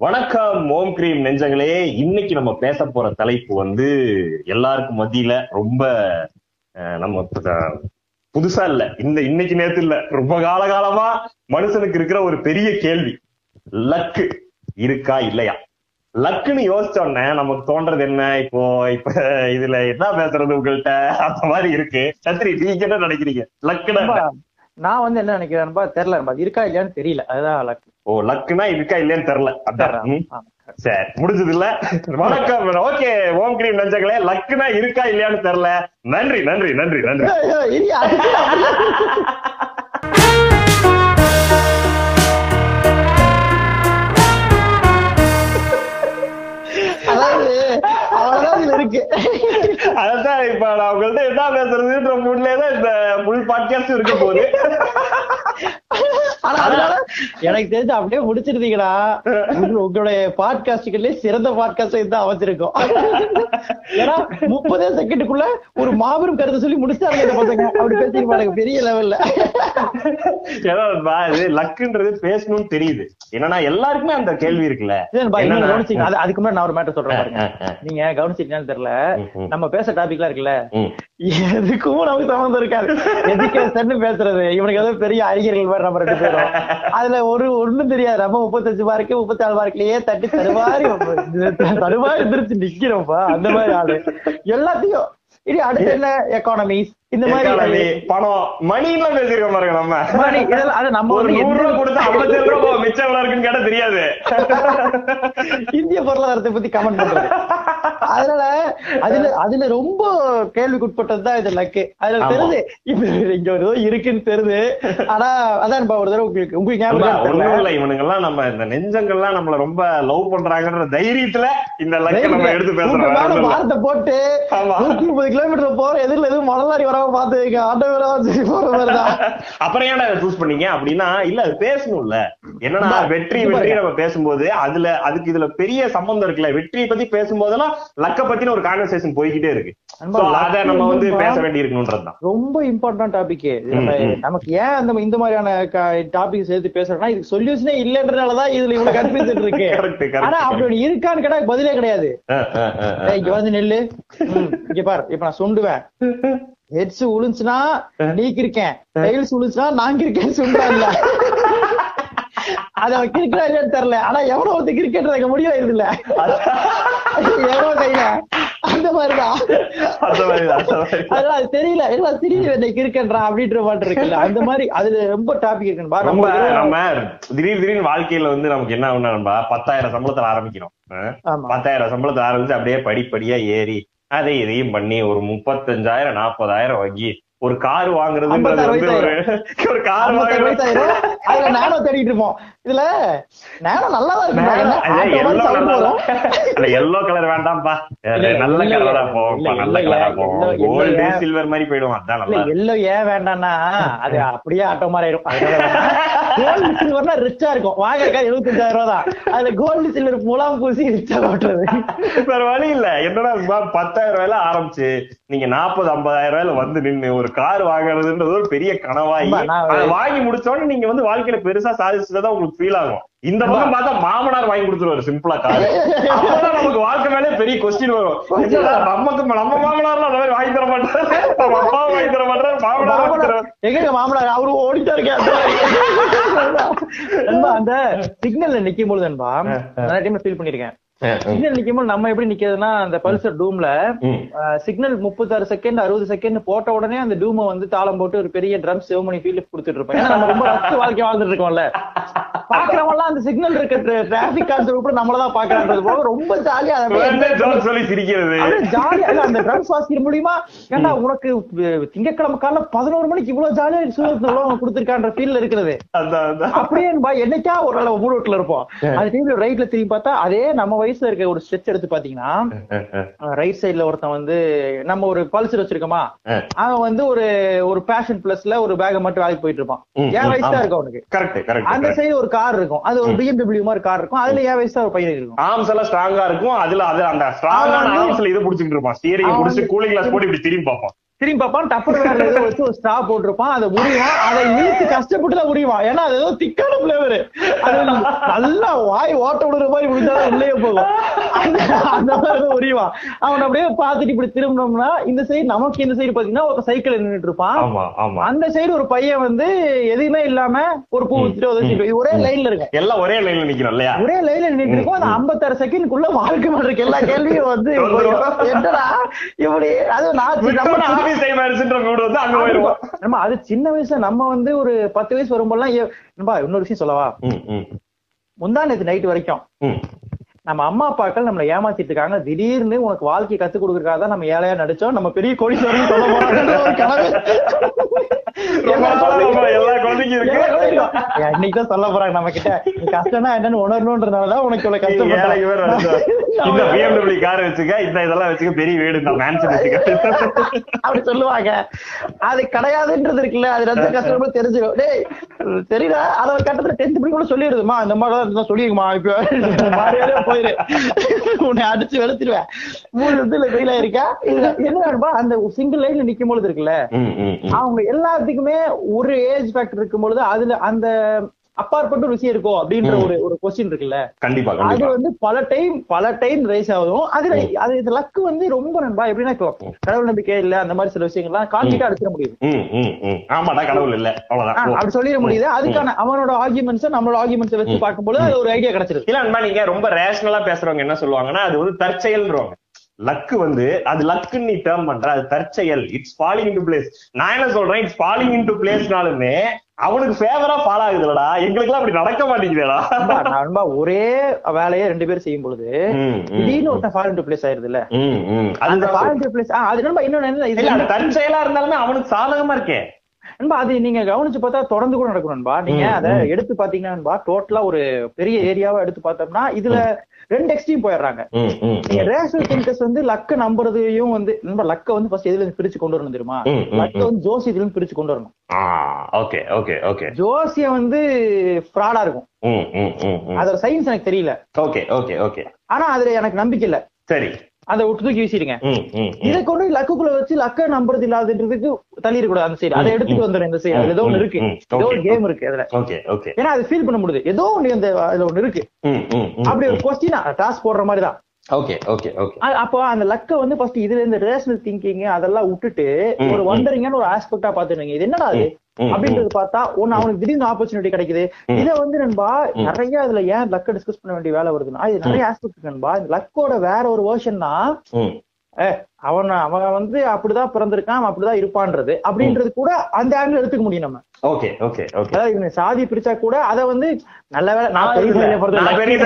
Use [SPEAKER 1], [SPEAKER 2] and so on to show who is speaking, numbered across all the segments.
[SPEAKER 1] வணக்கம் ஓம் கிரீம் நெஞ்சங்களே. இன்னைக்கு நம்ம பேச போற தலைப்பு வந்து எல்லாருக்கும் மத்தியில ரொம்ப நம்ம புதுசா இல்ல. இந்த இன்னைக்கு நேத்து இல்ல. ரொம்ப காலகாலமா மனுஷனுக்கு இருக்கிற ஒரு பெரிய கேள்வி. லக்கு இருக்கா இல்லையா? லக்குன்னு யோசிச்ச உடனே நமக்கு தோன்றது என்ன? இப்போ இப்ப இதுல என்ன பேசுறது உங்கள்கிட்ட அந்த மாதிரி இருக்கு. சத்ரி நீங்க என்ன நினைக்கிறீங்க? லக்குனா என்ன?
[SPEAKER 2] நண்பா, நான் வந்து என்ன நினைக்கிறேன்பா தெரியல இருக்கா இல்லையான்னு தெரியல. அதுதான் luck.
[SPEAKER 1] ஓ லக்குனா இருக்கா இல்லையான்னு தெரியல. அதான். சரி முடிஞ்சது இல்ல வணக்கம் ஓகே ஓம் கிரீம் நஞ்சங்களே லக்குனா இருக்கா இல்லையான்னு தெரியல. நன்றி நன்றி நன்றி நன்றி.
[SPEAKER 2] அதாவது அவ்வளவுதான் இருக்கு.
[SPEAKER 1] அதான் இப்ப நான் உங்கள்ட்ட என்ன பேசுறதுன்ற மூட்லயே தான் இந்த ஃபுல் பாட்காஸ்ட் இருக்க போகுது.
[SPEAKER 2] அதனால எனக்கு தெரிஞ்சு அப்படியே முடிச்சிருந்தீங்களா உங்க- உங்களுடைய பாட்காஸ்டுகளே சிறந்த பாட்காஸ்ட் தான் அமைச்சிருக்கும் ஏன்னா முப்பதே செகண்டுக்குள்ள ஒரு மாபெரும் கருத்தை சொல்லி முடிச்சாங்க இந்த பசங்க. அப்படி பேசிருப்பாங்க பெரிய லெவல்ல
[SPEAKER 1] ஏன்னா இது லக்குன்றது பேசணும்னு தெரியுது. என்னன்னா எல்லாருக்குமே அந்த கேள்வி இருக்குல்ல.
[SPEAKER 2] அதுக்கு முன்னாடி நான் ஒரு மேட்டர் சொல்றேன் நீங்க கவனிச்சிருக்கீங்கன்னு தெரியல. நம்ம பேச டாபிக்லாம் இருக்குல்ல. எதுக்கும் நமக்கு சம்மந்தம் இருக்காது. எதுக்கேசன்னு பேசுறது. இவனுக்கு ஏதோ பெரிய அறிஞர்கள் மாதிரி நம்ம ரெண்டு பேரும். அதுல ஒரு ஒண்ணும் தெரியாது. நம்ம முப்பத்தஞ்சு மார்க்கு முப்பத்தி நாலு மார்க்லயே தட்டி தருவாரி தருவாரி எந்திரிச்சு நிக்கிறோம்ப்பா. அந்த மாதிரி ஆளு. எல்லாத்தையும். இனி அடுத்து என்ன? எக்கானமிஸ் இந்த மாதிரி
[SPEAKER 1] பணம். மணி எல்லாம் பேசிருக்க பாருங்க நம்ம.
[SPEAKER 2] இதெல்லாம் அது நம்ம
[SPEAKER 1] ஒரு நூறு ரூபா கொடுத்து ஐம்பத்தி ரூபா மிச்சம் எவ்வளவு இருக்குன்னு கேட்டா தெரியாது.
[SPEAKER 2] இந்திய பொருளாதாரத்தை பத்தி கமெண்ட் பண்றது. அதனால அதுல அதுல ரொம்ப கேள்விக்குட்பட்டதுதான் இது லக்கு. அதுல. தெரியுது இப்ப இங்க ஒரு இருக்குன்னு தெரியுது ஆனா அதான் ஒரு தடவை உங்களுக்கு உங்களுக்கு ஞாபகம்
[SPEAKER 1] ஒண்ணும். இல்ல. இவனுங்கெல்லாம் நம்ம இந்த நெஞ்சங்கள்லாம் நம்மள ரொம்ப லவ் பண்றாங்கன்ற தைரியத்துல இந்த லக்க நம்ம எடுத்து பேசுறோம். வேற.
[SPEAKER 2] வார்த்தை போட்டு முப்பது கிலோமீட்டர் போற எதிரில எதுவும் மணலாரி வராம பாத்துக்க ஆட்டோ சரி போற மாதிரிதான்
[SPEAKER 1] அப்புறம் ஏன்டா சூஸ் பண்ணீங்க? அப்படின்னா இல்ல அது பேசணும்ல. என்னன்னா வெற்றி வெற்றி. நம்ம பேசும்போது அதுல அதுக்கு இதுல பெரிய சம்பந்தம் இருக்குல்ல. வெற்றியை பத்தி பேசும்போதெல்லாம் லக்க பத்தின ஒரு கான்வர்சேஷன் போய்கிட்டே இருக்கு. அத நம்ம வந்து பேச வேண்டி இருக்கணும்ன்றதுதான்
[SPEAKER 2] ரொம்ப இம்பார்ட்டன்ட் டாபிக். நமக்கு ஏன் அந்த இந்த மாதிரியான டாபிக் சேர்த்து பேசுறோம்னா இதுக்கு சொல்யூஷனே இல்லன்றதுனாலதான் இதுல இவ்வளவு கன்ஃபியூஷன் இருக்கு. ஆனா அப்படி இருக்கான்னு கேட்டா பதிலே கிடையாது. இங்க வந்து நெல்லு. இங்க பாரு. இப்ப நான் சுண்டுவேன். ஹெட்ஸ் உளுந்துச்சுன்னா நீக்கு இருக்கேன் டைல்ஸ் உளுந்துச்சுன்னா நாங்க இருக்கேன்னு சொல்றான்ல அது அவன் கிரிக்கெட் தெரியல. ஆனா எவ்வளவு ஒருத்த கிரிக்கெட் வைக்க முடியல இதுல. எவ்வளவு கையில அந்த மாதிரிதான். அதெல்லாம் அது தெரியல. எல்லாம் திடீர்னு என்னை கிரிக்கெட்ரா அப்படின்ற மாதிரி இருக்குல்ல. அந்த மாதிரி அதுல ரொம்ப டாபிக் இருக்குன்னு பாரு.
[SPEAKER 1] ரொம்ப
[SPEAKER 2] நம்ம
[SPEAKER 1] திடீர் திடீர்னு வாழ்க்கையில வந்து நமக்கு என்ன ஒண்ணு பத்தாயிரம் சம்பளத்துல ஆரம்பிக்கிறோம். பத்தாயிரம் சம்பளத்துல ஆரம்பிச்சு அப்படியே படிப்படியா ஏறி அதை இதையும் பண்ணி ஒரு முப்பத்தஞ்சாயிரம் நாற்பதாயிரம் வாங்கி ஒரு கார் வந்து ஒரு கார் வாங்குறது.
[SPEAKER 2] அதுல நானோ தேடிட்டு இருப்போம் இதுல நானோ நல்லா தான். இருக்கு
[SPEAKER 1] எல்லோ கலர் வேண்டாம்ப்பா. நல்ல கலரா போவோம்ப்பா நல்ல கலரா போவோம். கோல்டு. சில்வர் மாதிரி போயிடும் அதான் நல்லா
[SPEAKER 2] எல்லோ ஏன் வேண்டாம்னா அது அப்படியே ஆட்டோ மாதிரி ஆயிரும் கோல்டு சில்வர்னா ரிச்சா இருக்கும். வாங்க எழுபத்தஞ்சாயிரம் ரூபா தான். அதுல கோல்டு சில்வர் முலாம் பூசி ரிச்சா ஓட்டுறது
[SPEAKER 1] வேற வழி இல்ல. என்னடா பத்தாயிரம் ரூபாயில ஆரம்பிச்சு நீங்க நாற்பது ஐம்பதாயிரம் ரூபாயில வந்து நின்னு ஒரு கார் வாங்குறதுன்றது ஒரு பெரிய கனவாயி வாங்கி முடிச்சோடனே நீங்க வந்து வாழ்க்கையில பெருசா சாதிச்சதா உங்களுக்கு ஃபீல் ஆகும். இந்த பக்கம் பார்த்தா மாமனார் வாங்கி கொடுத்துருவாரு சிம்பிளா கார் அப்பதான் நமக்கு வாழ்க்கை மேலே பெரிய கொஸ்டின் வரும். நமக்கு நம்ம மாமனார்லாம் அந்த மாதிரி வாங்கி தர மாட்டாரு? நம்ம அப்பா வாங்கி தர மாட்டாரு? மாமனார்.
[SPEAKER 2] எங்க மாமனார் அவரு ஓடிட்டா இருக்கேன் அந்த சிக்னல்ல நிக்கும் பொழுது நிறைய டைம் ஃபீல் பண்ணிருக்கேன். சிக்னல் நிக்கும் போது நம்ம எப்படி நிக்கிறதுனா அந்த பல்சர் டூம்ல. சிக்னல் முப்பத்தாறு செகண்ட் அறுபது செகண்ட் போட்ட உடனே அந்த டூமை வந்து தாளம் போட்டு ஒரு பெரிய ட்ரம் சிவமணி ஃபீல் கொடுத்துட்டு இருப்போம். ஏன்னா நம்ம ரொம்ப ரசிச்ச வாழ்க்கை வாழ்ந்துட்டு இருக்கோம்ல. பாக்குறவங்க எல்லாம் அந்த சிக்னல் இருக்க டிராபிக் கான்சர் கூட நம்மளதான் பாக்குறான்றது போக ரொம்ப ஜாலியா
[SPEAKER 1] சொல்லி சிரிக்கிறது?
[SPEAKER 2] ஜாலியா அந்த ட்ரம்ஸ் வாசிக்கிற மூலியமா ஏன்டா உனக்கு அஹ், திங்கட்கிழமை காலைல பதினோரு மணிக்கு இவ்வளவு ஜாலியா சூழல் உலகம் கொடுத்திருக்கான்ற ஃபீல்ல இருக்கிறது. அப்படியே என்னைக்கா ஒரு வேளை மூணு வீட்டுல இருப்போம். டைம்ல ரைட்ல திரும்பி பார்த்தா அதே நம்ம வயசுல இருக்க ஒரு ஸ்ட்ரெச் எடுத்து பாத்தீங்கன்னா ரைட் சைடுல ஒருத்தன் வந்து நம்ம ஒரு பல்சர் வச்சிருக்கோமா. அவன் வந்து ஒரு ஒரு பேஷன் பிளஸ்ல ஒரு பேக மட்டும் வேலைக்கு போயிட்டு இருப்பான்.
[SPEAKER 1] ம்,
[SPEAKER 2] வயசு தான். இருக்கும் அவனுக்கு அந்த சைடு ஒரு கார் இருக்கும். அது ஒரு பிஎம்டபிள்யூ மாதிரி கார் இருக்கும். அதுல என் வயசு ஒரு பையன் இருக்கும்.
[SPEAKER 1] ஆர்ம்ஸ் எல்லாம் ஸ்ட்ராங்கா இருக்கும். அதுல அது அந்த ஸ்ட்ராங்கான ஆர்ம்ஸ்ல இது புடிச்சிட்டு இருப்பான். ஸ்டியரிங்
[SPEAKER 2] அவன்
[SPEAKER 1] புடிச்சு கூலிங் கிளாஸ் போட்டு இப்படி திரும்பி பார்ப்பான்.
[SPEAKER 2] திரும்பி பார்ப்பான் டப்பர் வேற ஏதோ வச்சு ஒரு ஸ்ட்ரா போட்டிருப்பான் அதை முடிவான் அதை இழுத்து கஷ்டப்பட்டு தான் முடிவான் ஏன்னா அது ஏதோ திக்கான பிளேவர் அது நல்லா வாய் ஓட்ட விடுற மாதிரி முடிஞ்சாதான் உள்ளே போகும். அந்த மாதிரி முடிவான் அவன் அப்படியே பார்த்துட்டு இப்படி திரும்பினோம்னா இந்த சைடு நமக்கு இந்த சைடு பாத்தீங்கன்னா ஒரு சைக்கிள் நின்னுட்டு இருப்பான். அந்த சைடு ஒரு பையன் வந்து எதுவுமே இல்லாம ஒரு பூ வச்சுட்டு ஒரே லைன்ல இருக்கும்
[SPEAKER 1] எல்லாம் ஒரே லைன்ல நிக்கிறோம் இல்லையா?
[SPEAKER 2] ஒரே லைன்ல நின்னுட்டு இருக்கும். அந்த ஐம்பத்தாறு செகண்ட்குள்ள வாழ்க்கை மாட்டிருக்கு எல்லா கேள்வியும் வந்து என்னடா இப்படி? அது நான் சி- நம்ம சின்ன-
[SPEAKER 1] ஆபீஸ் டைம் ஆயிடுச்சுன்ற மூடு வந்து அங்க போயிருவோம்.
[SPEAKER 2] நம்ம அது சின்ன வயசுல நம்ம வந்து ஒரு பத்து வயசு வரும்போதெல்லாம் நண்பா இன்னொரு விஷயம் சொல்லவா? முந்தா நேத்து நைட் வரைக்கும். நம்ம அம்மா அப்பாக்கள் நம்மள ஏமாத்திட்டு இருக்காங்க. திடீர்னு உனக்கு வாழ்க்கையை கத்து கொடுக்கறதுக்காக தான் நம்ம ஏழையா நடிச்சோம். நம்ம பெரிய கோடீஸ்வரன் சொல்ல இன்னைக்குதான் சொல்ல போறாங்க நம்ம கிட்ட கஷ்டம்னா என்னன்னு உணரணும்ன்றதுனாலதான் உனக்கு இவ்வளவு
[SPEAKER 1] வந்து, இந்த BMW கார் வச்சுக்க இந்த இதெல்லாம் வச்சுக்க பெரிய வீடு இந்த மேன்ஷன் வச்சுக்க.
[SPEAKER 2] அப்படி சொல்லுவாங்க. அது கிடையாதுன்றது இருக்குல்ல அது ரொம்ப கஷ்டமா தெரிஞ்சிடும் டேய் தெரியல அத ஒரு கட்டத்துல டென்த் படிக்கும் சொல்லிடுதுமா? இந்த மாதிரி தான் சொல்லிருக்குமா இப்ப. போயிரு. உன்னை அடிச்சு வெளுத்துருவேன் மூணு இடத்துல ஃபெயில் ஆயிருக்கா? இல்ல என்ன அந்த சிங்கிள் லைன்ல நிக்கும் பொழுது இருக்குல்ல. அவங்க எல்லாத்துக்குமே ஒரு ஏஜ் ஃபேக்டர் இருக்கும் பொழுது அதுல அந்த அப்பாற்பட்ட ஒரு விஷயம் இருக்கும் அப்படின்ற ஒரு ஒரு கொஸ்டின் இருக்குல்ல?
[SPEAKER 1] கண்டிப்பா
[SPEAKER 2] அது வந்து பல டைம் பல டைம் ரைஸ் ஆகும். அதுல அது இது லக்கு வந்து ரொம்ப நண்பா எப்படின்னா இப்போ கடவுள் நம்பிக்கை இல்ல அந்த மாதிரி சில விஷயங்கள்லாம் கான்ஃபிடா அடிச்சிட முடியுது.
[SPEAKER 1] ம், ம், ம். ஆமாடா கடவுள் இல்ல.
[SPEAKER 2] அப்படி சொல்லிட முடியுது. அதுக்கான அவனோட ஆர்குமெண்ட்ஸ் நம்மளோட ஆர்குமெண்ட்ஸ் வச்சு பார்க்கும்போது அது ஒரு ஐடியா கிடைச்சிருது.
[SPEAKER 1] இல்ல நீங்க ரொம்ப ரேஷனலா பேசுறவங்க என்ன சொல்லுவாங்கன்னா அது வந்து தற்செயல்ன்றவங்க. லக்கு வந்து அது லக்குன்னு நீ டேர்ம் பண்ற அது தற்செயல். இட்ஸ் ஃபாலிங் இன்டு பிளேஸ் நான் என்ன சொல்றேன்? இட்ஸ் ஃபாலிங் இன்டு பிளேஸ்னாலுமே அவனுக்கு ஃபேவரா ஃபால் ஆகுதுலடா. எங்களுக்கு எல்லாம் அப்படி நடக்க மாட்டேங்குதுடா.
[SPEAKER 2] நண்பா, ஒரே வேலையை ரெண்டு பேரும் செய்யும் பொழுது திடீர்னு ஒருத்தன் ஃபால் இன்டு பிளேஸ் ஆயிருது இல்ல
[SPEAKER 1] ம், ம்.
[SPEAKER 2] அந்த ஃபால் இன்டு பிளேஸ் அது நண்பா இன்னொன்னு என்ன
[SPEAKER 1] தற்செயலா இருந்தாலுமே அவனுக்கு சாதகமா இருக்கே.
[SPEAKER 2] நண்பா அது நீங்க கவனிச்சு பார்த்தா தொடர்ந்து கூட நடக்கும் நண்பா. நீங்க அதை. எடுத்து பாத்தீங்கன்னா நண்பா டோட்டலா ஒரு பெரிய ஏரியாவா எடுத்து பார்த்தோம்னா இதுல ரெண்டு எக்ஸ்ட்ரீம் போயிடுறாங்க. ரேஷனல் திங்கர்ஸ் வந்து லக்க நம்புறதையும் வந்து நண்பா லக்க வந்து ஃபர்ஸ்ட் எதுல இருந்து பிரிச்சு கொண்டு வரணும் தெரியுமா? லக்க வந்து ஜோசியத்துல இருந்து பிரிச்சு கொண்டு வரணும்.
[SPEAKER 1] ஓகே ஓகே ஓகே
[SPEAKER 2] ஜோசியம் வந்து ஃப்ராடா இருக்கும். அதோட சயின்ஸ் எனக்கு தெரியல.
[SPEAKER 1] ஓகே ஓகே ஓகே
[SPEAKER 2] ஆனா அதுல எனக்கு நம்பிக்கை இல்ல.
[SPEAKER 1] சரி.
[SPEAKER 2] அதை விட்டு தூக்கி வீசிடுங்க. இதை கொண்டு லக்குக்குள்ள வச்சு லக்க நம்புறது இல்லாததுக்கு தள்ளிடக்கூடாது அந்த சைடு அதை எடுத்துட்டு வந்துடும் இந்த சைடு ஏதோ ஒண்ணு இருக்கு. ஏதோ ஒரு. கேம் இருக்கு அதுல.
[SPEAKER 1] ஓகே ஓகே
[SPEAKER 2] ஏன்னா அது ஃபீல் பண்ண முடியுது. ஏதோ ஒண்ணு அந்த அதுல ஒண்ணு இருக்கு. அப்படி ஒரு கொஸ்டின் டாஸ்க் போடுற மாதிரி தான்
[SPEAKER 1] ஓகே ஓகே ஓகே
[SPEAKER 2] அப்போ அந்த லக்க வந்து ஃபர்ஸ்ட் இதுல இந்த ரேஷனல் திங்கிங் அதெல்லாம் விட்டுட்டு ஒரு. வண்டரிங்கான ஒரு ஆஸ்பெக்டா பாத்துருங்க இது என்னடா அது? அப்படின்றது பார்த்தா ஒண்ணு அவனுக்கு திடீர்னு ஆப்பர்ச்சுனிட்டி கிடைக்குது. இத வந்து நண்பா. நிறைய இதுல ஏன் லக்க டிஸ்கஸ் பண்ண வேண்டிய வேலை வருதுன்னா இது நிறைய ஆஸ்பெக்ட் இருக்கு நண்பா. இந்த லக்கோட வேற ஒரு வேர்ஷன் தான் அவன் அவன் வந்து அப்படிதான் பிறந்திருக்கான் அவன் அப்படிதான் இருப்பான்றது. அப்படின்றது கூட அந்த ஆங்கிள் எடுத்துக்க முடியும் நம்ம.
[SPEAKER 1] Okay okay okay.
[SPEAKER 2] அதாவது இவங்க சாதி பிரிச்சா கூட அத வந்து நல்ல வேலை நான் பெரிய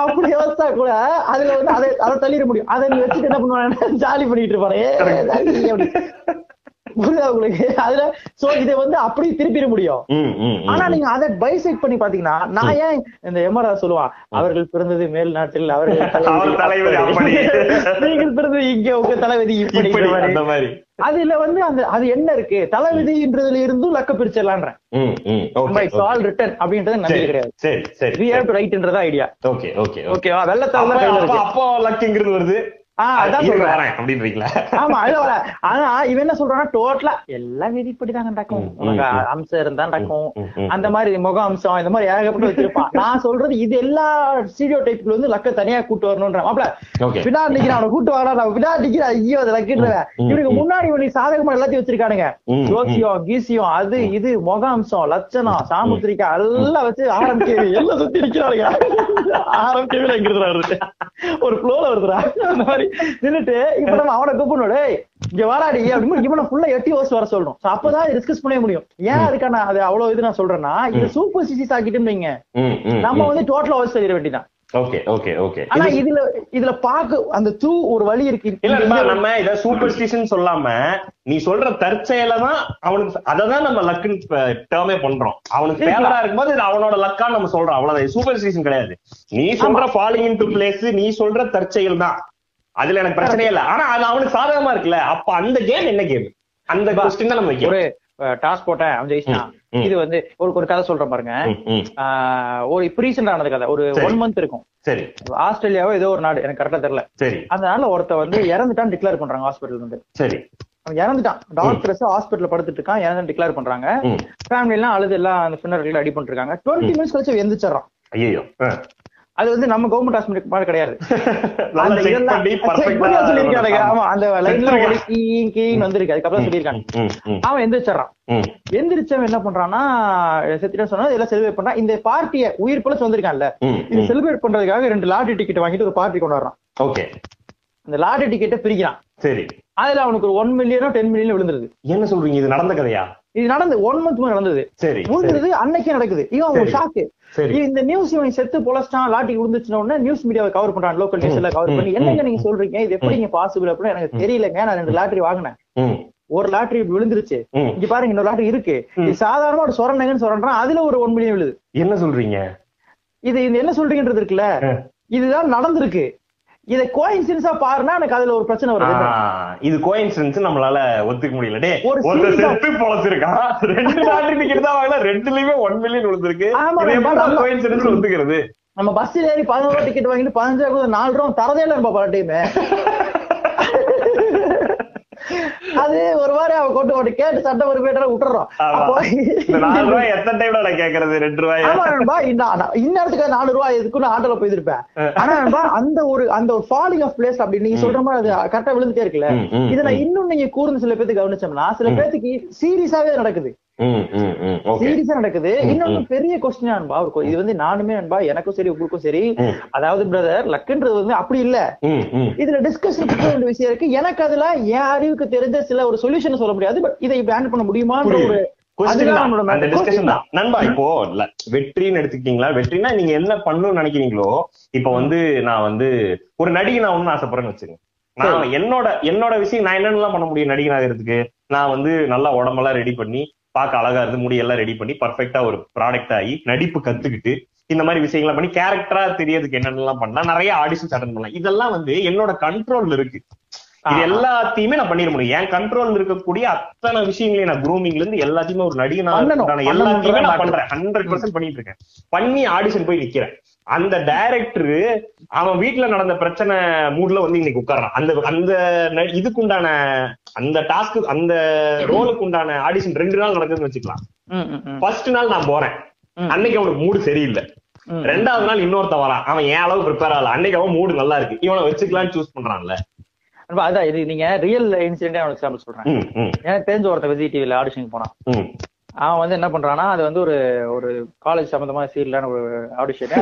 [SPEAKER 2] அப்படி யோசிச்சா கூட அதுல வந்து அதை அதை தள்ளிட முடியும். அதை நீ வச்சுட்டு என்ன பண்ணுவாங்க ஜாலி பண்ணிட்டு இருப்பாரு. புரியுதா உங்களுக்கு அதுல சோ இதை வந்து அப்படி திருப்பிட முடியும். ஆனா நீங்க அதை பைசெக்ட் பண்ணி பாத்தீங்கன்னா நான் ஏன் இந்த எமரா சொல்லுவான் அவர்கள் பிறந்தது மேல் நாட்டில் அவர்கள் நீங்கள் பிறந்தது இங்க உங்க தலைவதி இப்படி.
[SPEAKER 1] அந்த மாதிரி.
[SPEAKER 2] அதுல வந்து அந்த அது என்ன இருக்கு? தலைவிதின்றதுல இருந்தும் லக்க பிரிச்சிடலான்றேன். ஆல் ரிட்டன் அப்படின்றது நம்பிக்கை கிடையாது.
[SPEAKER 1] சரி சரி
[SPEAKER 2] வி ஹேவ் டு ரைட்ன்றதா ஐடியா
[SPEAKER 1] ஓகே ஓகே ஓகே
[SPEAKER 2] ஓகேவா வெள்ளத்தால
[SPEAKER 1] அப்போ லக்குங்கிறது வருது?
[SPEAKER 2] உனக்கு அந்த மாதிரி முக அம்சம் இந்த மாதிரி ஏகப்பட்டு வச்சிருப்பான். நான் சொல்றது இது எல்லா டைப்ல வந்து லக்க தனியா கூட்டு வரணும்ன்ற மாப்ள. பின்னாடி நிக்கிறான் அவனை கூட்டு வாடா நான் நிக்கிறேன் ஐயோ அதை லக்கிடுவேன்
[SPEAKER 1] ம்,
[SPEAKER 2] இவனுக்கு. முன்னாடி இவனுக்கு சாதகமா எல்லாத்தையும் வச்சிருக்கானுங்க. ஜோசியம் கீசியம் அது இது முக அம்சம் லட்சணம் சாமுத்திரிக்கா எல்லாம் வச்சு ஆரம்பிக்கவே எல்லாம் சுத்தி நிக்கிறானுங்க ஆரம்பிக்கவே ஒரு ஃப்ளோல வருதுடா. அந்த மாதிரி நின்னுட்டு இப்ப நம்ம அவனை கூப்பிடணும். இங்க வாடாடி அப்படின்னு இவனை ஃபுல்லா எட்டி ஓஸ் வர So அப்பதான் டிஸ்கஸ் பண்ண முடியும். ஏன் அதுக்கான அது அவ்வளவு இது நான் சொல்றேன்னா இது சூப்பர் சிசிஸ் ஆக்கிட்டு நம்ம வந்து டோட்டல் ஓஸ் சொல்லிட வேண்டியதான்
[SPEAKER 1] ஓகே ஓகே ஓகே
[SPEAKER 2] ஆனா இதுல இதுல பாக்க அந்த தூ ஒரு வழி இருக்கு.
[SPEAKER 1] இல்ல நம்ம இத சூப்பர்ஸ்டிஷன் சொல்லாம நீ சொல்ற தற்செயல தான் அவனுக்கு அததான் நம்ம லக்குன்னு டேர்மே பண்றோம். அவனுக்கு ஃபேவரா இருக்கும்போது இது அவனோட லக்கா நம்ம சொல்றோம். அவ்வளவுதான். சூப்பர்ஸ்டிஷன் கிடையாது. நீ சொல்ற ஃபாலிங் இன்டு பிளேஸ் நீ சொல்ற தற்செயல் தான். அதுல எனக்கு பிரச்சனையே இல்ல. ஆனா அது அவனுக்கு சாதகமா இருக்குல்ல. அப்ப அந்த கேம் என்ன கேம் அந்த கொஸ்டின் தான் நம்ம
[SPEAKER 2] டாஸ்க் போட்டேன் அவன் ஜெயிச்சிட்டான். இது வந்து ஒரு ஒரு கதை சொல்றேன் பாருங்க. ஒரு இப்ப ரீசெண்ட் ஆனது கதை. ஒரு. ஒன் மந்த் இருக்கும்.
[SPEAKER 1] சரி.
[SPEAKER 2] ஆஸ்திரேலியாவோ ஏதோ ஒரு நாடு எனக்கு கரெக்டா தெரியல. அந்த நாள்ல ஒருத்த வந்து இறந்துட்டான்னு டிக்ளேர் பண்றாங்க ஹாஸ்பிட்டல் வந்து.
[SPEAKER 1] சரி.
[SPEAKER 2] அவன் இறந்துட்டான். டாக்டர்ஸ் ஹாஸ்பிட்டல் படுத்துட்டு இருக்கான் இறந்து டிக்ளேர் பண்றாங்க. ஃபேமிலி எல்லாம் அழுது எல்லாம் அந்த பின்னர்கள் அடி பண்ணிட்டு இருக்காங்க டுவெண்ட்டி மினிட்ஸ் கழிச்சு எந்திரிச்சிடறான்.
[SPEAKER 1] ஐயோ
[SPEAKER 2] அது வந்து நம்ம கவர்மெண்ட் ஹாஸ்பிட்டல் மாதிரி கிடையாது.
[SPEAKER 1] நல்லா
[SPEAKER 2] அந்த. ஆமா லைன்ல கீங் கீங் வந்திருக்கு. அதுக்கப்புறம் சொல்லியிருக்காங்க அவன் எந்திரிச்சிடறான். எந்திரிச்சவன் என்ன பண்றான்னா செத்துட்டேன்னு சொன்னா எல்லாம் செலிப்ரேட் பண்றான். இந்த பார்ட்டியை உயிர் பிழைச்சு வந்திருக்கான்ல. இது. செலிப்ரேட் பண்றதுக்காக ரெண்டு லாட்டரி டிக்கெட் வாங்கிட்டு ஒரு பார்ட்டி கொண்டு வர்றான்
[SPEAKER 1] ஓகே.
[SPEAKER 2] அந்த லாட்டரி டிக்கெட்டை பிரிக்கிறான்.
[SPEAKER 1] சரி.
[SPEAKER 2] அதுல அவனுக்கு ஒரு ஒன் மில்லியனோ டென் மில்லியன் விழுந்துருது.
[SPEAKER 1] என்ன சொல்றீங்க? இது நடந்த கதையா?
[SPEAKER 2] இது நடந்து ஒன் மந்த் நடந்தது.
[SPEAKER 1] சரி
[SPEAKER 2] விழுந்துருது அன்னைக்கே நடக்குது. இவன். ஷாக்கு இந்த நியூஸ் இவன் செத்து பொலஸ்டான் லாட்டி விழுந்துச்சுன உடனே நியூஸ் மீடியாவை கவர் பண்றான் லோக்கல் நியூஸ் எல்லாம் கவர் பண்ணி. என்னங்க நீங்க சொல்றீங்க? இது எப்படிங்க பாசிபிள் அப்படின்னு எனக்கு தெரியலங்க. நான் ரெண்டு லாட்டரி வாங்கினேன். ஒரு லாட்டரி விழுந்துருச்சு. இங்க பாருங்க இன்னொரு லாட்டரி இருக்கு. சாதாரணமா ஒரு சொரணைங்கன்னு சொல்றான் அதுல ஒரு ஒன் மில்லியன் விழுது.
[SPEAKER 1] என்ன சொல்றீங்க?
[SPEAKER 2] இது என்ன சொல்றீங்கன்றது இருக்குல்ல. இதுதான் நடந்திருக்கு. இதை கோயின்சிடன்ஸா பாருன்னா எனக்கு அதுல ஒரு பிரச்சனை வருது.
[SPEAKER 1] இது கோயின்சிடன்ஸ் நம்மளால ஒத்துக்க முடியல டே
[SPEAKER 2] ஒரு
[SPEAKER 1] செத்து பொழைச்சிருக்கான் ரெண்டு லாட்டரி டிக்கெட் தான் வாங்கல ரெண்டுலயுமே ஒன் மில்லியன் விழுந்திருக்கு. கோயின்சிடன்ஸ் ஒத்துக்கிறது.
[SPEAKER 2] நம்ம பஸ்ல ஏறி பதினோரு டிக்கெட் வாங்கிட்டு பதினஞ்சு ரூபா நாலு ரூபா தரதே இல்லை நம்ம பல டைம் அது ஒரு வாரம் அவன் கொண்டு போட்டு கேட்டு சட்டை ஒரு பேட்டரை விட்டுறோம்
[SPEAKER 1] கேக்குறது? ரெண்டு ரூபாய்?
[SPEAKER 2] ஆமா இந்நேரத்துக்கு நாலு ரூபாய் எதுக்குன்னு ஆட்டோல போயிருப்பேன் ஆனா அந்த ஒரு அந்த ஒரு ஃபாலிங் ஆஃப் பிளேஸ் அப்படி நீங்க சொல்ற மாதிரி அது கரெக்டா விழுந்துட்டே இருக்குல்ல. இதுல இன்னும் நீங்க கூர்ந்து சில பேத்துக்கு கவனிச்சோம்னா சில பேத்துக்கு சீரியஸாவே நடக்குது. சீரியஸா நடக்குது. இன்னொன்னு பெரிய கொஸ்டின் அன்பா கொ- இது வந்து நானுமே அன்பா எனக்கும் சரி உங்களுக்கும் சரி. அதாவது பிரதர் லக்குன்றது வந்து அப்படி இல்ல. இதுல டிஸ்கஷன் வேண்டிய விஷயம் இருக்கு. எனக்கு அதுல என் அறிவுக்கு தெரிஞ்ச சில ஒரு சொல்யூஷன் சொல்ல முடியாது. பட் இதை பேன் பண்ண முடியுமான்ற. ஒரு.
[SPEAKER 1] நண்பா இப்போ வெற்றின்னு எடுத்துக்கிட்டீங்களா? வெற்றினா நீங்க என்ன பண்ணணும்னு நினைக்கிறீங்களோ இப்ப வந்து நான் வந்து ஒரு நடிகை நான் ஒண்ணு ஆசைப்படுறேன்னு வச்சுங்க நான் என்னோட என்னோட விஷயம் நான் என்னென்னலாம் பண்ண முடியும் நடிகன் ஆகிறதுக்கு நான் வந்து நல்லா உடம்பெல்லாம் ரெடி பண்ணி பார்க்க அழகா இருந்து முடியெல்லாம் ரெடி பண்ணி பர்ஃபெக்டா ஒரு ப்ராடக்ட் ஆகி நடிப்பு கத்துக்கிட்டு இந்த மாதிரி விஷயங்களை பண்ணி கேரக்டரா தெரியறதுக்கு என்னென்னலாம் பண்ணலாம் நிறைய ஆடிஷன்ஸ் அட்டன் பண்ணலாம். இதெல்லாம் வந்து என்னோட கண்ட்ரோல்ல இருக்கு. இது. எல்லாத்தையுமே நான் பண்ணிட முடியும். என் கண்ட்ரோல்ல இருக்கக்கூடிய அத்தனை விஷயங்களையும் நான் groomingல இருந்து எல்லாத்தையுமே ஒரு நடிகனா
[SPEAKER 2] பண்ணணும்.
[SPEAKER 1] இருக்கிற எல்லாத்தையுமே நான் பண்றேன் ஹண்ட்ரட் பர்சன்ட் பண்ணிட்டு இருக்கேன். பண்ணி ஆடிஷன் போய் நிக்கிறேன். அந்த டைரக்டர் அவன் வீட்டுல நடந்த பிரச்சனை மூட்ல வந்து இன்னைக்கு உட்கார்றான். அந்த அந்த இதுக்குண்டான அந்த டாஸ்க் அந்த ரோலுக்கு உண்டான ஆடிஷன் ரெண்டு நாள் நடக்குதுன்னு வச்சுக்கலாம். ஃபர்ஸ்ட் நாள் நான் போறேன். அன்னைக்கு அவனுக்கு மூடு சரியில்லை. ரெண்டாவது நாள் இன்னொருத்தன் வரான். அவன் என் அளவு ப்ரிப்பேர் ஆகல? அன்னைக்கு அவன் மூடு நல்லா இருக்கு. இவனை வச்சுக்கலாம்னு சூஸ் பண்றான்ல.
[SPEAKER 2] அதான் இது நீங்க ரியல் இன்சிடென்ட் ஒரு எக்ஸாம்பிள் சொல்றேன். எனக்கு தெரிஞ்ச ஒருத்தன் விஜய் டிவில ஆடிஷன் போனான். அவன் வந்து என்ன பண்றான்னா அது வந்து ஒரு ஒரு காலேஜ் சம்பந்தமா சீரியலான ஒரு ஆடிஷன்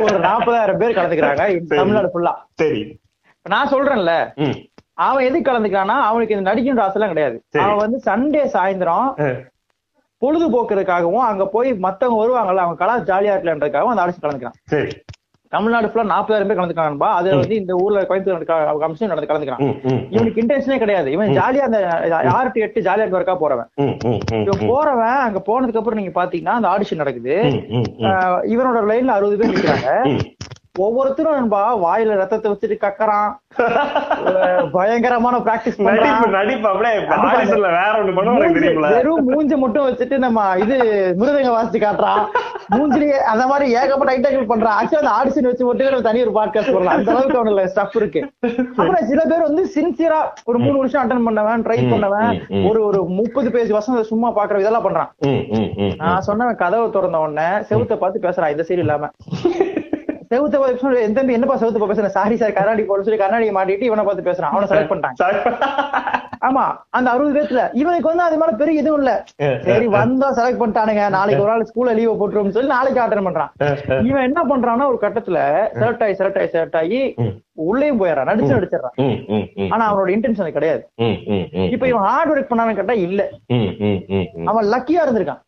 [SPEAKER 2] ஒரு நாற்பதாயிரம் பேர் கலந்துக்கிறாங்க. தமிழ்நாடு ஃபுல்லா
[SPEAKER 1] சரி.
[SPEAKER 2] நான் சொல்றேன்ல. அவன் எதுக்கு கலந்துக்கிறான்னா அவனுக்கு இந்த நடிக்கின்ற ஆசைலாம் கிடையாது. அவன் வந்து சண்டே சாயந்தரம் பொழுதுபோக்குறதுக்காகவும் அங்க போய் மத்தவங்க வருவாங்கல்ல அவங்க கலா ஜாலியா இருக்கலன்றதுக்காகவும் அந்த ஆடிஷன் கலந்துக்கிறான். தமிழ்நாடு ஃபுல்லா நாற்பதாயிரம் பேர் கலந்துக்கிறான்பா அதுல வந்து இந்த ஊர்ல கோயம்புத்தூர் கமிஷன் நடந்து கலந்துக்கிறான். இவனுக்கு இன்டென்ஷனே கிடையாது. இவன் ஜாலியா அந்த ஆறு டு எட்டு ஜாலியா ஒர்க்கா போறவன். இவன் போறவன் அங்க போனதுக்கு அப்புறம் நீங்க பாத்தீங்கன்னா அந்த ஆடிஷன் நடக்குது. இவனோட லைன்ல அறுபது பேர் நிக்கிறாங்க. ஒவ்வொருத்தரும் நண்பா வாயில ரத்தத்தை வச்சுட்டு கக்கறான். பயங்கரமான பிராக்டிஸ் வெறும் மூஞ்ச மட்டும் வச்சுட்டு நம்ம இது மிருதங்க வாசிச்சு காட்டுறான். மூஞ்சிலேயே அந்த மாதிரி ஏகப்பட்ட ஐட்டங்கள் பண்றான். ஆக்சுவலா அந்த ஆடிஷன் வச்சு மட்டும் நம்ம தனி ஒரு பாட்காஸ்ட் போடலாம். அந்த அளவுக்கு அவனுல ஸ்டஃப் இருக்கு. அப்புறம் சில பேர் வந்து சின்சியரா ஒரு மூணு வருஷம் அட்டன் பண்ணவன் ட்ரை பண்ணவன். ஒரு ஒரு முப்பது பேஜ் வசந்த சும்மா பாக்குற இதெல்லாம் பண்றான். நான் சொன்னவன் கதவை திறந்த உடனே செவுத்த பார்த்து பேசுறான். இந்த சைடு இல்லாம. செவுத்த பார்த்து என் தம்பி என்னப்பா செவுத்த பேசுறேன் சாரி சார் கண்ணாடி போட சொல்லி கண்ணாடியை மாட்டிட்டு இவனை பார்த்து பேசுறான். அவனை செலக்ட் பண்ணிட்டாங்க. ஆமா அந்த அறுபது பேத்துல இவனுக்கு வந்து அது மேல பெரிய இதுவும் இல்ல. சரி வந்தா செலக்ட் பண்ணிட்டானுங்க. நாளைக்கு ஒரு நாள் ஸ்கூல்ல லீவ் போட்டுருவோம்னு சொல்லி நாளைக்கு அட்டன் பண்றான். இவன் என்ன பண்றான்னா ஒரு கட்டத்துல செலக்ட் ஆகி செலக்ட் ஆகி செலக்ட் ஆகி. உள்ளேயும் போயிடறான். நடிச்சு நடிச்சிடறான். ஆனா அவனோட இன்டென்ஷன் கிடையாது. இப்ப இவன் ஹார்ட் ஒர்க் பண்ணான்னு கேட்டா இல்ல. அவன் லக்கியா இருந்திருக்கான்.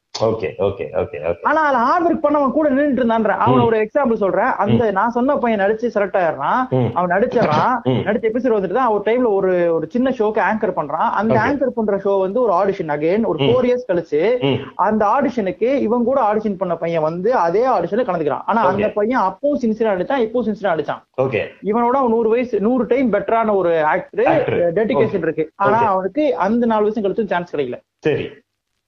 [SPEAKER 2] ஆனா அதுல ஹார்ட் ஒர்க் பண்ணவன் கூட நின்னுட்டு இருந்தான்ற அவன ஒரு எக்ஸாம்பிள் சொல்றேன் அந்த நான் சொன்ன பையன் நடிச்சு செலக்ட் ஆயிடுறான். அவன் நடிச்சிடறான். நடிச்ச எபிசோட் வந்துட்டு தான் ஒரு டைம்ல ஒரு ஒரு சின்ன ஷோக்கு ஆங்கர் பண்றான் அந்த. ஆங்கர் பண்ற ஷோ வந்து ஒரு ஆடிஷன் அகைன் ஒரு. ஃபோர் இயர்ஸ் கழிச்சு. அந்த ஆடிஷனுக்கு இவன் கூட ஆடிஷன் பண்ண பையன் வந்து அதே ஆடிஷன்ல கலந்துக்கிறான் ஆனா அந்த. பையன் அப்பவும் சின்சியரா அடிச்சான் இப்பவும் சின்சியரா அடிச்சான்
[SPEAKER 1] ஓகே
[SPEAKER 2] இவனோட நூறு வயசு நூறு டைம் பெட்டரான ஒரு ஆக்டர். டெடிகேஷன் இருக்கு ஆனா. அவனுக்கு அந்த நாலு வருஷம் கழிச்சும் சான்ஸ் கிடைக்கல
[SPEAKER 1] சரி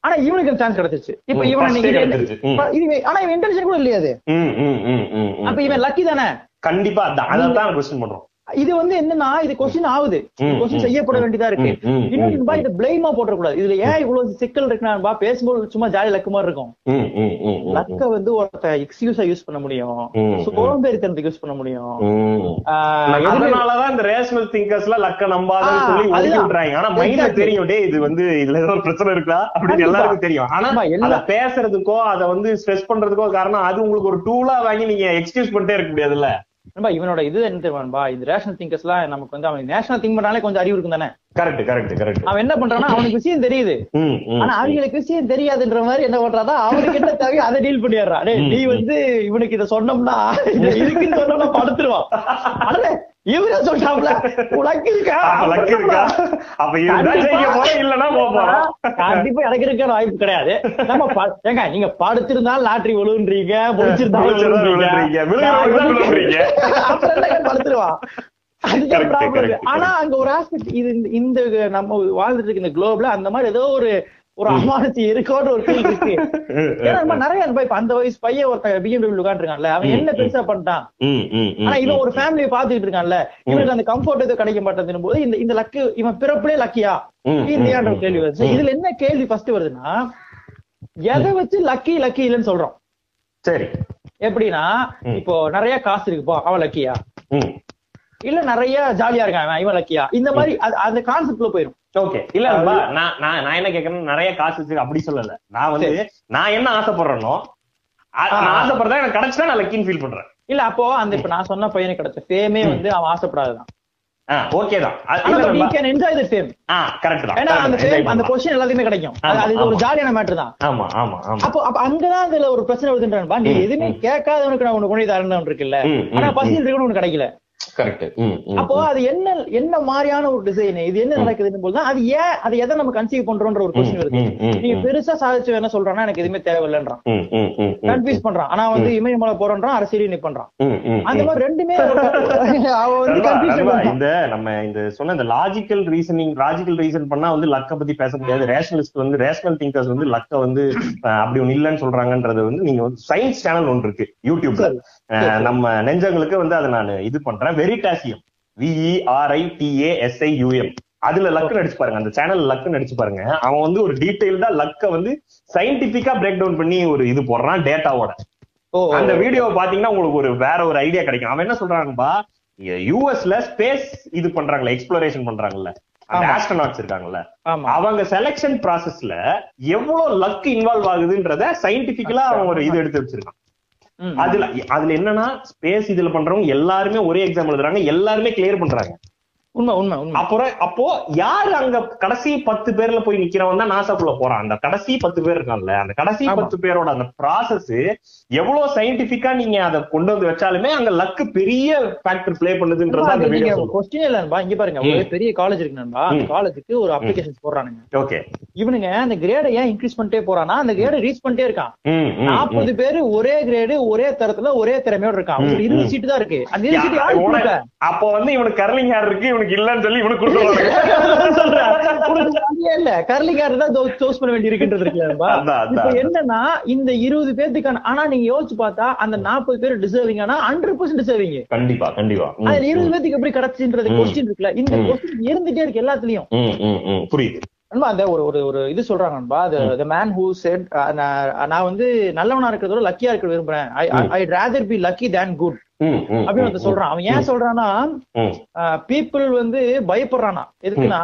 [SPEAKER 2] ஆனா இவனுக்கு சான்ஸ் கிடைச்சிருச்சு. இப்ப இவன் நீங்க ஆனா இவன் இன்டெலிஜென்ட் கூட இல்லையா அது.
[SPEAKER 1] ம், ம், ம், ம், ம்.
[SPEAKER 2] அப்ப இவன் லக்கி தானே?
[SPEAKER 1] கண்டிப்பா அதான் அதான் கொஸ்டின் பண்றோம்.
[SPEAKER 2] இது வந்து என்னன்னா இது கொஸ்டின் ஆகுது. கொஸ்டின் செய்யப்பட வேண்டியதா இருக்கு.
[SPEAKER 1] ம், ம்,
[SPEAKER 2] இன்னொரு
[SPEAKER 1] ம்,
[SPEAKER 2] பா இதை பிளேமா போட்டக்கூடாது இதுல ஏன் இவ்வளவு சிக்கல் இருக்குன்னா பேசும்போது சும்மா ஜாலி லக்கு மாதிரி இருக்கும். லக்க வந்து ஒருத்த எக்ஸ்கியூஸா யூஸ் பண்ண முடியும். சோம்பேறித்தனத்துக்கு யூஸ் பண்ண முடியும்.
[SPEAKER 1] அதனாலதான் இந்த ரேஷனல் திங்கர்ஸ் எல்லாம் லக்க நம்பாதன்னு சொல்லி ஒதுக்கி. விட்டுறாங்க. ஆனா மைண்ட்ல. தெரியும் டே இது வந்து இதுல ஏதோ பிரச்சனை இருக்கா? அப்படின்னு. எல்லாருக்கும் தெரியும். ஆனா அத பேசுறதுக்கோ அத வந்து ஸ்ட்ரெஸ் பண்றதுக்கோ காரணம் அது உங்களுக்கு ஒரு டூலா வாங்கி நீங்க எக்ஸ்கியூஸ் பண்ணிட்டே இருக்க முடியாதுல்ல.
[SPEAKER 2] நண்பா, இவனோட இது என்ன தெரியுமான்பா இந்த ரேஷனல் திங்கர்ஸ் எல்லாம் நமக்கு வந்து அவன் நேஷனல் திங்க் பண்ணாலே கொஞ்சம் அறிவு இருக்கும் தானே?
[SPEAKER 1] கரெக்ட் கரெக்ட் கரெக்ட்
[SPEAKER 2] அவன் என்ன பண்றான்னா அவனுக்கு விஷயம் தெரியுது. ஆனா அவங்களுக்கு விஷயம் தெரியாதுன்ற மாதிரி என்ன பண்றானா அவனுக்கு என்ன தேவையோ அதை டீல் பண்ணிடுறான். டேய் நீ வந்து இவனுக்கு இத சொன்னோம்னா இது இருக்குன்னு சொன்னோம்னா படுத்துருவான். இவரே சொல்லிட்டாப்ல உனக்கு இருக்கா?
[SPEAKER 1] லக் இருக்கா? அப்ப இல்லன்னா போறோம்
[SPEAKER 2] கண்டிப்பா எனக்கு இருக்க வாய்ப்பு கிடையாது. நம்ம ஏங்க நீங்க படுத்திருந்தாலும் லாட்டரி விழுன்றீங்க என்னங்க படுத்துருவான். ஆனா அங்க ஒரு ஆஸ்பெக்ட் இது இந்த- இந்த நம்ம வாழ்ந்துட்டு இருக்க இந்த குளோப்ல அந்த மாதிரி ஏதோ ஒரு ஒரு அமானத்தி இருக்கோன்னு ஒரு ஃபீல் இருக்கு. ஏன்னா நம்ம நிறைய இப்ப அந்த வயசு பையன் ஒருத்தன் பிஎம்டபிள்யூ உட்காந்துருக்கான்ல அவன் என்ன பெருசா பண்ணிட்டான் ஆனா இவன் ஒரு ஃபேமிலியை பாத்துக்கிட்டு இருக்கான்ல இவனுக்கு அந்த கம்ஃபர்ட் எதுவும் கிடைக்க மாட்டேங்குது போது இந்த இந்த லக்கு இவன் பிறப்புலே லக்கியா இல்லையான்ற கேள்வி வருது. இதுல என்ன கேள்வி ஃபர்ஸ்ட் வருதுன்னா எதை வச்சு லக்கி லக்கி இல்லைன்னு சொல்றோம்.
[SPEAKER 1] சரி.
[SPEAKER 2] எப்படின்னா. இப்போ நிறைய காசு இருக்குப்போ அவன் லக்கியா இல்ல நிறைய ஜாலியா இருக்கான் இவன் லக்கியா இந்த மாதிரி அந்த கான்செப்ட்ல போயிரும்.
[SPEAKER 1] ஓகே இல்ல நான் நான் நான் என்ன கேக்குறேன் நிறைய காசு வச்சு அப்படி சொல்லல. நான் வந்து நான் என்ன ஆசைப்படுறேனோ. நான் ஆசைப்படுறதா எனக்கு கிடைச்சா நான் லக்கின்னு ஃபீல் பண்றேன்.
[SPEAKER 2] இல்ல அப்போ அந்த இப்ப நான் சொன்ன பையனுக்கு கிடைச்ச ஃபேமே வந்து அவன் ஆசைப்படாததான்.
[SPEAKER 1] ஓகே தான்.
[SPEAKER 2] கேன் என்ஜாய் த ஃபேம்
[SPEAKER 1] ஆ கரெக்ட் தான்.
[SPEAKER 2] அந்த
[SPEAKER 1] தான்.
[SPEAKER 2] ஃபேம் அந்த. பொசிஷன் எல்லாத்தையுமே கிடைக்கும். அது- ஒரு. ஜாலியான மேட்டர் தான்.
[SPEAKER 1] ஆமா ஆமா ஆமா.
[SPEAKER 2] அப்போ அப்ப அங்கதான் இதுல ஒரு பிரச்சனை வருதுன்றா நீ
[SPEAKER 1] ம்,
[SPEAKER 2] எதுவுமே
[SPEAKER 1] ம்.
[SPEAKER 2] கேட்காதவனுக்கு நான் உனக்கு கொண்டு தரணும் இருக்குல்ல. ஆனா
[SPEAKER 1] ம்.
[SPEAKER 2] பசியில் இருக்கணும் உனக்கு கிடைக்கல. அப்போ அது என்ன என்ன மாதிரியான ஒரு டிசைன் இது என்ன நடக்குதுன்னு போது அது ஏன் அது எதை நம்ம கன்சீவ் பண்றோம்ன்ற ஒரு கொஸ்டின் வருது. நீங்க பெருசா சாதிச்சு என்ன சொல்றான்னா எனக்கு எதுவுமே தேவையில்லைன்றான். கன்ஃபியூஸ் பண்றான். ஆனா வந்து இமயமலை போறோன்றான் அரசியல் நிப்பண்றான் அந்த மாதிரி ரெண்டுமே
[SPEAKER 1] இந்த நம்ம இந்த சொன்ன இந்த லாஜிக்கல் ரீசனிங் லாஜிக்கல் ரீசன் பண்ணா வந்து லக்க பத்தி பேச முடியாது. ரேஷனலிஸ்ட் வந்து ரேஷனல் திங்கர்ஸ் வந்து லக்க வந்து அப்படி ஒண்ணு இல்லைன்னு சொல்றாங்கன்றது வந்து நீங்க வந்து சயின்ஸ் சேனல் ஒன்று இருக்கு யூடியூப்ல நம்ம நெஞ்சங்களுக்கு வந்து அதை நான் இது பண்றேன். வெரிடாசியம் விஇஆர்ஐ டிஏ எஸ்ஐ யூஎம் அதுல லக்கு நடிச்சு பாருங்க. அந்த சேனல் லக்கு நடிச்சு பாருங்க. அவன் வந்து ஒரு டீடைல்டா லக்க வந்து சயின்டிபிக்கா பிரேக் டவுன் பண்ணி ஒரு இது போடுறான் டேட்டாவோட. அந்த வீடியோவை பாத்தீங்கன்னா உங்களுக்கு ஒரு வேற ஒரு ஐடியா கிடைக்கும். அவன் என்ன சொல்றாங்கப்பா? யூஎஸ்ல ஸ்பேஸ் இது பண்றாங்கல்ல எக்ஸ்ப்ளோரேஷன் பண்றாங்கல்ல. அந்த இருக்காங்கல்ல. அவங்க செலக்ஷன் ப்ராசஸ்ல எவ்வளவு லக் இன்வால்வ் ஆகுதுன்றத சயின்டிபிக்கலா அவன் ஒரு இது எடுத்து வச்சிருக்கான். அதுல அதுல என்னன்னா ஸ்பேஸ் இதுல பண்றவங்க எல்லாருமே ஒரே எக்ஸாம் எழுதுறாங்க எல்லாருமே கிளியர் பண்றாங்க.
[SPEAKER 2] உண்மை உண்மை உண்மை.
[SPEAKER 1] அப்புறம் அப்போ யாரு அங்க கடைசி பத்து பேர்ல போய் நிக்கிறவன் தான் நாசாக்குள்ள போறான்? அந்த கடைசி பத்து பேர் இருக்கான்ல அந்த கடைசி. பத்து பேரோட அந்த ப்ராசஸ் எவ்வளவு சயின்டிபிக்கா நீங்க அதை கொண்டு வந்து வச்சாலுமே அங்க லக்கு பெரிய ஃபேக்டர் ப்ளே பண்ணுதுன்றது அந்த வீடியோ
[SPEAKER 2] கொஸ்டின் இல்ல நண்பா. இங்க பாருங்க. ஒரு பெரிய காலேஜ் இருக்கு நண்பா. அந்த. காலேஜுக்கு ஒரு அப்ளிகேஷன் போடுறானுங்க.
[SPEAKER 1] ஓகே.
[SPEAKER 2] இவனுங்க அந்த கிரேட ஏன் இன்க்ரீஸ் பண்ணிட்டே போறானா அந்த கிரேட ரீச் பண்ணிட்டே இருக்கான். நாற்பது பேரு ஒரே கிரேடு ஒரே தரத்துல ஒரே திறமையோட இருக்கான். இருபது. சீட்டு தான் இருக்கு. அந்த இருபது சீட்டு?
[SPEAKER 1] அப்போ வந்து இவனுக்கு கர்லிங் ஹேர் இருக்கு இவனுக்கு இல்லன்னு சொல்லி இவனுக்கு கொடுத்துருவாங்க.
[SPEAKER 2] உனக்கு இல்ல தான் சூஸ் பண்ண வேண்டி இருக்குன்றது. என்னன்னா இந்த இருபது பேத்துக்கான ஆனா நீங்க யோசிச்சு பார்த்தா அந்த நாற்பது பேர் டிசர்விங் ஆனா ஹண்ட்ரட் பர்சன்ட் டிசர்விங்
[SPEAKER 1] கண்டிப்பா கண்டிப்பா.
[SPEAKER 2] அதுல இருபது பேத்துக்கு எப்படி கிடைச்சுன்றது. கொஸ்டின் இருக்குல்ல? இந்த. கொஸ்டின் இருந்துட்டே இருக்கு எல்லாத்துலயும்.
[SPEAKER 1] புரியுது.
[SPEAKER 2] நண்பா அந்த ஒரு ஒரு ஒரு இது சொல்றாங்க நண்பா the மேன் ஹூ செட் நான் வந்து நல்லவனா இருக்கிறதோட லக்கியா இருக்க விரும்புறேன். I rather be lucky than good அப்படின்னு ஒருத்தன் சொல்றான். அவன் ஏன் சொல்றான்னா பீப்புள் வந்து பயப்படுறானா. எதுக்குன்னா.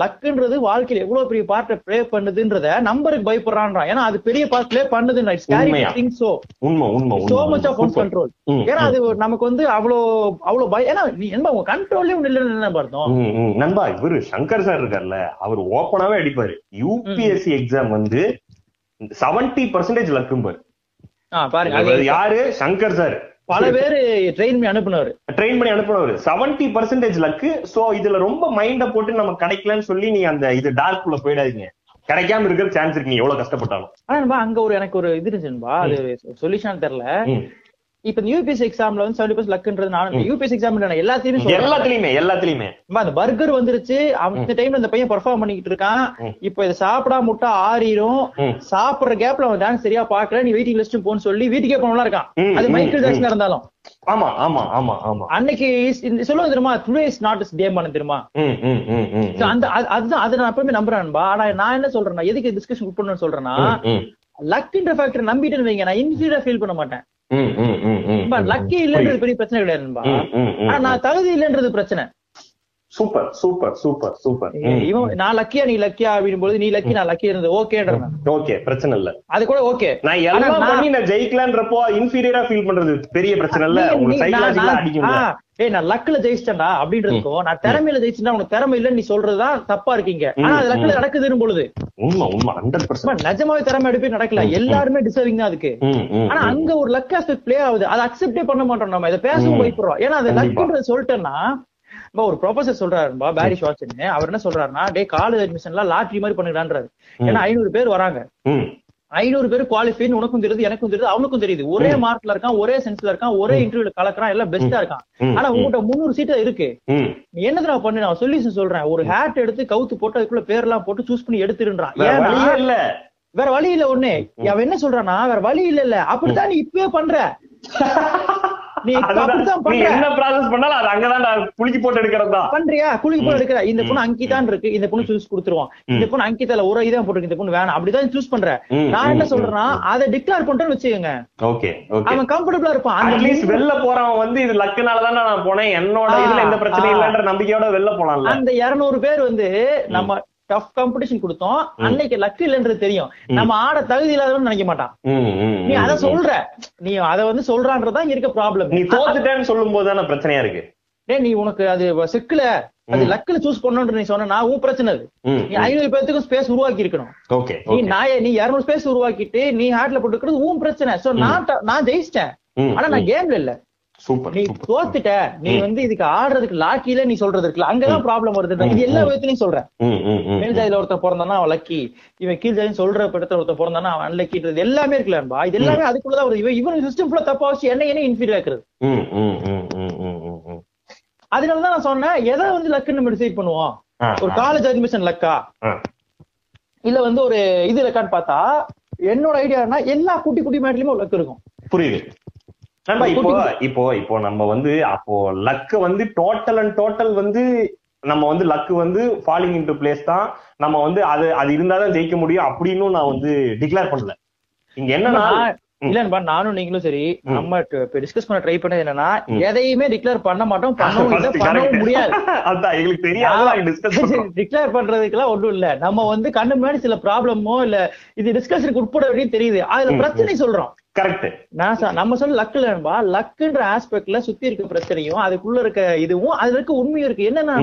[SPEAKER 2] லக்குன்றது வாழ்க்கையில எவ்வளவு பெரிய பார்ட்டை ப்ளே பண்ணுதுன்றத நம்பருக்கு பயப்படுறான்றான். ஏன்னா அது பெரிய பார்ட் ப்ளே பண்ணுது so much of one's. Control ஏன்னா அது நமக்கு வந்து அவ்வளோ அவ்வளவு பயம் ஏன்னா நீ என்ன உங்க கண்ட்ரோல்லே ஒண்ணு இல்லைன்னு என்ன அர்த்தம்?
[SPEAKER 1] ம், ம். நண்பா இவரு சங்கர் சார் இருக்கார்ல அவர் ஓப்பனாவே அடிப்பாரு. யூபிஎஸ்சி எக்ஸாம் வந்து செவன்டி பர்சன்டேஜ் லக்கும்பாரு
[SPEAKER 2] பாருங்க
[SPEAKER 1] யாரு? சங்கர் சார்
[SPEAKER 2] பல பேரு ட்ரெயின் பண்ணி அனுப்புனவர்.
[SPEAKER 1] ட்ரெயின் பண்ணி அனுப்புனவர். செவன்டி பர்சன்டேஜ் லக்கு சோ இதுல ரொம்ப மைண்ட போட்டு நம்ம கிடைக்கலன்னு சொல்லி நீ அந்த இது டார்க் குள்ள போயிடாதீங்க. கிடைக்காம இருக்கிற சான்ஸ் இருக்கு. நீ எவ்வளவு கஷ்டப்பட்டாலும்.
[SPEAKER 2] ஆனா அங்க ஒரு எனக்கு ஒரு இது இருந்துச்சுன்பா அது சொல்யூஷன் தெரியல. இப்ப இந்த யூபிஎஸ் எக்ஸாம்ல வந்து செவன்டி பர்சன்ட் லக்குன்றது நான் யூபிஎஸ் எக்ஸாம் நான் எல்லாத்தையுமே
[SPEAKER 1] எல்லாத்துலயுமே எல்லாத்துலயுமே.
[SPEAKER 2] அந்த பர்கர் வந்துருச்சு. அந்த டைம்ல அந்த பையன் பெர்ஃபார்ம் பண்ணிக்கிட்டு இருக்கான். இப்ப இதை சாப்பிடாம முட்டா ஆறிரும்.
[SPEAKER 1] ம்.
[SPEAKER 2] சாப்பிடுற கேப்ல அவன் டான்ஸ் சரியா பாக்கல நீ வெயிட்டிங் லிஸ்ட் போன்னு சொல்லி வீட்டுக்கே போனவங்களா இருக்கான். அது மைக்கேல். ஜாக்சனா இருந்தாலும்.
[SPEAKER 1] ஆமா ஆமா ஆமா ஆமா.
[SPEAKER 2] அன்னைக்கு சொல்லுவது தெரியுமா? Today is not is day பண்ண தெரியுமா? அந்த அது- அதுதான் அதை நான் எப்பவுமே நம்புறேன்பா ஆனா நான் என்ன சொல்றேன்னா எதுக்கு டிஸ்கஷன் உட்படணும்னு சொல்றேன்னா லக்ன்ற ஃபேக்டர் நம்பிட்டேன்னு வைங்க. நான் இன்ஃபீரியரா ஃபீல் பண்ண மாட்டேன். லக்கி இல்லன்றது பெரிய பிரச்சனை ஆனா நான் தகுதி இல்லன்றது பிரச்சனை.
[SPEAKER 1] Super super super super.
[SPEAKER 2] இவன் நான் லக்கியா நீ லக்கியா அப்படின் போது நீ லக்கி நான் லக்கி இருந்தது. ஓகேன்றேன்
[SPEAKER 1] ஓகே பிரச்சனை இல்ல.
[SPEAKER 2] அது கூட ஓகே
[SPEAKER 1] நான் எல்லாம் பண்ணி நான் ஜெயிக்கலான்றப்போ இன்ஃபீரியரா ஃபீல் பண்றது பெரிய பிரச்சனை இல்ல. உங்களுக்கு சைக்காலஜிக்கலா
[SPEAKER 2] ஏய் நான் லக்ல ஜெயிச்சிட்டேன்டா அப்படின்றதுக்கும் நான் திறமையில ஜெயிச்சுட்டா உனக்கு திறமை இல்லன்னு நீ சொல்றதுதான் தப்பா இருக்கீங்க. ஆனா அது லக்ல நடக்குதுன்னு பொழுது.
[SPEAKER 1] உண்மை உண்மை ஹண்ட்ரட் பர்சன்ட்
[SPEAKER 2] நிஜமாவே திறமை எடுப்பே நடக்கல. எல்லாருமே டிசர்விங் தான் அதுக்கு. ஆனா அங்க ஒரு லக் ஆஸ்பெக்ட் பிளே ஆகுது. அதை அக்செப்டே பண்ண மாட்டோம் நம்ம. இதை பேசவும்
[SPEAKER 1] ம்.
[SPEAKER 2] பயப்படுறோம். ஏன்னா அது. லக்ன்றது சொல்லிட்டேன்னா இப்ப ஒரு ப்ரொஃபசர் சொல்றாருப்பா பேரி ஷாட்சன் அவர் என்ன சொல்றாருன்னா டே காலேஜ் அட்மிஷன்லாம் லாட்ரி மாதிரி பண்ணுடான்றாரு ஏன்னா ஐநூறு பேர் வராங்க. ஐநூறு பேர் குவாலிஃபைன்னு உனக்கும் தெரியுது எனக்கும் தெரியுது அவனுக்கும் தெரியுது. ஒரே மார்க்ல இருக்கான் ஒரே சென்ஸ்ல இருக்கான் ஒரே இன்டர்வியூல கலக்குறான் எல்லாம் பெஸ்டா இருக்கான். ஆனா உங்ககிட்ட முந்நூறு சீட்டு இருக்கு. நீ என்ன தெரியுமா பண்ணு நான் சொல்யூஷன் சொல்றேன். ஒரு ஹேட் எடுத்து கவுத்து போட்டு அதுக்குள்ள பேர்லாம் போட்டு சூஸ் பண்ணி எடுத்துருன்றான்
[SPEAKER 1] இல்ல.
[SPEAKER 2] வேற வழி இல்ல ஒண்ணு. அவன் என்ன சொல்றானா வேற வழி இல்ல இல்ல. அப்படித்தான் நீ இப்பவே பண்ற. நீ
[SPEAKER 1] என்ன ப்ராசஸ் பண்ணாலும் அது அங்கதான் நான் குலுக்கி போட்டு எடுக்கிறதா
[SPEAKER 2] பண்றியா? குளிக்கு போல எடுக்கிற. இந்த பொண்ணு அங்கிதான் இருக்கு. இந்த பொண்ணு சூஸ் கொடுத்துருவோம். இந்த பொண்ணு அங்கிதால ஒரு இதான் போட்டுருக்கு. இந்த பொண்ணு வேணாம். அப்படிதான் சூஸ் பண்ற. நான் என்ன சொல்றேன்னா அதை டிக்ளேர் பண்ணிட்டேன்னு வச்சுக்கோங்க.
[SPEAKER 1] ஓகே
[SPEAKER 2] அவன் கம்ஃபர்டபுளா இருப்பான்.
[SPEAKER 1] அட்லீஸ்ட் வெளில போறவன் வந்து இது லக்குனால நான் போனேன். என்னோட இதுல எந்த பிரச்சனையும். இல்லைன்ற நம்பிக்கையோட வெளில போலாம்ல.
[SPEAKER 2] அந்த இருநூறு பேர் வந்து நம்ம டஃப் காம்படிஷன் கொடுத்தோம். அன்னைக்கு லக்கு இல்லைன்றது தெரியும். நம்ம ஆட தகுதி இல்லாதவன்னு நினைக்க மாட்டான். நீ அத. சொல்ற. நீ அத வந்து சொல்றான்றதுதான் இங்க இருக்க ப்ராப்ளம்
[SPEAKER 1] நீ தோத்துட்டேன்னு சொல்லும் போது தானே பிரச்சனையா இருக்கு?
[SPEAKER 2] டேய் நீ உனக்கு அது சிக்கல. அது லக்குல சூஸ் பண்ணணும்னு நீ சொன்னா உன் பிரச்சனை அது. நீ ஐநூறு பேர்த்துக்கும் ஸ்பேஸ் உருவாக்கி இருக்கணும்.
[SPEAKER 1] ஓகே
[SPEAKER 2] நீ நான் நீ இருநூறு ஸ்பேஸ் உருவாக்கிட்டு நீ ஹார்ட்ல போட்டுக்கிறது உன் பிரச்சனை. சோ நான் ட- நான் ஜெயிச்சிட்டேன். ஆனா நான் கேம்ல இல்ல.
[SPEAKER 1] சூப்பர்
[SPEAKER 2] நீ தோத்துட்ட. நீ வந்து இதுக்கு ஆடுறதுக்கு லாக்கில நீ சொல்றது இருக்குல்ல. அங்கதான் ப்ராப்ளம் வருது. இது எல்லா விதத்துலயும் சொல்றேன். மேல் ஜாதியில ஒருத்தன் பிறந்தானா அவன் லக்கி இவன் கீழ் ஜாதி சொல்ற இடத்துல ஒருத்தன் பிறந்தானா அவன் அன்லக்கின்றது எல்லாமே இருக்குல்லன்பா இது எல்லாமே அதுக்குள்ளதான் வருது. இவன் இவன் சிஸ்டம் ஃபுல்லா தப்பா வச்சு என்ன என்ன
[SPEAKER 1] ம், ம்.
[SPEAKER 2] அதனாலதான் நான் சொன்னேன் எதை வந்து லக்குன்னு நம்ம டிசைட் பண்ணுவோம்? ஒரு காலேஜ் அட்மிஷன் லக்கா. இல்ல வந்து ஒரு இது லக்கான்னு பார்த்தா என்னோட ஐடியானா எல்லா குட்டி குட்டி மேட்லயுமே ஒரு லக் இருக்கும்.
[SPEAKER 1] புரியுது. இப்போ இப்போ இப்போ நம்ம வந்து அப்போ லக்கு வந்து டோட்டல் அண்ட் டோட்டல் வந்து நம்ம வந்து லக்கு வந்து ஃபாலிங் இன்டு பிளேஸ் தான். நம்ம வந்து அது அது இருந்தாதான் ஜெயிக்க முடியும் அப்படின்னு நான் வந்து டிக்ளேர் பண்ணல. இங்க என்னன்னா
[SPEAKER 2] இல்லன்பா நானும் நீங்களும் சரி நம்ம டிஸ்கஸ் பண்ண ட்ரை பண்ணது என்னன்னா எதையுமே டிக்ளேர் பண்ண மாட்டோம் பண்ணவும் பண்ணவும். முடியாது.
[SPEAKER 1] அதான் எங்களுக்கு தெரியாது
[SPEAKER 2] டிக்ளேர் பண்றதுக்கெல்லாம் ஒண்ணும் இல்ல. நம்ம வந்து கண்ணு முன்னாடி சில ப்ராப்ளமோ இல்ல இது டிஸ்கஷனுக்கு உட்பட தெரியுது. அதுல பிரச்சனை சொல்றோம்.
[SPEAKER 1] கரெக்ட்
[SPEAKER 2] நான் நம்ம சொல்ல லக்கு இல்லன்பா லக்குன்ற ஆஸ்பெக்ட்ல சுத்தி இருக்க பிரச்சனையும் அதுக்குள்ள இருக்க இதுவும் அதுல இருக்க உண்மையும் இருக்கு. என்னன்னா.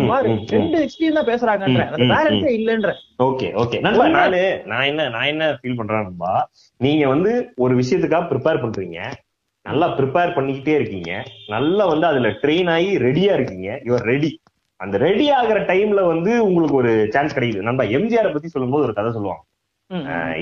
[SPEAKER 2] ரெண்டு எக்ஸ்ட்ரீம் தான் பேசுறாங்கன்ற பேலன்ஸே இல்லன்ற
[SPEAKER 1] ஓகே ஓகே நண்பா நானு நான் என்ன நான் என்ன ஃபீல் பண்றேன் நண்பா நீங்க வந்து ஒரு விஷயத்துக்காக ப்ரிப்பேர் பண்றீங்க. நல்லா ப்ரிப்பேர் பண்ணிக்கிட்டே இருக்கீங்க. நல்லா வந்து அதுல ட்ரெயின் ஆகி ரெடியா இருக்கீங்க. யுவர் ரெடி அந்த ரெடி ஆகுற டைம்ல வந்து உங்களுக்கு ஒரு சான்ஸ் கிடைக்குது. நண்பா எம்ஜிஆர் பத்தி சொல்லும்போது ஒரு கதை சொல்லுவாங்க.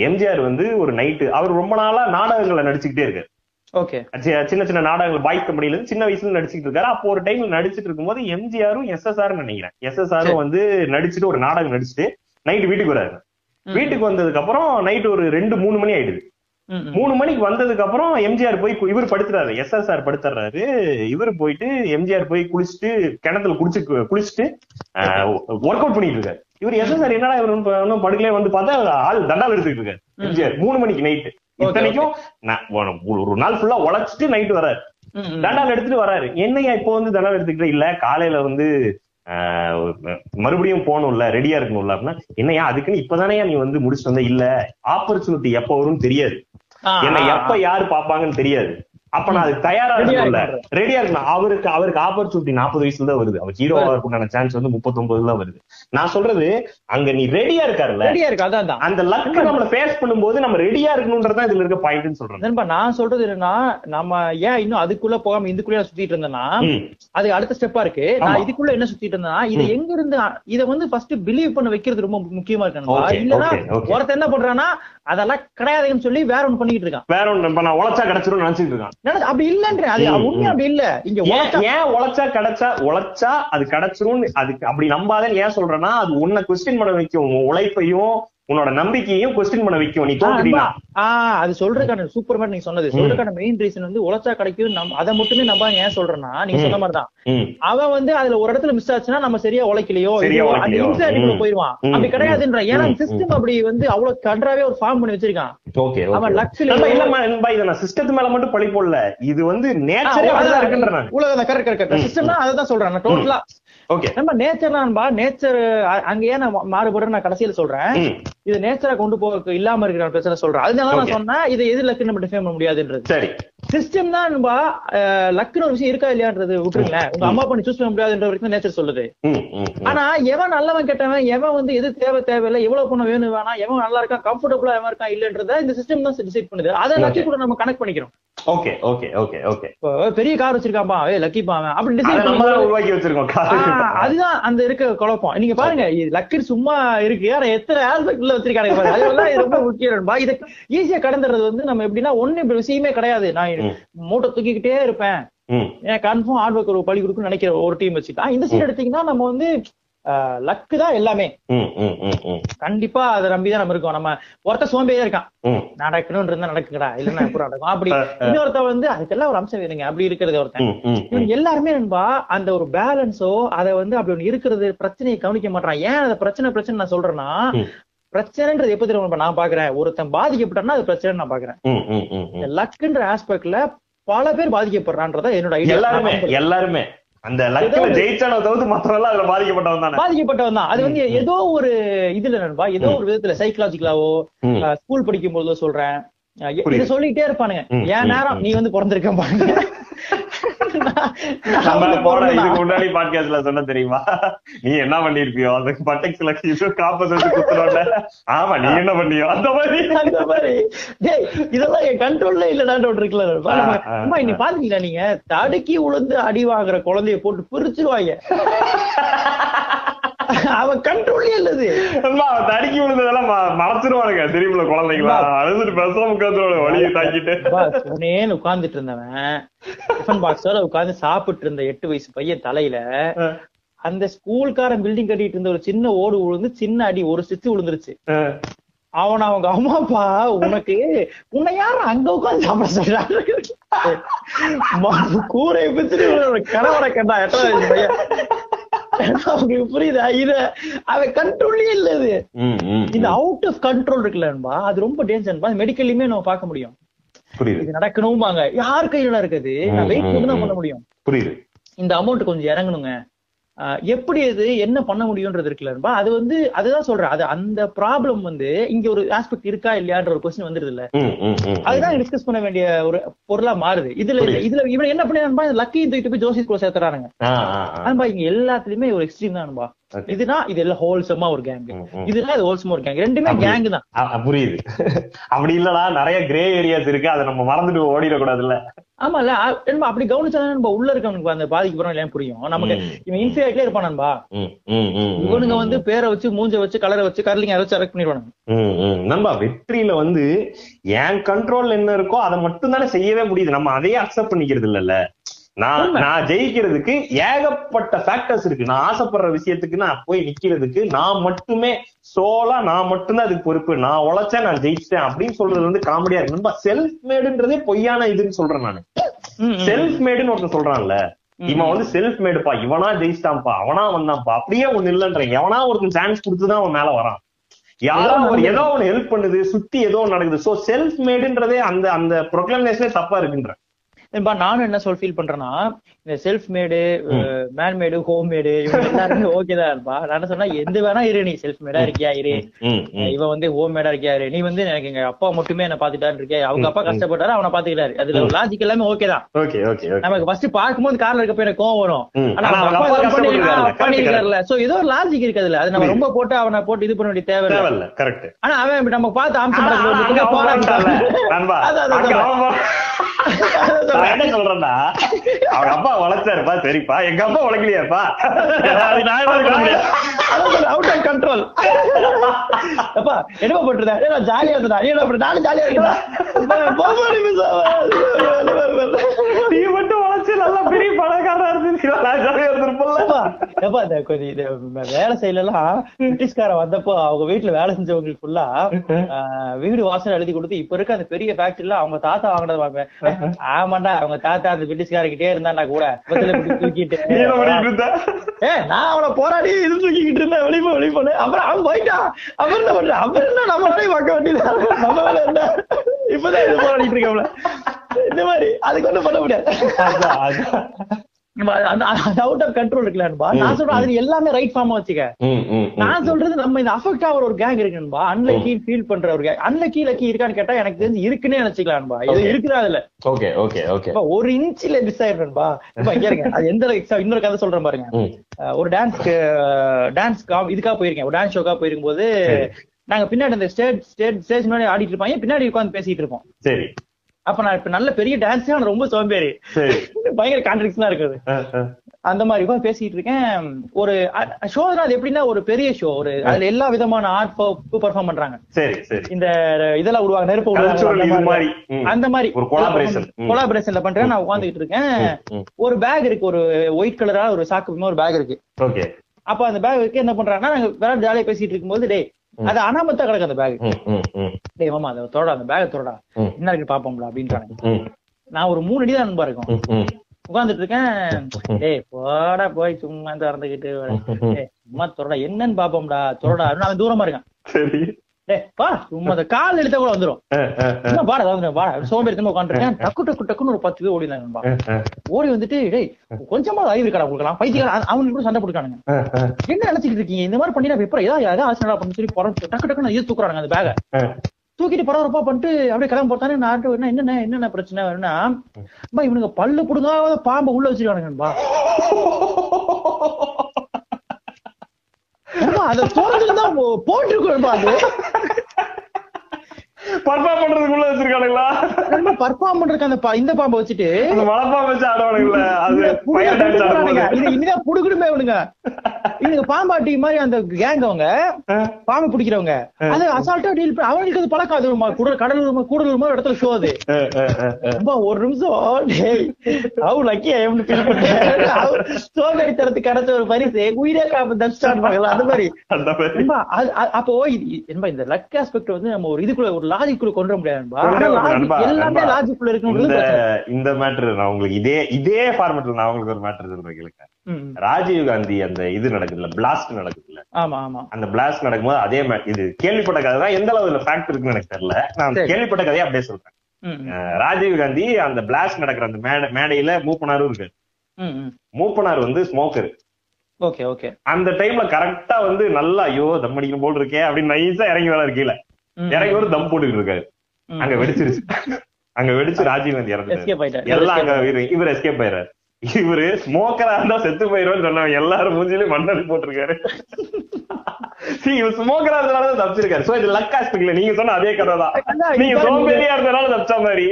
[SPEAKER 1] எம்ஜிஆர் வந்து ஒரு நைட்டு அவர் ரொம்ப நாளா நாடகங்களை நடிச்சுக்கிட்டே இருக்காரு.
[SPEAKER 2] ஓகே.
[SPEAKER 1] சின்ன சின்ன நாடகங்கள் பாய் கம்பெனில இருந்து சின்ன வயசுல நடிச்சுட்டு இருக்காரு. அப்போ ஒரு டைம்ல நடிச்சிட்டு இருக்கும்போது எம்ஜிஆரும் எஸ்எஸ்ஆர் நினைக்கிறேன். எஸ்எஸ்ஆரும் வந்து நடிச்சுட்டு ஒரு நாடகம் நடிச்சுட்டு நைட்டு வீட்டுக்கு வராரு. வீட்டுக்கு வந்ததுக்கு அப்புறம் நைட் ஒரு ரெண்டு மூணு மணி ஆயிடுது. மூணு மணிக்கு வந்ததுக்கு அப்புறம் எம்ஜிஆர் போய் இவர் படுத்துறாரு எஸ்எஸ்ஆர் படுத்துறாரு. இவர் போயிட்டு எம்ஜிஆர் போய் குளிச்சுட்டு கிணத்துல குளிச்சு குளிச்சுட்டு ஒர்க் அவுட் பண்ணிட்டு இருக்காரு. இவர் எஸ்எஸ்ஆர் என்னடா இவர் படுக்கலே வந்து பார்த்தா ஆள் தண்டால் எடுத்துட்டு இருக்காரு. எம்ஜிஆர் மூணு மணிக்கு நைட்டு இத்தனைக்கும் ஒரு- நாள் ஃபுல்லா உழைச்சிட்டு நைட் வராரு.
[SPEAKER 2] ம்.
[SPEAKER 1] தண்டால் எடுத்துட்டு வராரு. என்னையா இப்போ வந்து தண்டால் எடுத்துக்கிட்டு? இல்ல காலையில வந்து மறுபடியும் போகணும்ல ரெடியா இருக்கணும்ல அப்படின்னா என்னையா அதுக்குன்னு இப்பதானே நீ வந்து முடிச்சுட்டு வந்த? இல்ல ஆப்பர்ச்சுனிட்டி எப்ப வரும்னு தெரியாது. என்ன எப்ப யாரு பாப்பாங்கன்னு தெரியாது. அப்ப நான் அதுக்கு தயாரா
[SPEAKER 2] இருக்கணும்.
[SPEAKER 1] ரெடியா இருக்கணும். அவருக்கு அவருக்கு ஆப்பர்ச்சுனிட்டி நாற்பது வயசுல தான் வருது. அவர் ஹீரோ ஆகிறதுக்கான சான்ஸ் வந்து முப்பத்தொன்பதுல தான் வருது. நான் சொல்றது அங்க நீ ரெடியா இருக்காருல்ல.
[SPEAKER 2] ரெடியா இருக்கு. அதான் தான்
[SPEAKER 1] அந்த லக் நம்மள ஃபேஸ் பண்ணும்போது நம்ம ரெடியா இருக்கணும்ன்றதான் இதுல இருக்க பாயிண்ட்னு சொல்றேன்.
[SPEAKER 2] நான் சொல்றது என்னன்னா நம்ம ஏன் இன்னும் அதுக்குள்ள போகாம இதுக்குள்ள சுத்திட்டு இருந்தேன்னா அது அடுத்த ஸ்டெப்பா இருக்கு. நான். இதுக்குள்ள என்ன சுத்திட்டு இருந்தேன்னா இது எங்க இருந்து இத வந்து ஃபர்ஸ்ட் பிலீவ் பண்ண வைக்கிறது ரொம்ப முக்கியமா இருக்கு நண்பா.
[SPEAKER 1] Okay,
[SPEAKER 2] இல்லனா
[SPEAKER 1] okay, okay.
[SPEAKER 2] ஒருத்தன் என்ன பண்றான்னா அதெல்லாம் கிடையாதுன்னு சொல்லி வேற ஒண்ணு பண்ணிட்டு இருக்கான்.
[SPEAKER 1] வேற ஒண்ணு இப்ப நான் உழைச்சா கிடைச்சிரும் நினைச்சிட்டு இருக்கான்.
[SPEAKER 2] அப்படி இல்லன்றேன் அது உண்மை. அப்படி இல்ல. இங்க
[SPEAKER 1] ஏன்
[SPEAKER 2] உழைச்சா-
[SPEAKER 1] கிடைச்சா உழைச்சா அது கிடைச்சிரும் அதுக்கு அப்படி நம்பாதேன்னு ஏன் சொல்றேன்னா அது உன்னை கொஸ்டின் பண்ண வைக்கும். உழைப்பையும் உன்னோட நம்பிக்கையும் கொஸ்டின் பண்ண வைக்கும். நீ
[SPEAKER 2] ஆ, அது சொல்றதுக்கான சூப்பர் மேட் நீங்க சொன்னது. சொல்றதுக்கான மெயின் ரீசன் வந்து உழைச்சா கிடைக்கும் நம் அதை மட்டுமே நம்ப ஏன் சொல்றேன்னா நீங்க சொன்ன மாதிரி தான்
[SPEAKER 1] ம்.
[SPEAKER 2] அவன் வந்து அதுல ஒரு இடத்துல மிஸ் ஆச்சுன்னா நம்ம சரியா உழைக்கலையோ அந்த. போயிருவான். அப்படி. கிடையாதுன்ற. ஏன்னா சிஸ்டம் அப்படி வந்து அவ்வளவு கன்றாவே ஒரு ஃபார்ம் பண்ணி வச்சிருக்கான்.
[SPEAKER 1] ஓகே
[SPEAKER 2] அவன் லக்ஸ்ல
[SPEAKER 1] நம்ம நண்பா இத நான் சிஸ்டத்து மேல மட்டும் பழி போடல. இது வந்து நேச்சரே அப்படிதான் இருக்குன்ற நான்.
[SPEAKER 2] உலகம் கரெக்ட் கரெக்ட் சிஸ்டம் தான் அதான் சொல்றேன் டோட்டலா
[SPEAKER 1] ஓகே.
[SPEAKER 2] நம்ம நேச்சர் நேச்சர் அங்க ஏன் நான் மாறுபடுறேன் நான் கடைசியில சொல்றேன். இது நேச்சரா கொண்டு போக இல்லாம இருக்கிற பிரச்சனை சொல்றேன். அதனால நான். சொன்னேன் இது எது லக்கு நம்ம டிஃபைன் பண்ண முடியாதுன்றது.
[SPEAKER 1] சரி.
[SPEAKER 2] சிஸ்டம் தான் நண்பா லக்குன்னு ஒரு விஷயம் இருக்கா இல்லையான்றது விட்டுருங்களேன். உங்க அம்மா பண்ணி சூஸ் பண்ண முடியாதுன்ற வரைக்கும் நேச்சர் சொல்லுது. ஆனா எவன் நல்லவன் கெட்டவன் எவன் வந்து எது தேவை தேவையில்லை எவ்வளவு பணம் வேணும் வேணாம் எவன் நல்லா இருக்கான் கம்ஃபர்டபுளா எவன் இருக்கான் இல்லன்றத இந்த சிஸ்டம் தான் டிசைட் பண்ணுது. அதை லக்கி கூட நம்ம கனெக்ட் பண்ணிக்கிறோம்.
[SPEAKER 1] ஓகே ஓகே ஓகே ஓகே
[SPEAKER 2] பெரிய கார் வச்சிருக்கான்பா ஏ லக்கிப்பா அவன் அப்படி டிசைட்
[SPEAKER 1] நம்ம உருவாக்கி வச்சிருக்கோம்
[SPEAKER 2] அதுதான் அந்த இருக்க குழப்பம். நீங்க பாருங்க லக்கு சும்மா இருக்கு ஆனா எத்தனை ஆஸ்பெக்ட் உள்ள வச்சிருக்காங்க பாருங்க அதெல்லாம் இது ரொம்ப முக்கியம். நண்பா. இத ஈஸியா கடந்துறது வந்து நம்ம எப்படின்னா ஒண்ணு இப்படி விஷயமே கிடையாது. நான். மூட்டை தூக்கிக்கிட்டே இருப்பேன். ஏன் கன்ஃபார்ம் ஹார்ட் ஒர்க் ஒரு பழி கொடுக்குன்னு நினைக்கிற ஒரு டீம் வச்சுக்கலாம் இந்த சைடு எடுத்தீங்கன்னா நம்ம வந்து லக்கு தான் எல்லாமே. கண்டிப்பா அதை நம்பிதான் நம்ம இருக்கோம். நம்ம ஒருத்த சோம்பேறியா இருக்கான். நடக்கணும்னு இருந்தா நடக்குங்கடா. இல்லன்னா எப்படி நடக்கும். அப்படி. இன்னொருத்த வந்து அதுக்கெல்லாம் ஒரு அம்சம் வேணுங்க. அப்படி இருக்கிறது ஒருத்தன். எல்லாருமே நண்பா அந்த ஒரு பேலன்ஸோ அதை வந்து அப்படி ஒண்ணு இருக்கிறது பிரச்சனையை கவனிக்க மாட்டான் ஏன் அந்த பிரச்சனை பிரச்சனை நான் சொல்றேன்னா. பிரச்சனைன்றது எப்ப தெரியுமா? நான் பாக்குறேன். ஒருத்தன் பாதிக்கப்பட்டான்னா அது பிரச்சனை நான் பாக்குறேன். லக்குன்ற ஆஸ்பெக்ட்ல பல பேர் பாதிக்கப்படுறான்றத என்னோட ஐடியா
[SPEAKER 1] எல்லாருமே எல்லாருமே. அந்த லக்ல ஜெயிச்சான தவிர்த்து மத்தவங்க அதுல பாதிக்கப்பட்டவன் தானே.
[SPEAKER 2] பாதிக்கப்பட்டவன் தான். அது வந்து ஏதோ ஒரு இதுல நண்பா ஏதோ ஒரு விதத்துல சைக்கலாஜிக்கலாவோ. ஸ்கூல் படிக்கும் போதோ சொல்றேன். இதை சொல்லிட்டே இருப்பானுங்க. என் நேரம். நீ வந்து பிறந்திருக்க பாருங்க
[SPEAKER 1] நம்ம போன இதுக்கு முன்னாடி பாட்காஸ்ட்ல சொன்ன தெரியுமா? நீ என்ன பண்ணிருப்பியோ அந்த பட்டெக்ஸ்ல இது காப்பஸ் வச்சு ஆமா நீ என்ன பண்ணியோ? அந்த மாதிரி.
[SPEAKER 2] அந்த மாதிரி. டேய் இதெல்லாம் என் கண்ட்ரோல்ல இல்லடான்னு ஒன்று இருக்குல்ல அம்மா, இன்னைக்கு பாத்தீங்களா நீங்க? தடுக்கி உளுந்து அடி வாங்குற குழந்தைய போட்டு பிரிச்சிருவாங்க. அவன் கண்ட்ரோல்லே இல்லது
[SPEAKER 1] அவன் தடுக்கி விழுந்ததெல்லாம் மறைச்சிருவானுங்க. தெரியுமில்ல குழந்தைங்களா அழுதுட்டு பேசாம உட்காந்துருவாங்க வழியை தாக்கிட்டு
[SPEAKER 2] சொன்னேன்னு உட்கார்ந்துட்டு இருந்தவன். டிஃபன் பாக்ஸோட உட்கார்ந்து சாப்பிட்டு இருந்த எட்டு வயசு பையன் தலையில அந்த ஸ்கூல்காரன் பில்டிங் கட்டிட்டு இருந்த ஒரு சின்ன ஓடு விழுந்து சின்ன அடி ஒரு ஸ்டிச் விழுந்துருச்சு அவன் அவங்க அம்மா அப்பா உனக்கு உன்னை யார் அங்க உட்கார்ந்து சாப்பிட சொல்றாங்க? ம- கூரை பிச்சுட்டு கணவரை கண்டா எட்டாவது வயசு பையன்? அவங்களுக்கு புரியுதா? இத அவன் கண்ட்ரோல்லே இல்ல இது. இந்த. அவுட் ஆஃப் கண்ட்ரோல் இருக்குல்லன்பா அது ரொம்ப டேஞ்சர்பா மெடிக்கல்லையுமே நம்ம பார்க்க முடியும்.
[SPEAKER 1] புரியுது.
[SPEAKER 2] இது நடக்கணும்பாங்க. யார் கையில இருக்குது நான் வெயிட் மட்டும் தான். பண்ண முடியும்.
[SPEAKER 1] புரியுது.
[SPEAKER 2] இந்த அமௌண்ட் கொஞ்சம் இறங்கணுங்க. எப்படி அது என்ன பண்ண முடியும்ன்றது இருக்குல்லன்பா அது வந்து அதுதான் சொல்றேன். அது அந்த ப்ராப்ளம் வந்து இங்க ஒரு ஆஸ்பெக்ட் இருக்கா இல்லையான்ற ஒரு கொஸ்டின் வந்துருது இல்ல. அதுதான் டிஸ்கஸ் பண்ண வேண்டிய ஒரு பொருளா மாறுது. இதுல. இதுல இவன் என்ன பண்ணா லக்கி தூக்கிட்டு போய் ஜோசி கூட சேர்த்துறானுங்க.
[SPEAKER 1] ஆ, ஆ, ஆ.
[SPEAKER 2] அன்பா இங்க எல்லாத்துலயுமே ஒரு எக்ஸ்ட்ரீம் தான்பா. இதுனா இது எல்லாம் ஹோல்சமா ஒரு கேங். இதுனா இது ஹோல்சமா ஒரு கேங் ரெண்டுமே. கேங் தான்.
[SPEAKER 1] புரியுது. அப்படி இல்லடா நிறைய கிரே ஏரியாஸ் இருக்கு. அதை நம்ம மறந்துட்டு ஓடிடக்கூடாதுல்ல.
[SPEAKER 2] ஆமால நம்ம அப்படி கவனிச்சா நம்ம உள்ள இருக்கவனுக்கு அந்த பாதிக்கப்படுறோம் இல்லையான்னு புரியும். நமக்கு. இவன்
[SPEAKER 1] ம், ம், ம்,
[SPEAKER 2] இவனுங்க. வந்து பேரை வச்சு மூஞ்ச வச்சு கலரை வச்சு கரலிங்க அரைச்சு அரெக்ட் பண்ணிடுவானுங்க.
[SPEAKER 1] ம், ம். நண்பா வெற்றியில வந்து என் கண்ட்ரோல் என்ன இருக்கோ அதை மட்டும் தானே செய்யவே முடியுது. நம்ம அதையே அக்செப்ட் பண்ணிக்கிறது இல்லல்ல நான். நான் ஜெயிக்கிறதுக்கு ஏகப்பட்ட ஃபேக்டர்ஸ் இருக்கு. நான் ஆசைப்படுற விஷயத்துக்கு நான் போய் நிக்கிறதுக்கு நான் மட்டுமே சோலா நான் மட்டும்தான் அதுக்கு பொறுப்பு. நான் உழைச்சேன் நான் ஜெயிச்சிட்டேன் அப்படின்னு சொல்றது வந்து காமெடியா இருக்கு. நண்பா செல்ஃப் மேடுன்றதே பொய்யான இதுன்னு சொல்றேன் நான். செல்ஃப் மேடுன்னு ஒருத்தன் சொல்றான்ல. இவன் வந்து செல்ஃப் மேடுப்பா இவனா ஜெயிச்சிட்டான்ப்பா. அவனா வந்தான்ப்பா. அப்படியே ஒண்ணு இல்லன்றேன் எவனா ஒருத்தன் சான்ஸ் கொடுத்துதான் அவன் மேல வரான். யாரோ ஒரு ஏதோ ஒண்ணு ஹெல்ப் பண்ணுது சுத்தி ஏதோ நடக்குது. சோ செல்ஃப் மேடுன்றதே அந்த அந்த ப்ரொக்ளமேஷனே தப்பா இருக்குன்ற.
[SPEAKER 2] நான் என்ன சொல் ஃபீல் பண்றேன்னா இந்த self made man made home made இவங்க எல்லாருமே ஓகே தான் இருப்பா. நான் சொன்னா எந்த வேணா இரு நீ செல்ஃப் மேடா இருக்கியா இரு. இவன் வந்து ஹோம் மேடா இருக்கியா இரு. நீ வந்து எனக்கு எங்க அப்பா மட்டுமே என்ன பாத்துட்டாரு இருக்கியா? அவங்க அப்பா கஷ்டப்பட்டாரு அவனை பாத்துக்கிட்டாரு அதுல லாஜிக் எல்லாமே ஓகே தான்.
[SPEAKER 1] ஓகே ஓகே ஓகே
[SPEAKER 2] நமக்கு ஃபர்ஸ்ட் பாக்கும்போது கார்ல இருக்கப்ப எனக்கு கோவம் வரும். ஆனா அவங்க
[SPEAKER 1] அவங்க
[SPEAKER 2] அப்பா
[SPEAKER 1] அப்பா
[SPEAKER 2] இதெல்லாம் பண்ணிருக்காரு,
[SPEAKER 1] கஷ்டப்பட்டிருக்காருல்ல.
[SPEAKER 2] பண்ணிருக்காருல்ல சோ ஏதோ ஒரு லாஜிக் இருக்கு அதுல அது நம்ம. ரொம்ப போட்டு அவனை போட்டு இது பண்ண வேண்டிய தேவை இல்ல.
[SPEAKER 1] கரெக்ட்
[SPEAKER 2] ஆனா அவன் நம்ம பார்த்து
[SPEAKER 1] நான் என்ன சொல்றேன்னா அவங்க அப்பா உழைச்சாருப்பா சரிப்பா. எங்க அப்பா முடியும்
[SPEAKER 2] அவுட் ஆஃப் கண்ட்ரோல் அப்பா என்ன பண்றதா? நான் ஜாலியா இருந்தா நீ என்ன நானும் ஜாலியா மிஸ்
[SPEAKER 1] நீ மட்டும் வளர்ச்சி நல்லா பெரிய பணக்காரா இருந்துச்சு நான் ஜாலியா இருந்திருப்போம்ல
[SPEAKER 2] எப்பா, எப்பா, இந்த கொஞ்சம் இது வேலை செய்யல எல்லாம் பிரிட்டிஷ்காரன் வந்தப்போ அவங்க வீட்டுல வேலை செஞ்சவங்களுக்கு ஃபுல்லா வீடு வாசல் எழுதி கொடுத்து இப்ப இருக்க அந்த பெரிய ஃபேக்டரில அவங்க தாத்தா வாங்கினது வாங்க ஆமாண்டா அவங்க தாத்தா அந்த பிரிட்டிஷ்காரங்கிட்டே இருந்தாண்டா கூட. தூக்கிட்டு ஏ நான் அவனை போராடி இது தூக்கிக்கிட்டு இருந்தேன் வெளியே வெளியே போனேன். அப்புறம் அவன் போயிட்டான். அவன் என்ன பண்றான்? அவன் என்ன நம்ம வேலையை பார்க்க வேண்டியது? நம்ம வேலை என்ன? இப்பதான் இது போராடிட்டு இருக்கோம்ல இந்த மாதிரி அதுக்கு ஒண்ணும் பண்ண முடியாது. அவுட் ஆஃப் கண்ட்ரோல் இருக்குல்லன்பா நான் சொல்றேன் அது எல்லாமே ரைட் ஃபார்மா வச்சுக்க. நான் சொல்றது நம்ம இந்த அஃபெக்ட் ஆகிற ஒரு கேங் இருக்குன்பா அன்லக்கி ஃபீல் பண்ற ஒரு கேங் அன்லக்கி லக்கி இருக்கான்னு கேட்டா எனக்கு தெரிஞ்சு இருக்குன்னே நினைச்சுக்கலாம்பா இது. இருக்குதா அதுல?
[SPEAKER 1] ஓகே ஓகே ஓகே
[SPEAKER 2] ஒரு இன்ச்சில மிஸ் ஆயிடும்பா இப்ப இங்க இருங்க. அது எந்த இன்னொரு கதை சொல்றேன் பாருங்க. ஒரு டான்ஸ்க்கு டான்ஸ் இதுக்காக போயிருக்கேன். ஒரு டான்ஸ் ஷோக்காக போயிருக்கும் போது. நாங்க பின்னாடி அந்த ஸ்டேஜ் ஸ்டேஜ் ஸ்டேஜ் முன்னாடி ஆடிட்டு இருப்பாங்க பின்னாடி உட்காந்து பேசிட்டு இருப்போம்?
[SPEAKER 1] சரி.
[SPEAKER 2] அப்ப நான் இப்ப நல்ல பெரிய டான்ஸ் நான் ரொம்ப சோம்பேறி. பயங்கர கான்ட்ரிக்ஸ் தான் இருக்குது. அந்த மாதிரி உட்காந்து பேசிட்டு இருக்கேன். ஒரு ஷோ அது எப்படின்னா ஒரு பெரிய ஷோ ஒரு அதுல எல்லா விதமான ஆர்ட் பெர்ஃபார்ம் பண்றாங்க.
[SPEAKER 1] சரி சரி.
[SPEAKER 2] இந்த இதெல்லாம் உருவாங்க நெருப்பு உருவாங்க. அந்த மாதிரி.
[SPEAKER 1] ம்.
[SPEAKER 2] கொலாபரேஷன்ல பண்றேன். நான் உட்காந்துட்டு இருக்கேன். ஒரு பேக் இருக்கு. ஒரு ஒயிட் கலரா ஒரு சாக்கு ஒரு பேக் இருக்கு.
[SPEAKER 1] ஓகே.
[SPEAKER 2] அப்ப அந்த பேக் வைக்க என்ன பண்றாங்கன்னா நாங்க வேற ஜாலியா பேசிட்டு இருக்கும்போது டேய் அது அனாமத்தா கிடக்கு அந்த பேக்
[SPEAKER 1] ம், ம், ம்,
[SPEAKER 2] டேய் மாமா அதை தொடடா அந்த பேக் தொடடா. என்ன இருக்கு பாப்போம்ல அப்படின்றாங்க. நான் ஒரு மூணு அடி தான் நண்பா இருக்கும். உட்கார்ந்துட்டு இருக்கேன். டேய் போடா போய் சும்மா திறந்துக்கிட்டு டேய் சும்மா தொடடா என்னன்னு பாப்போம்டா. தொடடா அப்படின்னு அவன் தூரமா இருக்கான். கால் எடுத்தா கூட என்ன பாடா வந்து பாடா சோம்பேறி திரும்ப உட்காந்துருக்கேன். டக்கு டக்கு டக்குன்னு ஒரு பத்து பேர் ஓடி நண்பா.
[SPEAKER 1] அஹ், அஹ்,
[SPEAKER 2] ஓடி வந்துட்டு டேய் கொஞ்சமா அறிவு இருக்கடா கொடுக்கலாம் பைத்தியக்கார அவனுக்கு கூட சண்டை
[SPEAKER 1] அஹ்,
[SPEAKER 2] என்ன நினைச்சிட்டு இருக்கீங்க? இந்த மாதிரி பண்ணி எப்பறம் ஏதாவது ஏதாவது ஆசனடா பண்ணி சொல்லி புறம்பு டக்கு டக்குன்னு இது தூக்குறாங்க அந்த பேக. தூக்கிட்டு பரபரப்பா பண்ணிட்டு அப்படியே கிளம்ப போட்டானே நான் என்ன என்னென்ன என்னென்ன பிரச்சனை வரும்னா அம்மா இவனுங்க பல்லு புடுங்காத பாம்பை உள்ள வச்சிருக்கானுங்கன்பா அத அந்த அது.
[SPEAKER 1] பர்ஃபார்ம் பண்றதுக்குள்ள வச்சிருக்கானுங்களா?
[SPEAKER 2] பர்ஃபார்ம் பண்றதுக்கு அந்த இந்த பாம்பை வச்சுட்டு
[SPEAKER 1] அந்த மலப்பா வச்சு ஆடுவானுங்கள. அது
[SPEAKER 2] இனிதான் புடுக்கணுமே இவனுங்க இவனுங்க. பாம்பாட்டி மாதிரி அந்த கேங் அவங்க பாம்பு பிடிக்கிறவங்க. அது அசால்ட்டா டீல் பண்ண அவங்களுக்கு அது பழக்கம். அது குடல் கடலூர் கூடலூர் மாதிரி இடத்துல ஷோ அது. ஒரு நிமிஷம் அவ லக்கி ஐயம்னு ஃபீல் பண்ணேன் சோகடி தரத்துக்கு கிடைச்ச ஒரு பரிசு. உயிரே காப்பு தப்பிச்சான் அந்த மாதிரி.
[SPEAKER 1] அந்த
[SPEAKER 2] அப்போ இந்த லக் ஆஸ்பெக்ட் வந்து நம்ம ஒரு இதுக்குள்ள ஒரு லாஜிக்குள்ள கொண்டு வர முடியாது எல்லாமே. லாஜிக்குள்ள இருக்கணும்
[SPEAKER 1] இந்த மேட்ரு நான் உங்களுக்கு இதே இதே ஃபார்மேட்ல நான் உங்களுக்கு ஒரு மேட்ரு சொல்றேன் கேளுங்க. ராஜீவ் காந்தி அந்த இது நடக்குதுல்ல பிளாஸ்ட் நடக்குதுல்ல.
[SPEAKER 2] ஆமா ஆமா.
[SPEAKER 1] அந்த பிளாஸ்ட் நடக்கும்போது அதே இது கேள்விப்பட்ட கதை தான் எந்த அளவுல ஃபேக்ட் இருக்குன்னு எனக்கு தெரியல. நான். கேள்விப்பட்ட கதையை அப்படியே சொல்றேன். ராஜீவ் காந்தி அந்த பிளாஸ்ட் நடக்கிற அந்த மேடை மேடையில மூப்பனாரும் இருக்கு.
[SPEAKER 2] ம்.
[SPEAKER 1] மூப்பனார் வந்து ஸ்மோக்கர்
[SPEAKER 2] ஓகே ஓகே.
[SPEAKER 1] அந்த டைம்ல கரெக்டா வந்து நல்லா ஐயோ தம் அடிக்கணும் போல் இருக்கே அப்படின்னு நைஸா இறங்கி வர கீழே.
[SPEAKER 2] ம்,
[SPEAKER 1] இறங்கி ஒரு தம் போட்டுக்கிட்டு இருக்காரு. அங்க வெடிச்சிருச்சு. அங்க வெடிச்சு ராஜீவ் காந்தி இறந்துட்டாரு. எல்லாம் அங்க இவரு- எஸ்கேப் ஆயிடுறாரு இவரு ஸ்மோக்கரா இருந்தா செத்து போயிருவான்னு சொன்னவங்க எல்லாரும் மூஞ்சிலயும் மண்ணல் போட்டிருக்காரு. See, இவர் ஸ்மோக்கரா இருந்தனால தப்பிச்சிருக்காரு. சோ இது லக் ஆஸ்பெக்ட்ல நீங்க சொன்ன அதே கதை தான். நீங்க சோம்பேறியா இருந்தனால தப்பிச்ச மாதிரி.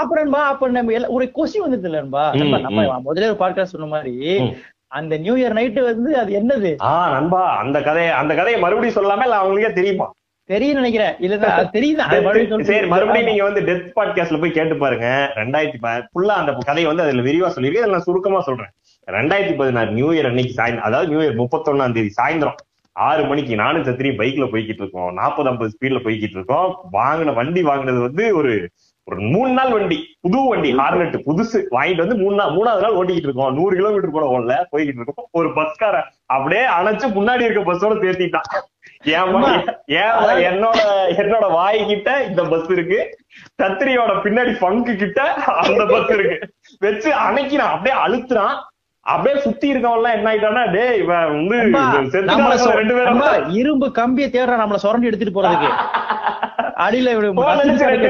[SPEAKER 2] அப்புறம்பா அப்ப நம்ம ஒரு கொஸ்டின் வந்தது இல்லன்பா நம்ம முதல்ல ஒரு பாட்காஸ்ட் சொன்ன மாதிரி. அந்த நியூ இயர் நைட்டு வந்து அது என்னது?
[SPEAKER 1] ஆஹ் நண்பா அந்த கதையை அந்த கதையை மறுபடியும் சொல்லாம இல்ல அவங்களுக்கே தெரியுமா?
[SPEAKER 2] தெரியும் நினைக்கிறேன். இல்ல தெரியுது?
[SPEAKER 1] சரி மறுபடியும் நீங்க வந்து டெத் பாட்காஸ்ட்ல போய் கேட்டு பாருங்க. ரெண்டாயிரத்தி ஃபுல்லா அந்த கதையை வந்து அதுல விரிவா சொல்லிருக்கேன் இதுல நான் சுருக்கமா சொல்றேன். ரெண்டாயிரத்தி பதினாறு நியூ இயர் அன்னைக்கு சாயந்தரம் அதாவது நியூ இயர் முப்பத்தொன்னாம் தேதி சாயந்தரம் ஆறு மணிக்கு நானும் சத்திரியும் பைக்ல போய்கிட்டு இருக்கோம். நாற்பது ஐம்பது ஸ்பீட்ல போய்கிட்டு இருக்கோம். வாங்கின வண்டி வாங்கினது வந்து ஒரு ஒரு மூணு நாள் வண்டி. புது வண்டி ஹார்னெட் புதுசு. வாங்கிட்டு வந்து மூணு நாள் மூணாவது நாள் ஓட்டிக்கிட்டு இருக்கோம். நூறு கிலோமீட்டர் கூட ஓடல. போய்கிட்டு இருக்கோம். ஒரு பஸ்கார அப்படியே அணைச்சு முன்னாடி இருக்க பஸ்ஸோட சேர்த்திட்டான். என்னோட என்னோட வாய் கிட்ட இந்த பஸ் இருக்கு. கத்திரியோட பின்னாடி பங்கு கிட்ட அந்த பஸ் இருக்கு. வச்சு அணைக்கிறான். அப்படியே அழுத்துறான். அப்படியே சுத்தி இருக்கவன் எல்லாம் என்ன ஆயிட்டான்னா டேய் இவன் வந்து ரெண்டு பேரும்.
[SPEAKER 2] இரும்பு கம்பியை தேடுற நம்மள சுரண்டி எடுத்துட்டு போறதுக்கு. அடியில
[SPEAKER 1] ரெண்டு.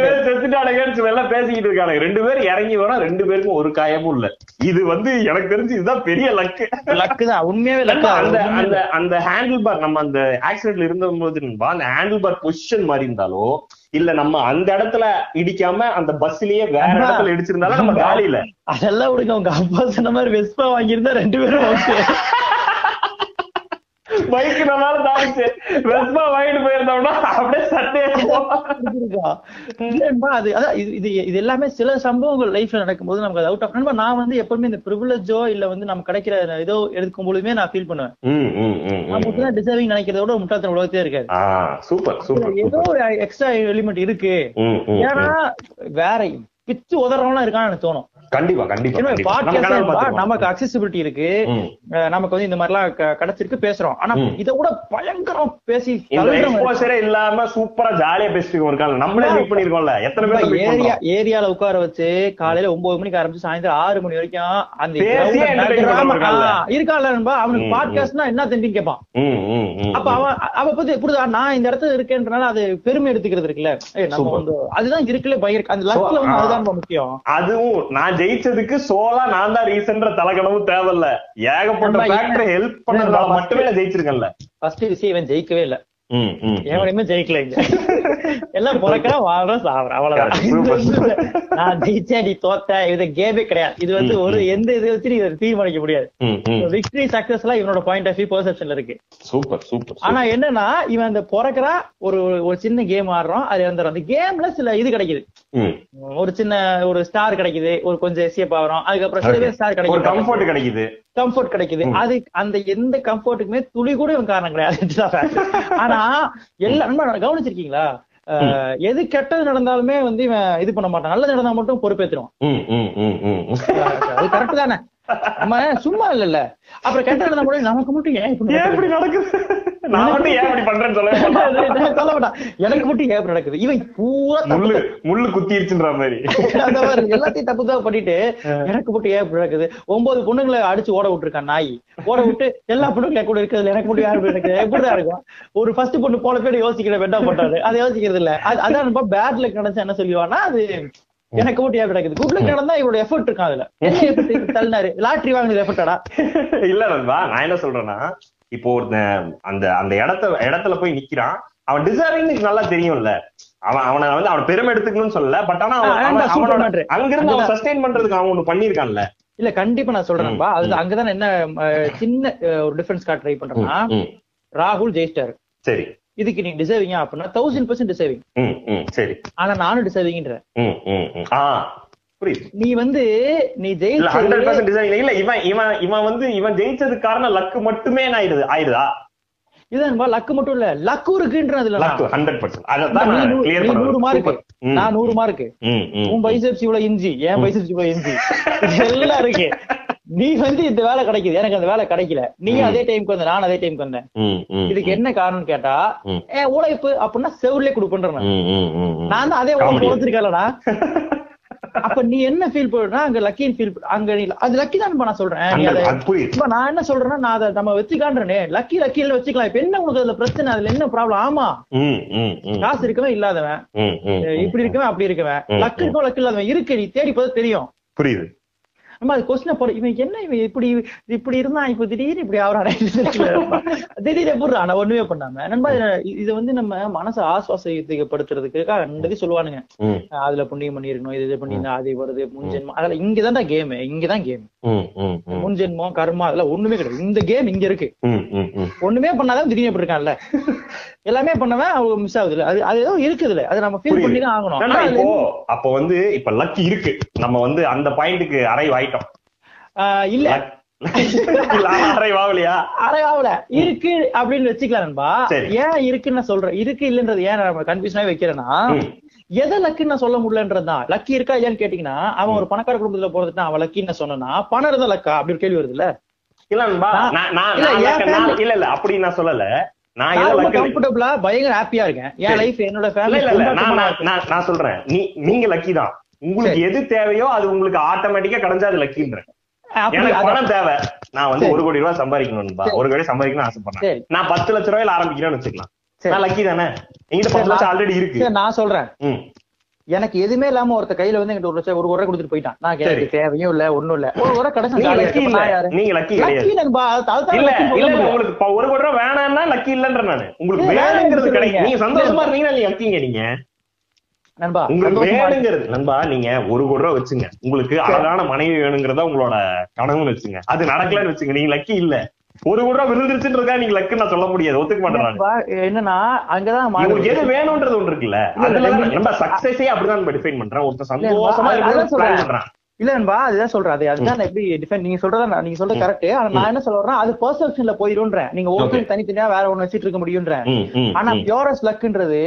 [SPEAKER 1] பேரும் செத்துட்டானுங்கன்னு எல்லாம் பேசிக்கிட்டு இருக்கானுங்க. ரெண்டு பேரும் இறங்கி வரோம் ரெண்டு பேருக்கும் ஒரு காயமும் இல்ல. இது வந்து எனக்கு தெரிஞ்சு இதுதான் பெரிய லக்கு
[SPEAKER 2] லக்கு தான். உண்மையாவே லக்கு
[SPEAKER 1] அந்த அந்த அந்த ஹேண்டில் பார் நம்ம அந்த ஆக்சிடென்ட்ல இருந்தபோது நண்பா, அந்த ஹேண்டில் பார் பொசிஷன் மாதிரி இருந்தாலோ இல்ல நம்ம அந்த இடத்துல இடிக்காம அந்த பஸ்லயே வேற இடத்துல இடிச்சிருந்தாலும் நம்ம. காலியில
[SPEAKER 2] அதெல்லாம் விடுங்க உங்க அப்பா சொன்ன மாதிரி வெஸ்பா வாங்கியிருந்தா ரெண்டு பேரும்
[SPEAKER 1] பைக் நம்மளால தாடிச்சு வெஸ்பா வாங்கிட்டு போயிருந்தோம்னா அப்படியே சட்டையா
[SPEAKER 2] அது அதான் இது இது எல்லாமே சில சம்பவங்கள் லைஃப்ல நடக்கும்போது நமக்கு அது அவுட் ஆஃப் நண்பா நான் வந்து எப்பவுமே இந்த ப்ரிவிலேஜோ இல்ல வந்து நம்ம கிடைக்கிற ஏதோ எடுக்கும் பொழுதுமே நான் ஃபீல் பண்ணுவேன்.
[SPEAKER 1] ம், ம், ம்,
[SPEAKER 2] நான்
[SPEAKER 1] ம்.
[SPEAKER 2] மட்டும் டிசர்விங் நினைக்கிறத விட ஒரு முட்டாள்தனம் உலகத்தே இருக்காது.
[SPEAKER 1] ஆ சூப்பர் சூப்பர்
[SPEAKER 2] ஏதோ ஒரு எக்ஸ்ட்ரா எலிமெண்ட் இருக்கு. ஏன்னா. வேற பிச்சு உதறவங்களாம் இருக்கான்னு எனக்கு தோணும்.
[SPEAKER 1] கண்டிப்பா கண்டிப்பா.
[SPEAKER 2] நமக்கு அக்சசிபிலிட்டி இருக்கு. நமக்கு வந்து இந்த மாதிரிலாம் க- கிடைச்சிருக்கு பேசுறோம். ஆனா. இதை விட பயங்கரம் பேசி
[SPEAKER 1] எக்ஸ்போசரே இல்லாம சூப்பரா ஜாலியா பேசிட்டு ஒரு நம்மளே மீட் பண்ணிருக்கோம்ல. எத்தனை பேர்
[SPEAKER 2] ஏரியா ஏரியால உட்கார வச்சு காலையில ஒன்பது மணிக்கு ஆரம்பிச்சு சாயந்தரம் ஆறு மணி வரைக்கும் அந்த இருக்கான்ல நண்பா? அவனுக்கு பாட்காஸ்ட்னா என்ன தெரியும் கேட்பான் அப்ப அவன் அவ பத்தி புரியுதா நான் இந்த இடத்துல இருக்கேன்றனால அது பெருமை எடுத்துக்கிறது இருக்குல்ல. நம்ம. வந்து அதுதான் இருக்குல்ல பயிர். அந்த லக்ல வந்து. அதுதான் முக்கியம்.
[SPEAKER 1] அதுவும் நான் ஜெயிச்சதுக்கு சோலா நான் தான் ரீசன்ற தலைக்கணமும் தேவையில்ல. ஏகப்பட்ட ஃபேக்டர் ஹெல்ப் பண்ணதுனால மட்டுமே நான் ஜெயிச்சிருக்கேன்ல.
[SPEAKER 2] ஃபர்ஸ்ட் விஷயம் இவன் ஜெயிக்கவே இல்ல. எவனையுமே ஜெயிக்கல இங்க. எல்லாம் பிறக்கிறான் வாழ்றான் சாவறான் அவ்வளவுதான். நான் ஜெயிச்சேன் நீ தோத்த இது கேமே கிடையாது. இது வந்து ஒரு எந்த இதை வச்சு நீ தீர்மானிக்க முடியாது. விக்டரி சக்சஸ் எல்லாம் இவனோட பாயிண்ட் ஆஃப் வியூ பெர்செப்ஷன்ல இருக்கு.
[SPEAKER 1] சூப்பர் சூப்பர்
[SPEAKER 2] ஆனா என்னன்னா இவன் அந்த பிறக்கிறா ஒரு ஒரு சின்ன கேம் ஆடுறான் அது இறந்துடும் அந்த கேம்ல சில இது கிடைக்குது. ஒரு சின்ன ஒரு ஸ்டார் கிடைக்குது ஒரு கொஞ்சம் எஸ்கேப் ஆகிறோம் அதுக்கப்புறம் சில ஸ்டார் கிடைக்குது.
[SPEAKER 1] கம்ஃபர்ட் கிடைக்குது.
[SPEAKER 2] கம்ஃபர்ட் கிடைக்குது. அது அந்த எந்த கம்ஃபர்ட்டுக்குமே துளி கூட இவன் காரணம் கிடையாது. ஆனா எல்லா நண்பா, கவனிச்சிருக்கீங்களா? எது கெட்டது நடந்தாலுமே வந்து இவன் இது பண்ண மாட்டான். நல்லது நடந்தா மட்டும்
[SPEAKER 1] ம்.
[SPEAKER 2] அது கரெக்ட் தானே? நம்ம சும்மா இல்லல்ல. அப்புறம் கெட்டது நடந்தா கூட நமக்கு மட்டும் ஏன் இப்படி நடக்குது?
[SPEAKER 1] நான் மட்டும் ஏன் இப்படி பண்றேன்னு.
[SPEAKER 2] சொல்ல எனக்கு மட்டும் ஏன் இப்படி நடக்குது? இவன் பூரா
[SPEAKER 1] முள்ளு முள்ளு குத்திருச்சுன்ற மாதிரி.
[SPEAKER 2] அந்த மாதிரி எல்லாத்தையும் தப்பு பண்ணிட்டு எனக்கு மட்டும் ஏன் இப்படி நடக்குது? ஒன்பது பொண்ணுங்களை அடிச்சு ஓட விட்டுருக்கான் நாய். ஓட விட்டு எல்லா பொண்ணுங்களும் கூட இருக்கிறது எனக்கு மட்டும் யார் இருக்குது எப்படிதான் இருக்கும். ஒரு ஃபர்ஸ்ட் பொண்ணு போன பேர் யோசிக்கிற வெண்டா போட்டாரு. அதை யோசிக்கிறது இல்ல. அது அதான் நம்ம பேட் லக் நடந்தா என்ன சொல்லுவானா அது எனக்கு இப்படி நடக்குது குட் லக் நடந்தா இவரோட எஃபர்ட் இருக்கான் அதுல. என்ன தள்ளினாரு. லாட்டரி வாங்கினது எஃபர்ட்டாடா
[SPEAKER 1] இல்ல நண்பா நான் என்ன சொல்றேன்னா இப்போ ஒருத்தன் அந்த அந்த இடத்த இடத்துல போய் நிக்கிறான். அவன் டிசர்விங் நல்லா தெரியும்ல. அவன் அவனை வந்து அவன் பெருமை எடுத்துக்கணும்னு சொல்லல. பட் ஆனா அவனோட. அங்கிருந்து அவன் சஸ்டைன் பண்றதுக்கு அவன் ஒண்ணு பண்ணிருக்கான்ல
[SPEAKER 2] இல்ல கண்டிப்பா நான் சொல்றேன்பா அது அங்கதான் என்ன சின்ன ஒரு டிஃபரன்ஸ் கார்டு ட்ரை பண்றேன்னா ராகுல் ஜெயிச்சிட்டாரு.
[SPEAKER 1] சரி.
[SPEAKER 2] இதுக்கு நீ டிசர்விங்க அப்படின்னா தௌசண்ட் பர்சன்ட் டிசர்விங்
[SPEAKER 1] சரி.
[SPEAKER 2] ஆனா நானும் டிசர்விங்ன்ற
[SPEAKER 1] ம் ம் ம். ஆ புரியுது.
[SPEAKER 2] நீ வந்து நீ
[SPEAKER 1] ஹண்ட்ரட்
[SPEAKER 2] ஜெயிச்சு
[SPEAKER 1] பர்சன்ட் இல்ல இவன் இவன் இவன் வந்து இவன் ஜெயிச்சதுக்கு காரணம் லக்கு மட்டுமே ஆயிடுது ஆயிடுதா?
[SPEAKER 2] இதுதான்பா லக்கு மட்டும் இல்ல லக்கு இருக்குன்றதுல நூறு மார்க் நான் நூறு மார்க் உன் பைசெப்ஸ் இவ்வளவு இஞ்சி என் பைசெப்ஸ் இவ்வளவு இஞ்சி. எல்லாம் இருக்கு. நீ வந்து இந்த வேலை கிடைக்குது. எனக்கு அந்த வேலை கிடைக்கல. நீ. அதே டைம்க்கு வந்த நான் அதே டைம்க்கு வந்தேன். இதுக்கு என்ன காரணம் கேட்டா. ஏ உழைப்பு அப்படின்னா செவிலே கொடுப்பேன் நான். தான் அதே. உழைப்பு உழைச்சிருக்கலடா அப்ப நீ என்ன ஃபீல் பண்ணுனா அங்க லக்கின்னு ஃபீல் அங்க நீ அது லக்கி தான் நான் சொல்றேன். இப்ப நான் என்ன சொல்றேன்னா நான் அதை நம்ம வச்சுக்கான்றனே லக்கி லக்கில வச்சுக்கலாம். இப்ப என்ன உனக்கு அதுல பிரச்சனை? அதுல என்ன ப்ராப்ளம் ஆமா. காசு இருக்கவன் இல்லாதவன். இப்படி இருக்கவன் அப்படி இருக்கவன். லக்கு இருக்கவன் லக்கு இல்லாதவன். இருக்கு நீ தேடி பார்த்து தெரியும்.
[SPEAKER 1] புரியுது.
[SPEAKER 2] நம்ம அது கொஸ்டின் போட இவன் என்ன இவன் இப்படி இப்படி இருந்தான் இப்ப திடீர்னு இப்படி ஆவறானே திடீர்னு எப்படி நான் ஒண்ணுமே பண்ணாம. நண்பா இது- வந்து நம்ம மனசை ஆஸ்வாசப்படுத்துறதுக்காக ரெண்டு சொல்லுவானுங்க. அதுல புண்ணியம் பண்ணிருக்கணும் இது இது பண்ணியிருந்தா அது வருது முன்ஜென்மம் அதெல்லாம் இங்கதான்டா கேம் இங்கதான் கேம் முன்ஜென்மம் கர்மா அதெல்லாம் ஒண்ணுமே கிடையாது. இந்த கேம் இங்க இருக்கு. ஒண்ணுமே பண்ணாதான் திடீர்னு இப்படி இருக்கான்ல? எல்லாமே பண்ணவன் அவங்க மிஸ் ஆகுதுல அது அது ஏதோ இருக்குதுல அது நம்ம ஃபீல். பண்ணி தான் ஆகணும்.
[SPEAKER 1] இப்போ அப்போ வந்து இப்ப லக்கி இருக்கு. நம்ம வந்து அந்த பாயிண்ட்டுக்கு அரைவ் ஆயிட்டோம்
[SPEAKER 2] ஆஹ் இல்ல. இருக்கு அப்படின்னு வச்சுக்கலாம் நண்பா. ஏன் இருக்குன்னு சொல்றேன். இருக்கு இல்லன்றது ஏன் கன்ஃபியூஷனா வைக்கிறேன்னா. எதை லக்குன்னு சொல்ல முடியலன்றதுதான் லக்கி இருக்கா இல்லையான்னு கேட்டீங்கன்னா அவன் ஒரு பணக்கார குடும்பத்துல போறதுட்டு அவன் லக்கின்னு சொன்னா பணம் இருந்தா லக்கா அப்படி ஒரு கேள்வி வருதுல்ல
[SPEAKER 1] இல்ல?
[SPEAKER 2] இல்ல,
[SPEAKER 1] இல்ல இல்ல அப்படி நான் சொல்லல. நான்
[SPEAKER 2] கம்ஃபர்டபுளா பயங்கர ஹாப்பியா இருக்கேன். என். லைஃப் என்னோட ஃபேமிலி
[SPEAKER 1] நான் சொல்றேன். நீ நீங்க லக்கி தான். உங்களுக்கு எது தேவையோ அது உங்களுக்கு ஆட்டோமேட்டிக்கா கிடைஞ்சா அது லக்கின்றேன் எனக்கு. பணம் தேவை. நான் வந்து. ஒரு கோடி ரூபாய் சம்பாதிக்கணும்பா. ஒரு கோடி சம்பாதிக்கணும்னு ஆசைப்படுறேன். நான் பத்து லட்ச ரூபாயில ஆரம்பிக்கிறேன்னு வச்சுக்கலாம்.
[SPEAKER 2] சரி.
[SPEAKER 1] நான் லக்கி தானே? எங்கிட்ட பத்து லட்சம் ஆல்ரெடி இருக்கு.
[SPEAKER 2] நான் சொல்றேன். எனக்கு எதுவுமே இல்லாம ஒருத்த கையில வந்து என்கிட்ட ஒரு லட்சம் ஒரு உரை கொடுத்துட்டு போயிட்டான். நான் எனக்கு. தேவையும் இல்ல ஒண்ணும் இல்ல. ஒரு உரை கிடைச்சா
[SPEAKER 1] நீங்க லக்கி. இல்ல. உங்களுக்கு ஒரு கோடி ரூபாய் வேணாம்னா லக்கி இல்லன்ற நானு. உங்களுக்கு வேணுங்கிறது கிடைக்கும். நீங்க. சந்தோஷமா இருந்தீங்கன்னா நீங்க லக்கிங்க நீங்க.
[SPEAKER 2] நண்பா
[SPEAKER 1] உங்களுக்கு. வேணுங்கிறது நண்பா நீங்க ஒரு கோடி ரூபாய் வச்சுங்க. உங்களுக்கு அழகான மனைவி வேணுங்கிறதா உங்களோட கனவுன்னு வச்சுங்க. அது நடக்கலன்னு வச்சுங்க. நீங்க லக்கி இல்ல. ஒரு கோடி ரூபா விழுந்துருச்சுன்றதா நீங்க லக்கு நான் சொல்ல முடியாது. ஒத்துக்க மாட்டேன்
[SPEAKER 2] என்னன்னா அங்கதான்
[SPEAKER 1] உங்களுக்கு. எது வேணும்ன்றது ஒன்று இருக்குல்ல. அதுல நம்ம சக்சஸே அப்படிதான் டிஃபைன் பண்றேன். ஒருத்தர் சந்தோஷமா பண்றான்.
[SPEAKER 2] இல்ல நண்பா அதுதான் சொல்றேன். அது அதுதான் நான் எப்படி டிஃபைன் நீங்க சொல்றதா நான் நீங்க சொல்றது கரெக்ட் ஆனா நான் என்ன சொல்றேன் அது பெர்செப்ஷன்ல போயிருன்றேன். நீங்க ஒவ்வொரு தனித்தனியா வேற ஒண்ணு வச்சிட்டு இருக்க முடியும்ன்றேன் ஆனா. பியூரஸ் லக்ன்றது.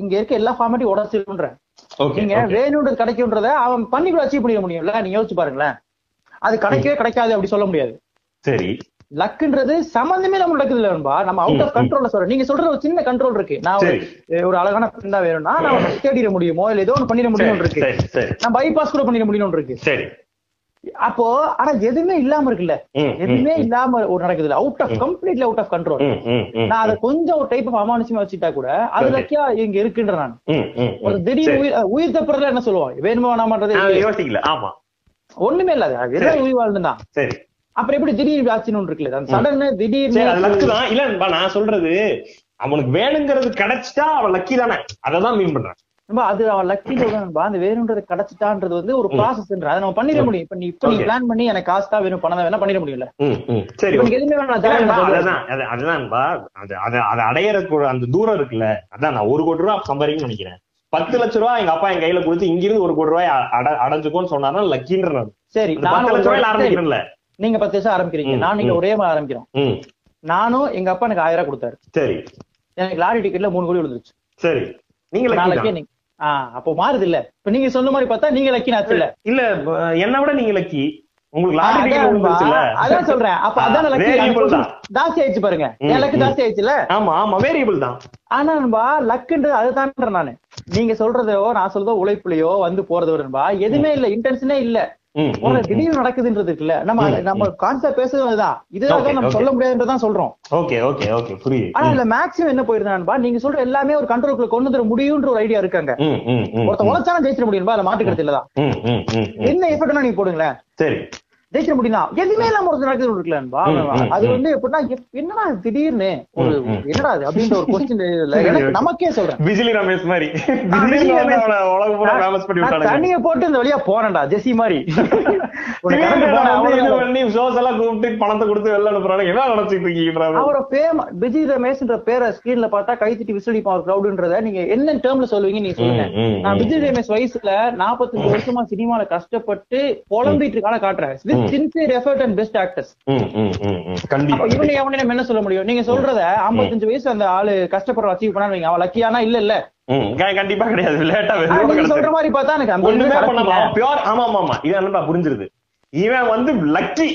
[SPEAKER 2] இங்க இருக்க எல்லா ஃபார்மேட்டையும் உடச்சிருன்றேன்
[SPEAKER 1] Okay,
[SPEAKER 2] நீங்க. வேணும்ன்றது கிடைக்கும்ன்றத அவன் பண்ணி கூட அச்சீவ் பண்ணிட முடியும்ல? நீங்க யோசிச்சு பாருங்களேன். அது கிடைக்கவே கிடைக்காது அப்படி சொல்ல முடியாது.
[SPEAKER 1] சரி.
[SPEAKER 2] லக்குன்றது சம்பந்தமே நம்ம நடக்குது இல்லன்பா நம்ம அவுட் ஆஃப் கண்ட்ரோல்ல சொல்றோம். நீங்க சொல்ற ஒரு சின்ன கண்ட்ரோல் இருக்கு. நான் ஒரு அழகான ஃப்ரெண்டா வேணும்னா நான் தேடிட முடியுமோ? இல்ல ஏதோ ஒன்று பண்ணிட முடியும்னு இருக்கு. நான் பைபாஸ் கூட பண்ணிட முடியும்னு இருக்கு.
[SPEAKER 1] சரி.
[SPEAKER 2] அப்போ ஆனா எதுவுமே இல்லாம இருக்குல்ல? எதுவுமே இல்லாம ஒரு நடக்குது out of completely out of control நான் அதை கொஞ்சம் ஒரு டைப் ஆஃப் அமானுஷமா வச்சுட்டா கூட அது. லக்கியா இங்க இருக்குன்ற நான். ஒரு. திடீர். உயிர் தப்புறதுல என்ன சொல்லுவோம் வேணுமா வேணாமன்றது
[SPEAKER 1] யோசிக்கல. ஆமா.
[SPEAKER 2] ஒண்ணுமே இல்ல அது. வெறும். உயிர் வாழ்ந்துதான்
[SPEAKER 1] சரி.
[SPEAKER 2] அப்புறம் எப்படி திடீர் ஆச்சுன்னு இருக்குல்ல அந்த சடன் திடீர்னு
[SPEAKER 1] தான். இல்ல நான் சொல்றது அவனுக்கு வேணுங்கிறது கிடைச்சிட்டா அவன் லக்கி தானே. அததான் மீன் பண்றேன்.
[SPEAKER 2] அது அவன் லக்கி சொல்றான்பா அந்த வேணும்ன்றது கிடைச்சிட்டான்றது வந்து ஒரு ப்ராசஸ் அதை நம்ம பண்ணிட முடியும். இப்ப நீ இப்ப நீ. பிளான் பண்ணி எனக்கு காசு தான் வேணும் பணம் வேணா பண்ணிட முடியல.
[SPEAKER 1] சரி
[SPEAKER 2] எதுவுமே வேணாம்
[SPEAKER 1] அதுதான்பா அது அது அதை ஒரு அந்த தூரம் இருக்குல்ல. அதான் நான் ஒரு கோடி ரூபா சம்பாதிக்கணும்னு நினைக்கிறேன். பத்து லட்ச ரூபா எங்க அப்பா என் கையில கொடுத்து இங்கிருந்து ஒரு கோடி ரூபாய் அட- அடைஞ்சுக்கோன்னு சொன்னாருன்னா லக்கின்ற
[SPEAKER 2] சரி
[SPEAKER 1] பத்து லட்ச ஆரம்பிக்கிறேன்ல
[SPEAKER 2] நீங்க பத்து வருஷம் ஆரம்பிக்கிறீங்க. நான் நீங்க. ஒரே மாதிரி ஆரம்பிக்கிறோம். நானும் எங்க அப்பா எனக்கு ஆயிரம் ரூபாய் கொடுத்தாரு.
[SPEAKER 1] சரி.
[SPEAKER 2] எனக்கு லாரி டிக்கெட்ல மூணு கோடி விழுந்துருச்சு.
[SPEAKER 1] சரி. நீங்க
[SPEAKER 2] நாளைக்கே. நீங்க ஆஹ் அப்போ மாறுது இல்ல இப்ப நீங்க சொன்ன மாதிரி பார்த்தா நீங்க லக்கி நாச்சு இல்ல
[SPEAKER 1] இல்ல என்னை விட நீங்க லக்கி
[SPEAKER 2] அதான் சொல்றேன். அப்ப அதான். ஜாஸ்தி ஆயிடுச்சு பாருங்க.
[SPEAKER 1] ம்,
[SPEAKER 2] என் லக்கு
[SPEAKER 1] ம்.
[SPEAKER 2] ஜாஸ்தி ஆயிடுச்சுல
[SPEAKER 1] ஆமா ஆமா. வேரியபிள் தான்.
[SPEAKER 2] ஆனா நண்பா லக்குன்றது அதுதான் நானு. நீங்க சொல்றதோ நான் சொல்றதோ உழைப்புலயோ வந்து போறதோ நண்பா எதுவுமே இல்ல. இன்டென்ஷனே இல்ல. திடீர்னு நடக்குதுன்றது இருக்குல்ல. நம்ம நம்ம கான்செப்ட் பேசுறது அதுதான். இதுதான் நம்ம. சொல்ல முடியாதுன்றதான் சொல்றோம்.
[SPEAKER 1] ஓகே ஓகே ஓகே புரியுது.
[SPEAKER 2] ஆனா இதுல மேக்ஸிமம் என்ன போயிருந்தான்பா நீங்க சொல்ற எல்லாமே ஒரு கண்ட்ரோலுக்குள்ள கொண்டு வந்துட முடியும்ன்ற ஒரு ஐடியா இருக்காங்க. ஒருத்த உழைச்சாலும் ஜெயிச்சிட முடியும்பா அதுல மாட்டுக்கிறது இல்லதான். என்ன எஃபர்ட்னா நீங்க போடுங்களேன்.
[SPEAKER 1] சரி.
[SPEAKER 2] ஜெயிச்சிட முடியுமா? எதுவுமே இல்லாம ஒரு நடக்குது
[SPEAKER 1] ம்,
[SPEAKER 2] அது. வந்து எப்படின்னா எப்- என்னடா திடீர்னு? ஒரு. என்னடா அது அப்படின்ற ஒரு கொஸ்டின் எனக்கு நமக்கே சொல்றேன்.
[SPEAKER 1] பிஜிலி ரமேஷ் மாதிரி.
[SPEAKER 2] தண்ணிய போட்டு இந்த வழியா போனேன்டா ஜெசி மாதிரி.
[SPEAKER 1] கூப்பிட்டு பணத்தை கொடுத்து வெளில அனுப்புறானுங்க. என்ன நினைச்சிட்டு இருக்கீங்கன்றாங்க
[SPEAKER 2] அவரோட பேம் விஜய் ரமேஷ்ன்ற பேரை ஸ்கிரீன்ல பார்த்தா கை தட்டி விசிலடிப்பான் ஒரு கிரௌடுன்றத நீங்க என்ன டேர்ம்ல சொல்லுவீங்க நீங்க சொல்லுங்க. நான். விஜய் ரமேஷ் வயசுல 45 வருஷமா சினிமால கஷ்டப்பட்டு புலம்பிட்டு இருக்கான காட்டுறேன். Sincere effort and best actors
[SPEAKER 1] கண்டிப்பா
[SPEAKER 2] இவங்க எவனே நம்ம என்ன சொல்ல முடியும்? நீங்க சொல்றத 55 வயசு அந்த ஆளு கஷ்டப்படுற அச்சீவ் பண்ணா அவன் லக்கியானா இல்ல இல்ல.
[SPEAKER 1] கண்டிப்பா கிடையாது. லேட்டா
[SPEAKER 2] சொல்ற மாதிரி பார்த்தா எனக்கு
[SPEAKER 1] ஒண்ணுமே. பியோர் ஆமா ஆமா ஆமா. இது என்னப்பா புரிஞ்சிருது. இவன் வந்து லக்கி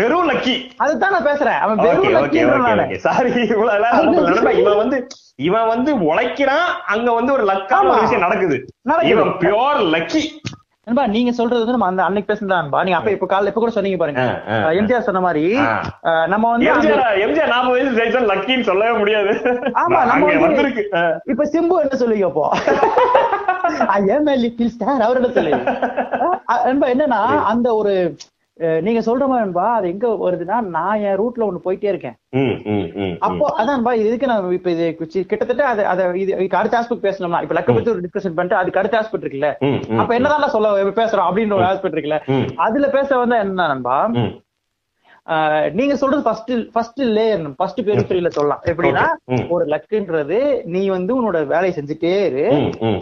[SPEAKER 1] வெறும் லக்கி
[SPEAKER 2] அதுதான் நான் பேசுறேன். அவன் வெறும்
[SPEAKER 1] ஓகே சாரி இவன் வந்து இவன் வந்து உழைக்கிறான். அங்க வந்து ஒரு லக்கான. விஷயம் நடக்குது.
[SPEAKER 2] நடக்குது.
[SPEAKER 1] இவன் பியோர் லக்கி
[SPEAKER 2] நண்பா நீங்க சொல்றது வந்து நம்ம அந்த அன்னைக்கு பேசுனதான்பா நீங்க அப்ப இப்ப காலைல இப்ப கூட சொன்னீங்க பாருங்க. எம்ஜிஆர் சொன்ன மாதிரி நம்ம வந்து
[SPEAKER 1] எம்ஜிஆர் நாற்பது வயசு ஜெயிச்சா லக்கின்னு சொல்லவே முடியாது.
[SPEAKER 2] ஆமா, நம்ம வந்து-. இப்ப சிம்பு என்ன சொல்லுவீங்க அப்போ? ஐ லிட்டில் ஸ்டார் அவர் என்ன சொல்லுவீங்க? நண்பா என்னன்னா அந்த ஒரு நீங்க சொல்ற மாதிரி நண்பா அது எங்க வருதுன்னா நான் என் ரூட்ல ஒண்ணு போயிட்டே இருக்கேன். அப்போ அதான்பா இது இதுக்கு நான் இப்ப இது கிட்டத்தட்ட அது அதை இது அடுத்த ஆஸ்பெக்ட் பேசணும்னா இப்ப லக்க பத்தி ஒரு டிஸ்கஷன் பண்ணிட்டு அதுக்கு அடுத்த ஆஸ்பெக்ட் இருக்குல்ல? அப்ப என்னதான் சொல்ல பேசுறோம் அப்படின்ற ஒரு ஆஸ்பெக்ட் இருக்குல்ல? அதுல பேச வந்தா என்ன நண்பா நீங்க சொல்றது ஃபர்ஸ்ட் ஃபர்ஸ்ட் லேயர் ஃபர்ஸ்ட் பெரிஃபெரியில சொல்லலாம். எப்படின்னா. ஒரு லக்குன்றது நீ வந்து உன்னோட வேலையை செஞ்சுட்டே இரு.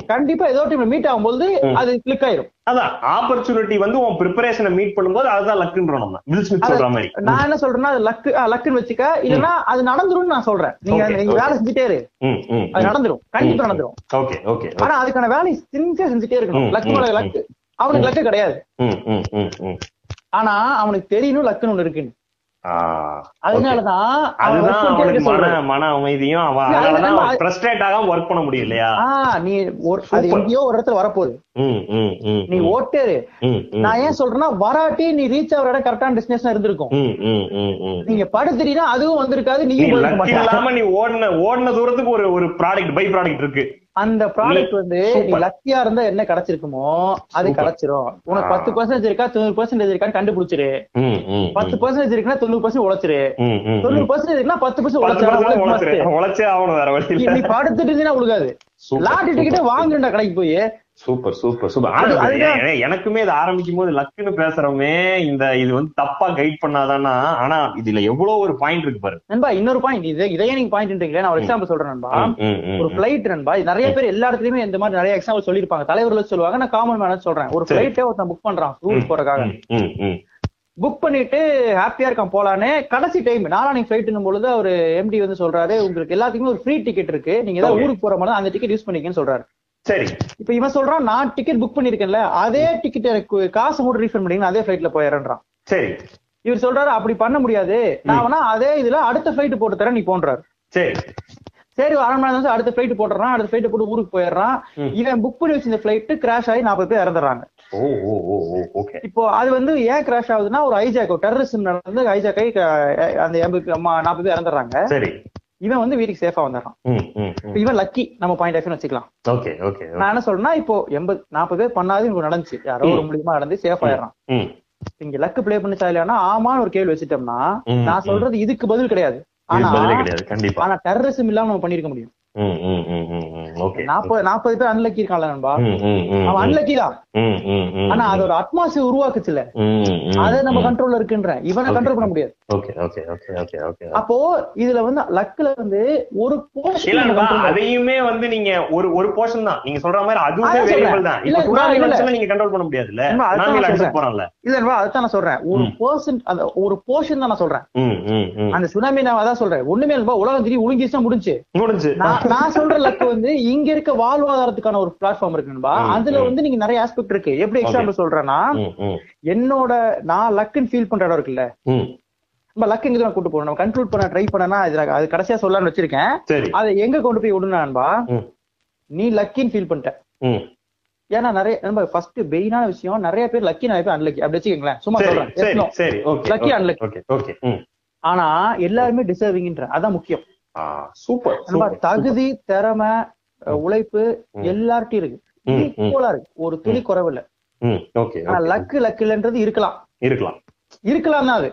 [SPEAKER 2] கண்டிப்பா ஏதோ டைம்ல மீட் ஆகும்போது அது கிளிக் ஆயிரும்.
[SPEAKER 1] அதான் ஆப்பர்ச்சுனிட்டி வந்து உன் ப்ரிப்பரேஷனை மீட் பண்ணும்போது அதுதான் லக்குன்றோம் நம்ம. வில் ஸ்மித் சொல்ற மாதிரி.
[SPEAKER 2] நான் என்ன சொல்றேன்னா அது லக்கு லக்குன்னு வச்சுக்க இல்லன்னா அது நடந்துரும்னு நான் சொல்றேன். நீங்க நீங்க. வேலை செஞ்சுட்டே இரு. அது. நடந்துரும். கண்டிப்பா நடந்துரும்.
[SPEAKER 1] ஓகே ஓகே
[SPEAKER 2] ஆனா அதுக்கான வேலையை சின்சியா செஞ்சுட்டே இருக்கணும். லக்கு. லக்கு. அவனுக்கு லக்கு கிடையாது. ஆனா அவனுக்கு தெரியணும் லக்குன்னு ஒண்ணு இருக்குன்னு. அதனாலதான்
[SPEAKER 1] அதுதான் அவனுக்கு மன அமைதியும் அவன் ஃப்ரஸ்ட்ரேட் ஆகாம பண்ண முடியும் இல்லையா?
[SPEAKER 2] நீ ஒரு அது. எங்கேயோ ஒரு இடத்துல வரப்போகுது. நீ ஓட்டேரு. நான் ஏன் சொல்றேன்னா வராட்டி நீ ரீச் ஆகிற இடம் கரெக்டான டெஸ்டினேஷன் இருந்திருக்கும். நீங்க படுத்துட்டீங்கன்னா அதுவும் வந்திருக்காது
[SPEAKER 1] நீ இல்லாம நீ ஓடின ஓடின தூரத்துக்கு ஒரு ஒரு ப்ராடக்ட் பை ப்ராடக்ட் இருக்கு.
[SPEAKER 2] அந்த ப்ராடக்ட் வந்து நீ. லக்கியா இருந்தா என்ன கிடைச்சிருக்குமோ அது. கிடைச்சிரும் உனக்கு. பத்து பர்சன்டேஜ் இருக்கா தொண்ணூறு பர்சன்டேஜ் இருக்கான்னு கண்டுபிடிச்சிரு பத்து. பர்சன்டேஜ் இருக்குன்னா தொண்ணூறு பர்சன்ட் உழைச்சிரு தொண்ணூறு. பர்சன்டேஜ் இருக்குன்னா பத்து பர்சன்ட்.
[SPEAKER 1] உழைச்சே ஆகணும் வேற
[SPEAKER 2] நீ படுத்துட்டு உழுகாது லாட்டி
[SPEAKER 1] super,
[SPEAKER 2] டிக்கெட்
[SPEAKER 1] super.
[SPEAKER 2] வாங்குறா கடைக்கு போய்
[SPEAKER 1] சூப்பர் சூப்பர் சூப்பர். எனக்குமே இது ஆரம்பிக்கும் போது லக்குன்னு பேசுறோமே இந்த இது வந்து தப்பா கைட் பண்ணாதானா ஆனா இதுல எவ்வளவு ஒரு பாயிண்ட் இருக்கு பாரு.
[SPEAKER 2] நண்பா இன்னொரு பாயிண்ட் இது இதையே நீங்க பாயிண்ட்ன்றீங்களே நான் ஒரு எக்ஸாம்பிள் சொல்றேன் நண்பா. ஒரு. பிளைட் நண்பா நிறைய பேர் எல்லா இடத்துலயுமே இந்த மாதிரி நிறைய எக்ஸாம்பிள் சொல்லிருப்பாங்க தலைவர்கள் சொல்லுவாங்க நான் காமன் மேனேஜ் சொல்றேன். ஒரு. பிளைட்டே ஒருத்தன் புக் பண்றான் ஊருக்கு போறதுக்காக. புக் பண்ணிட்டு ஹாப்பியா இருக்கான் போலான்னு. கடைசி டைம் நாளானிக்கு ஃபிளைட்னும் பொழுது அவர் எம்டி வந்து சொல்றாரு உங்களுக்கு எல்லாத்துக்குமே ஒரு ஃப்ரீ டிக்கெட் இருக்கு. நீங்க ஏதாவது. ஊருக்கு போற மாதிரி அந்த டிக்கெட் யூஸ் பண்ணிக்கன்னு சொல்றாரு.
[SPEAKER 1] சரி.
[SPEAKER 2] இப்ப இவன் சொல்றான் நான் டிக்கெட் புக் பண்ணிருக்கேன்ல அதே டிக்கெட் எனக்கு காசு மட்டும் ரீஃபண்ட் பண்ணீங்க அதே ஃபிளைட்ல போயிடுறான்
[SPEAKER 1] சரி.
[SPEAKER 2] இவர் சொல்றாரு அப்படி பண்ண முடியாது. நான் வேணா அதே இதுல அடுத்த ஃபிளைட் போட்டு தரேன் நீ போன்றாரு.
[SPEAKER 1] சரி.
[SPEAKER 2] சரி அரை மணி நேரம் அடுத்த ஃபிளைட் போட்டுறான் அடுத்த ஃபிளைட் போட்டு ஊருக்கு போயிடுறான். இவன் புக் பண்ணி வச்சிருந்த ஃபிளைட் கிராஷ் ஆகி நாற்பது பேர்
[SPEAKER 1] ஓகே
[SPEAKER 2] இப்போ அது வந்து ஏன் கிராஷ் ஆகுதுன்னா ஒரு ஹைஜாக் டெரரிசம் நடந்து ஹைஜாக் ஆகி அந்த நாற்பது பேர் இறந்துடுறாங்க.
[SPEAKER 1] சரி.
[SPEAKER 2] இவன் வந்து வீட்டுக்கு சேஃபா வந்துடுறான். இவன் லக்கி நம்ம பாயிண்ட் ஆஃப் வச்சுக்கலாம்.
[SPEAKER 1] ஓகே ஓகே
[SPEAKER 2] நான் என்ன சொல்றேன்னா இப்போ எண்பது நாற்பது பேர் பண்ணாது இவங்க நடந்துச்சு. யாரோ ஒரு. மூலியமா நடந்து சேஃப் ஆயிடுறான். இங்க லக்கு ப்ளே பண்ணி இல்லையானா ஆமான்னு ஒரு கேள்வி வச்சுட்டோம்னா நான் சொல்றது இதுக்கு பதில் கிடையாது. ஆனா ஆனா டெரரிசம் இல்லாம நம்ம பண்ணிருக்க முடியும். நாற்பது நாற்பது பேர் அன்லக்கி இருக்கான்ல நண்பா? அவன் அன்லக்கி தான். ஆனா அதோட அட்மாஸ்பியர் உருவாக்குச்சுல. அதை நம்ம கண்ட்ரோல்ல இருக்குன்ற. இவனை
[SPEAKER 1] Okay.
[SPEAKER 2] கண்ட்ரோல் பண்ண முடியாது.
[SPEAKER 1] Okay okay okay okay okay
[SPEAKER 2] அப்போ இதுல வந்து லக்ல வந்து ஒரு
[SPEAKER 1] இல்ல
[SPEAKER 2] பண்ண-
[SPEAKER 1] அதையுமே வந்து நீங்க ஒரு ஒரு போர்ஷன் தான். நீங்க சொல்ற மாதிரி அதுவுமே வேரியபிள். தான்.
[SPEAKER 2] இல்ல, இல்ல, இல்ல.
[SPEAKER 1] வந்துச்சுன்னா நீங்க கண்ட்ரோல் பண்ண முடியாதுல்ல?
[SPEAKER 2] நான்.
[SPEAKER 1] போறான்ல.
[SPEAKER 2] இல்ல நண்பா, அதான் நான் சொல்றேன். ஒரு
[SPEAKER 1] ம்.
[SPEAKER 2] பர்சன் அந்த ஒரு போர்ஷன் தான் நான் சொல்றேன். அந்த சுனாமி நான் அதான் சொல்றேன். ஒண்ணுமே இல்லப்பா உலகம் திடீர் உழுங்கிச்சுன்னா முடிஞ்சு.
[SPEAKER 1] முடிஞ்சு.
[SPEAKER 2] நான் நான் சொல்ற லக்கு வந்து இங்க இருக்க வாழ்வாதாரத்துக்கான ஒரு பிளாட்ஃபார்ம் இருக்கு நண்பா.
[SPEAKER 1] ம்,
[SPEAKER 2] அதுல. வந்து நீங்க நிறைய ஆஸ்பெக்ட் இருக்கு. எப்படி எக்ஸாம்பிள் சொல்றேன்னா என்னோட நான் லக்குன்னு ஃபீல் பண்ற இடம் இருக்குல்ல? நம்ம லக் எங்க கூட்டு போகணும். நம்ம கண்ட்ரோல் பண்ண ட்ரை பண்ணனா இது நான் அது கடைசியா சொல்லலாம்னு வச்சிருக்கேன்.
[SPEAKER 1] சரி.
[SPEAKER 2] அதை எங்க கொண்டு போய் விடுனா நண்பா
[SPEAKER 1] ம்.
[SPEAKER 2] நீ லக்கின்னு ஃபீல் பண்ணிட்ட. ஏன்னா நிறைய நம்ம ஃபர்ஸ்ட் பெயினான விஷயம் நிறைய பேர் லக்கி நிறைய பேர் அன்லக்கி அப்படி வச்சுக்கோங்களேன். சும்மா சொல்றேன்.
[SPEAKER 1] ஓகே ம்.
[SPEAKER 2] ஆனா எல்லாருமே டிசர்விங்ன்ற அதான் முக்கியம்.
[SPEAKER 1] சூப்பர்
[SPEAKER 2] நம்ம தகுதி திறமை உழைப்பு
[SPEAKER 1] ம்.
[SPEAKER 2] எல்லார்ட்டையும் இருக்கு. ஈக்குவலா இருக்கு. ஒரு துளி குறைவு இல்ல லக்கு லக்கு இல்லன்றது இருக்கலாம்.
[SPEAKER 1] இருக்கலாம்.
[SPEAKER 2] இருக்கலாம் தான் அது.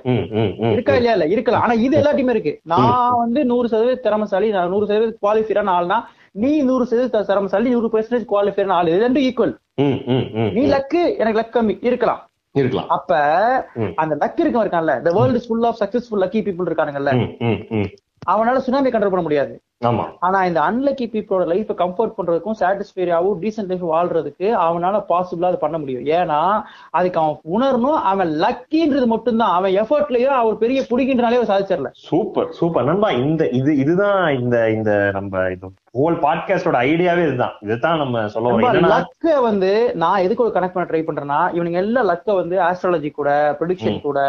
[SPEAKER 2] இருக்கா இல்லையா? இல்ல இருக்கலாம். ஆனா இது எல்லாத்தையுமே இருக்கு. நான் வந்து நூறு சதவீத திறமைசாலி நான் நூறு சதவீத குவாலிஃபைடான ஆள்னா நீ நூறு சதவீத திறமைசாலி நூறு பெர்சன்டேஜ் குவாலிஃபைடான ஆள். இது ரெண்டும் ஈக்குவல் நீ லக்கு எனக்கு லக் கம்மி. இருக்கலாம்.
[SPEAKER 1] இருக்கலாம்.
[SPEAKER 2] அப்ப. அந்த லக் இருக்கவன் இருக்கான்ல the world is full of successful lucky people இருக்கானுங்கல்ல. அவனால சுனாமி கண்ட்ரோல் பண்ண முடியாது. ஆனா இந்த அன்லக்கி பீப்புளோட லைஃப் கம்ஃபர்ட் பண்றதுக்கும் சாட்டிஸ்ஃபையாவும் டீசென்ட் லைஃப் வாழ்றதுக்கு அவனால பாசிபிளா அது பண்ண முடியும். ஏன்னா அதுக்கு அவன் உணரணும் அவன் லக்கின்றது மட்டும்தான். அவன் எஃபர்ட்லயோ அவர் பெரிய புடிக்கின்றனாலே சாதிச்சிடல.
[SPEAKER 1] Super super. நண்பா இந்த இது இதுதான் இந்த இந்த நம்ம இது ஹோல் பாட்காஸ்டோட ஐடியாவே இதுதான். இதுதான் நம்ம சொல்ல வரோம்
[SPEAKER 2] லக்க வந்து நான் எதுக்கு ஒரு கனெக்ட் பண்ண ட்ரை பண்றேன்னா இவனுங்க எல்லாம் லக்க வந்து ஆஸ்ட்ராலஜி கூட ப்ரொடிக்ஷன் கூட.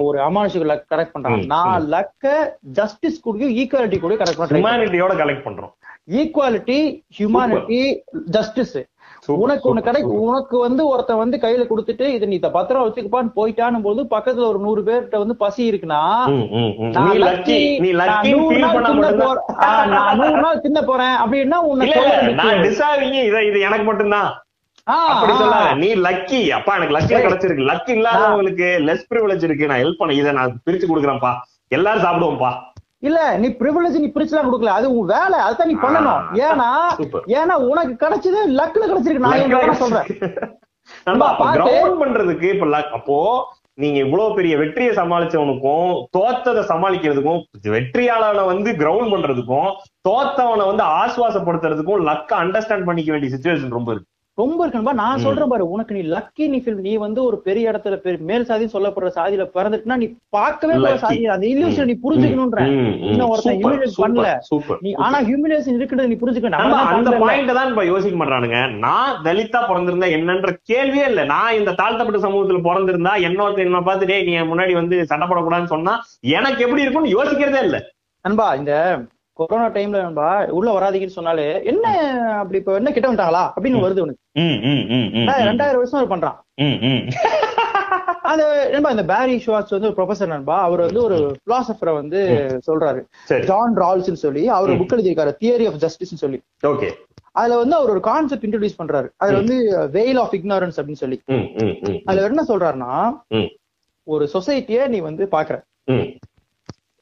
[SPEAKER 2] ஒரு அமானுஷிக்கு லக் கனெக்ட் பண்றான்.
[SPEAKER 1] ம்,
[SPEAKER 2] நான் லக்க ஜஸ்டிஸ் கூட ஈக்குவாலிட்டி கூட கனெக்ட் பண்றேன்
[SPEAKER 1] ஹியூமானிட்டியோட கலெக்ட் பண்றோம்.
[SPEAKER 2] ஈக்குவாலிட்டி ஹியூமானிட்டி ஜஸ்டிஸ் உனக்கு ஒண்ணு கிடை. உனக்கு வந்து ஒருத்தன் வந்து கையில கொடுத்துட்டு இதை நீ பத்திரம் வச்சுக்கப்பான்னு போயிட்டானும் போது பக்கத்துல ஒரு நூறு பேர்கிட்ட வந்து பசி இருக்குன்னா. நான்
[SPEAKER 1] லக்கி லக்கி
[SPEAKER 2] நூறு நாள் தின்ன போறேன். அப்படின்னா உன்னை
[SPEAKER 1] இத இது எனக்கு மட்டும்தான். அப்படி. சொல்லாத. நீ லக்கி. அப்பா எனக்கு லக்கி. கிடைச்சிருக்கு. லக் இல்லாதவங்களுக்கு லெஸ் ப்ரிவிலேஜ் இருக்கு நான் ஹெல்ப் பண்ண. இதை நான் பிரிச்சு கொடுக்குறேன்ப்பா. எல்லாரும் சாப்பிடுவோம்ப்பா.
[SPEAKER 2] இல்ல நீ பிரிவிலேஜ் நீ பிரிச்சுலாம் கொடுக்கல. அது உன் வேலை. அதான் நீ பண்ணணும். ஏன்னா. ஏன்னா உனக்கு கிடைச்சது லக்ல கிடைச்சிருக்கு. நான் என் வேலை சொல்றேன்.
[SPEAKER 1] பண்றதுக்கு இப்ப அப்போ நீங்க இவ்வளவு பெரிய வெற்றியை சமாளிச்சவனுக்கும் தோத்ததை சமாளிக்கிறதுக்கும் வெற்றியாளனை வந்து கிரவுண்ட் பண்றதுக்கும் தோத்தவனை வந்து ஆசுவாசப்படுத்துறதுக்கும் லக்க அண்டர்ஸ்டாண்ட் பண்ணிக்க வேண்டிய சுச்சுவேஷன் ரொம்ப இருக்கு.
[SPEAKER 2] ரொம்ப இருக்குன்பா நான். சொல்றேன் பாரு உனக்கு நீ லக்கி நீ feel நீ வந்து ஒரு பெரிய இடத்துல பெரிய மேல் சாதி சொல்லப்படுற சாதியில பிறந்துட்டுனா நீ பார்க்கவே போற. சாதி அந்த illusion நீ புரிஞ்சுக்கணும்ன்ற. இன்னும் ஒருத்தன்
[SPEAKER 1] super,
[SPEAKER 2] பண்ணல. நீ. ஆனா ஹியூமிலேஷன் இருக்குன்றது நீ புரிஞ்சுக்க
[SPEAKER 1] நம்ம அந்த பாயிண்ட் தான் இப்ப யோசிக்க மாட்டானுங்க நான் தலித்தா பிறந்திருந்தா என்னன்ற கேள்வியே இல்ல. நான் இந்த தாழ்த்தப்பட்ட சமூகத்துல பிறந்திருந்தா என்னொருத்தன் என்ன பார்த்து டேய் நீ முன்னாடி வந்து சண்டை போடக்கூடாதுன்னு சொன்னா எனக்கு எப்படி இருக்கும்னு யோசிக்கிறதே இல்ல.
[SPEAKER 2] நண்பா இந்த கொரோனா டைம்ல நண்பா உள்ள வராதீங்கன்னு சொன்னாலே என்ன அப்படி இப்ப என்ன கிட்ட வந்துட்டாங்களா? அப்படின்னு வருது உனக்கு ரெண்டாயிரம் வருஷம் பண்றான். அது நண்பா இந்த பேரி ஷுவார்ட்ஸ் வந்து ஒரு ப்ரொஃபசர் நண்பா அவர் வந்து ஒரு பிலாசபரை வந்து சொல்றாரு. ஜான் ரால்ஸ்னு சொல்லி அவர். புக் எழுதியிருக்காரு தியரி ஆஃப் ஜஸ்டிஸ் சொல்லி.
[SPEAKER 1] ஓகே.
[SPEAKER 2] அதுல வந்து அவர் ஒரு கான்செப்ட் இன்ட்ரோடியூஸ் பண்றாரு. அதுல வந்து வெயில் ஆஃப் இக்னாரன்ஸ் அப்படின்னு சொல்லி. அதுல என்ன சொல்றாருன்னா. ஒரு சொசைட்டிய நீ வந்து பாக்குற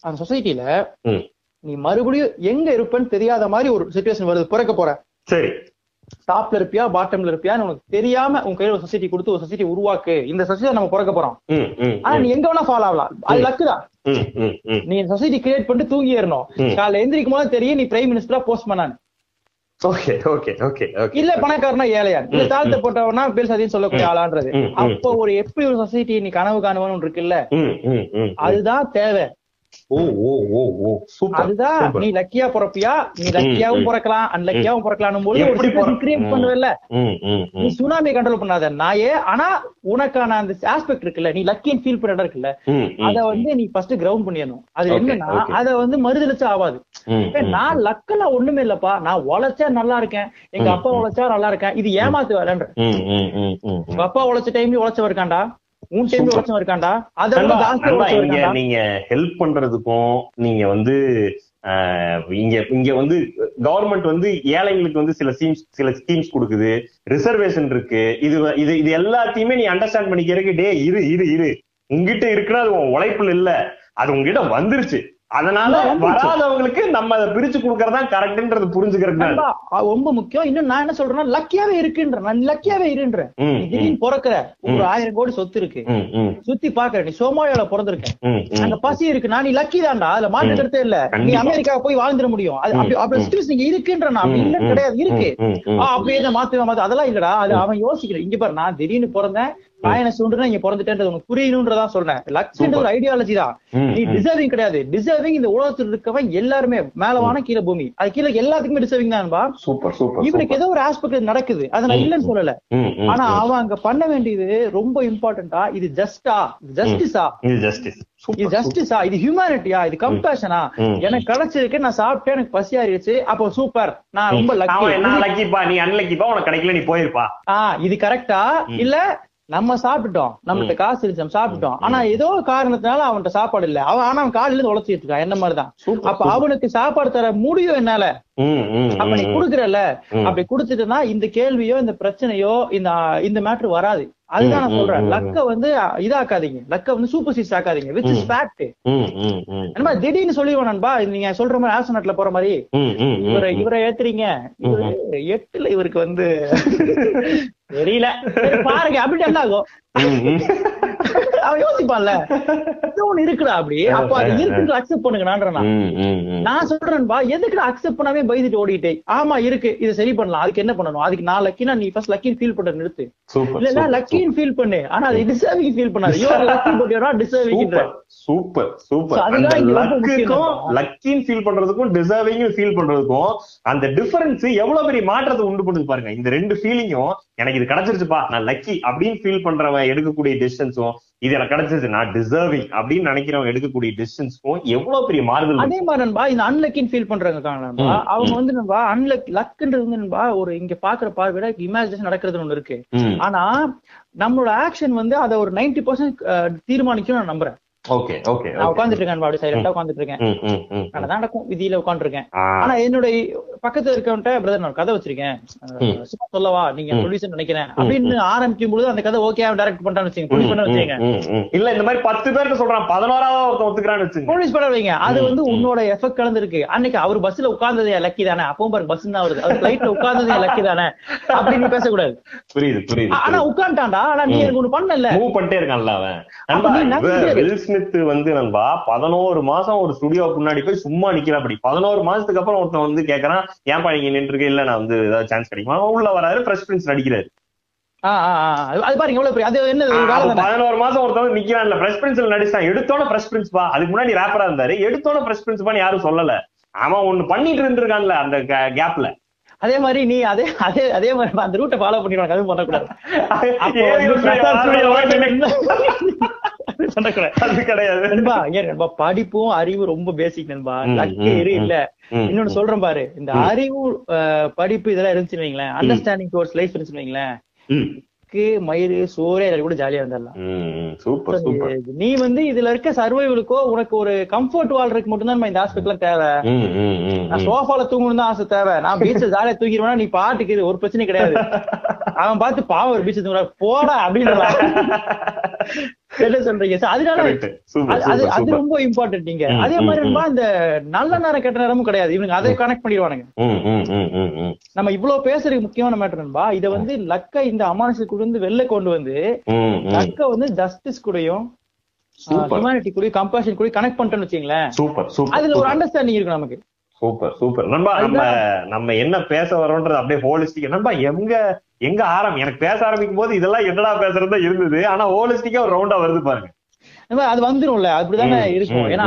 [SPEAKER 2] அந்த சொசைட்டில நீ மறுபடியும் எங்க இருப்பேன்னு தெரியாத மாதிரி ஒரு சுச்சுவேஷன் வருது. பிறக்க போற.
[SPEAKER 1] சரி.
[SPEAKER 3] டாப்ல இருப்பியா பாட்டம்ல இருப்பியான்னு உனக்கு தெரியாம உன் கையில ஒரு சொசைட்டி கொடுத்து ஒரு சொசைட்டி உருவாக்கு. இந்த சொசைட்டி நம்ம பிறக்க போறோம். ஆனா நீ எங்க வேணா ஃபாலோ ஆகலாம். அது லக்கு தான். நீ சொசைட்டி கிரியேட் பண்ணிட்டு தூங்கிடணும்
[SPEAKER 1] ம்.
[SPEAKER 3] காலைல எந்திரிக்கும் போது தெரியும் நீ பிரைம் மினிஸ்டரா போஸ்ட் பண்ணான்னு.
[SPEAKER 1] ஓகே ஓகே
[SPEAKER 3] இல்ல பணக்காரனா ஏழையா? இல்ல தாழ்த்தப்பட்டவனா பேர் சதின்னு சொல்லக்கூடிய ஆளான்றது. அப்போ ஒரு எப்படி ஒரு சொசைட்டி நீ கனவு காணுவன்னு இருக்குல்ல. அதுதான் தேவை. அதுதான். நீ லக்கியா பிறப்பியா? நீ லக்கியாவும் பிறக்கலாம். அன்லக்கியாவும் பிறக்கலாம் போது
[SPEAKER 1] ம்,
[SPEAKER 3] நீ. சுனாமி கண்ட்ரோல் பண்ணாத நாயே. ஆனா உனக்கான அந்த ஆஸ்பெக்ட் இருக்குல்ல. நீ லக்கின்னு ஃபீல் பண்ண இருக்குல்ல. அத வந்து நீ ஃபர்ஸ்ட் கிரவுண்ட் பண்ணிடணும். அது என்னன்னா. அத வந்து மறுதளிச்சு ஆகாது. நான் லக்கெல்லாம் ஒண்ணுமே இல்லப்பா. நான் உழைச்சா நல்லா இருக்கேன். எங்க
[SPEAKER 2] அப்பா உழைச்சா நல்லா இருக்கேன். இது ஏமாத்து வேலைன்ற. உங்க அப்பா உழைச்ச டைம்ல உழைச்சவன் இருக்காண்டா உன் இருக்காண்டா
[SPEAKER 1] நீங்க ஹெல்ப் பண்றதுக்கும் நீங்க வந்து இங்க இங்க வந்து கவர்மெண்ட் வந்து ஏழைங்களுக்கு வந்து சில ஸ்கீம்ஸ் சில ஸ்கீம்ஸ் கொடுக்குது. ரிசர்வேஷன் இருக்கு. இது இது இது எல்லாத்தையுமே நீ அண்டர்ஸ்டாண்ட் பண்ணிக்கிறதுக்கு டே இரு இரு இரு. உங்ககிட்ட இருக்கிற அது உன் உழைப்புல இல்ல. அது உங்ககிட்ட வந்துருச்சு. அதனால
[SPEAKER 2] இல்ல.
[SPEAKER 1] வராதவங்களுக்கு நம்ம அதை பிரிச்சு கொடுக்கறதா கரெக்ட்ன்றது புரிஞ்சுக்கிறது
[SPEAKER 2] ரொம்ப முக்கியம். இன்னும் நான் என்ன சொல்றேன்னா லக்கியாவே இருக்குன்ற நான் லக்கியாவே இருன்ற.
[SPEAKER 1] ம்,
[SPEAKER 2] நீ திடீர்னு பிறக்கிற. ஒரு. ஆயிரம் கோடி சொத்து இருக்கு. சுத்தி பாக்குற நீ சோமாலியால பிறந்திருக்க.
[SPEAKER 1] ம், ம்.
[SPEAKER 2] அங்க பசி இருக்கு. நான் நீ லக்கி தான்டா. அதுல மாற்று. கருத்தே இல்ல. நீ. அமெரிக்கா போய் வாழ்ந்துட முடியும். அப்படி. சுச்சுவேஷன் இங்க இருக்குன்ற நான்
[SPEAKER 1] ம்,
[SPEAKER 2] கிடையாது. இருக்கு. அப்படியே மாத்துவேன் மாத்து அதெல்லாம் இல்லடா. அது அவன் யோசிக்கல. இங்க பாரு நான் திடீர்னு பிறந்தேன். நான் சுண்டுனா இங்க பிறந்துட்டேன்றது உனக்கு புரியணும்ன்றதா சொல்றேன். லக்ஸ்ன்ற ஒரு ஐடியாலஜி தான். நீ. டிசர்விங் கிடையாது. டிசர்விங் இந்த உலகத்துல இருக்கவன் எல்லாருமே மேல வானம் கீழே பூமி. அது கீழே எல்லாத்துக்குமே டிசர்விங் தான்பா
[SPEAKER 1] சூப்பர் சூப்பர்
[SPEAKER 2] இவனுக்கு ஏதோ ஒரு ஆஸ்பெக்ட் நடக்குது. அதை நான் இல்லைன்னு சொல்லல. ஆனா. அவன் அங்க பண்ண வேண்டியது ரொம்ப இம்பார்ட்டன்டா இது ஜஸ்டா ஜஸ்டிஸா
[SPEAKER 1] இது ஜஸ்டிஸ்
[SPEAKER 2] இது ஜஸ்டிஸா இது ஹியூமனிட்டியா இது கம்பேஷனா. எனக்கு கிடைச்சிருக்கு நான் சாப்பிட்டேன் எனக்கு பசி ஆயிருச்சு அப்போ சூப்பர். நான் ரொம்ப லக்கி
[SPEAKER 1] லக்கிப்பா நீ அன்லக்கிப்பா உனக்கு கிடைக்கல நீ போயிருப்பா.
[SPEAKER 2] ஆஹ் இது கரெக்டா இல்ல நம்ம சாப்பிட்டோம். நம்மகிட்ட காசு இருந்துச்சு நம்ம சாப்பிட்டோம். ஆனா ஏதோ காரணத்தினால அவன்கிட்ட சாப்பாடு இல்ல. அவன் ஆனா அவன் காலையில இருந்து உழைச்சிட்டு இருக்கான். என்ன மாதிரிதான்? அப்ப அவனுக்கு சாப்பாடு தர முடியும் என்னால. அப்ப நீ. குடுக்கறல. அப்படி குடுத்துட்டனா இந்த கேள்வியோ இந்த பிரச்சனையோ இந்த இந்த மேட்ரு வராது. அதுதான் நான் சொல்றேன். லக்க வந்து இதாக்காதீங்க லக்க வந்து சூப்பர் சீஸ் ஆக்காதீங்க விச் இஸ். ஃபேக்ட். என்னமா திடீர்னு சொல்லிடுவேன் நண்பா நீங்க சொல்ற மாதிரி ஆசனட்ல போற மாதிரி இவரை. இவரை ஏத்துறீங்க எட்டுல இவருக்கு வந்து தெரியல பாருங்க அப்படி என்ன ஆகும். அவன் யோசிப்பான்ல. ஒண்ணு இருக்குடா அப்படி. அப்ப அது இருக்குன்னு அக்செப்ட் பண்ணுங்கன்ற நான் சொல்றேன்பா எதுக்கு அக்செப்ட் பண்ணாமே பயந்துட்டு ஓடிட்டே? ஆமா இருக்கு. இது சரி பண்ணலாம். அதுக்கு என்ன பண்ணணும்? அதுக்கு நான் லக்கினா நீ ஃபர்ஸ்ட் லக்கின்னு ஃபீல் பண்ற நிறுத்து. இல்ல லக்கின்னு ஃபீல் பண்ணு. ஆனா அது டிசர்விங் ஃபீல் பண்ணாது. You are lucky but you are deserving
[SPEAKER 1] super super லக்குக்கும். லக்கின்னு ஃபீல் பண்றதுக்கும் டிசர்விங் ஃபீல் பண்றதுக்கும் அந்த டிஃபரன்ஸ் எவ்வளவு பெரிய மாற்றத்தை உண்டு பண்ணுது பாருங்க. இந்த ரெண்டு ஃபீலிங்கும் எனக்கு இது கிடைச்சிருச்சுப்பா நான் லக்கி அப்படின்னு ஃபீல் பண்றவன் எடுக்கக்கூடிய டெசிஷன்ஸும் இது எனக்கு கிடைச்சிருச்சு நான் டிசர்விங் அப்படின்னு நினைக்கிறவன் எடுக்கக்கூடிய டெசிஷன்ஸ்க்கும் எவ்வளவு பெரிய மாறுதல்
[SPEAKER 2] அதே மாதிரி நண்பா இந்த அன்லக்கின்னு ஃபீல் பண்றாங்க
[SPEAKER 1] ம்,
[SPEAKER 2] அவங்க வந்து நண்பா அன்லக் லக்குன்றது வந்து நண்பா ஒரு இங்க பாக்குற பார்வையில இமேஜினேஷன் நடக்கிறது ஒண்ணு இருக்கு. ஆனா நம்மளோட ஆக்ஷன் வந்து அதை ஒரு நைன்டி பர்சன்ட் தீர்மானிக்கும் நான் நம்புறேன். நான் உட்காந்துட்டு இருக்கேன் நண்பா, அப்படியே சைலண்டா உட்காந்துட்டு இருக்கேன் நடக்கும் விதியில உட்காந்துருக்கேன் ஆனா என்னுடைய பக்கத்துல இருக்கவன்ட்ட பிரதர் நான் கதை வச்சிருக்கேன். சும்மா சொல்லவா? நீங்க. ப்ரொடியூசர் நினைக்கிறேன். அப்படின்னு ஆரம்பிக்கும் பொழுது அந்த கதை ஓகே டைரக்ட் பண்றான்னு வச்சுங்க.
[SPEAKER 1] இல்ல இந்த மாதிரி பத்து பேருக்கு சொல்றான். பதினோராவது ஒருத்தன் ஒத்துக்கிறான்னு
[SPEAKER 2] ப்ரொடியூஸ் பண்ண வைங்க. அது வந்து. உன்னோட எஃபெக்ட் கலந்துருக்கு. அன்னைக்கு அவர் பஸ்ல உட்கார்ந்தது லக்கி தானே. அப்பவும் பாருங்க பஸ் தான் வருது. அவர் ஃபிளைட்ல உட்கார்ந்தது லக்கி தானே. அப்படி நீ பேசக்கூடாது.
[SPEAKER 1] புரியுது புரியுது
[SPEAKER 2] ஆனா உட்காந்துட்டான்டா ஆனா நீ. எனக்கு ஒண்ணு பண்ணல.
[SPEAKER 1] மூவ் பண்ணிட்டே இருக்கான்ல அவன். ஸ்மித் வந்து நண்பா பதினோரு மாசம் ஒரு ஸ்டுடியோக்கு முன்னாடி போய் சும்மா நிக்கிறாப்படி. பதினோரு மாசத்துக்கு அப்புறம் ஒருத்தன் வந்து கேக்குறான் ஏன்பா நீங்க நின்று இல்ல நான் வந்து ஏதாவது சான்ஸ் கிடைக்குமா? உள்ள வராரு ஃப்ரெஷ் பிரின்ஸ் நடிக்கிறாரு.
[SPEAKER 2] அது- பாருங்க எவ்வளவு பெரிய அது என்ன
[SPEAKER 1] பதினோரு மாசம் ஒருத்தன் வந்து நிக்கிறான்ல பிரின்ஸ்ல நடிச்சான். எடுத்தோட ஃப்ரெஷ் பிரின்ஸ் பா அதுக்கு முன்னாடி ரேப்பரா இருந்தாரு. எடுத்தோட ஃப்ரெஷ் பிரின்ஸ் பான்னு யாரும் சொல்லல. அவன் ஒண்ணு பண்ணிட்டு இருந்திருக்கான்ல அந்த கேப்ல
[SPEAKER 2] அதே மாதிரி நீ அதே அதே அதே மாதிரி அந்த ரூட்டை ஃபாலோ பண்ணிடுவாங்க. அதுவும் பண்ணக்கூடாது. படிப்பும் அறிவு ரொம்ப பேசிக் நண்பா. லக்கு. இல்ல. இன்னொன்னு சொல்றேன் பாரு. இந்த அறிவு படிப்பு இதெல்லாம் இருந்துச்சுன்னு வைங்களேன். அண்டர்ஸ்டாண்டிங் டுவர்ட்ஸ் லைஃப் இருந்துச்சுன்னு லக்கு, மயிறு சோறே எல்லாரும் கூட ஜாலியா இருந்துடலாம்.
[SPEAKER 1] ம், ம். Super super.
[SPEAKER 2] நீ வந்து இதுல இருக்க சர்வைவலுக்கோ உனக்கு ஒரு கம்ஃபர்ட் வாழ்றதுக்கு மட்டும்தான் இந்த ஆஸ்பெக்ட் எல்லாம் தேவை. நான். சோஃபால தூங்கணும் தான் ஆசை தேவை. நான் பீச்ல ஜாலியா தூங்கிடுவேனா நீ பாட்டுக்கு இரு, ஒரு பிரச்சனை கிடையாது. அவன் பார்த்து பாவம் ஒரு பீச் தூங்குறா போடா அப்படின்னு என்ன சொல்றீங்க So, அதனால அது-. ரொம்ப இம்பார்ட்டன்ட் நீங்க அதே மாதிரி இந்த நல்ல நேரம் கெட்ட நேரமும் கிடையாது இவனுங்க அதை கனெக்ட் பண்ணிடுவானுங்க. நம்ம இவ்வளவு பேசுறதுக்கு முக்கியமான மேட்டர் நண்பா இத வந்து லக்க இந்த அமானுஷத்துக்குள்ள இருந்து வெளில கொண்டு வந்து. லக்க வந்து ஜஸ்டிஸ் கூடயும். ஹியூமானிட்டி கூட கம்பேஷன் கூட கனெக்ட் பண்ணிட்டோம்னு வச்சுங்களேன் அதுல ஒரு. அண்டர்ஸ்டாண்டிங் இருக்கும் நமக்கு
[SPEAKER 1] சூப்பர் சூப்பர் நண்பா நம்ம நம்ம என்ன பேச வரோன்றது அப்படியே ஹோலிஸ்டிக் நண்பா எங்க எங்க ஆரம் எனக்கு பேச ஆரம்பிக்கும் போது இதெல்லாம் என்னடா பேசுறதா இருந்தது. ஆனா ஹோலிஸ்டிக்கா ஒரு ரவுண்டா வருது பாருங்க.
[SPEAKER 2] அது வந்துரும்ல. அப்படிதானே இருக்கும். ஏன்னா.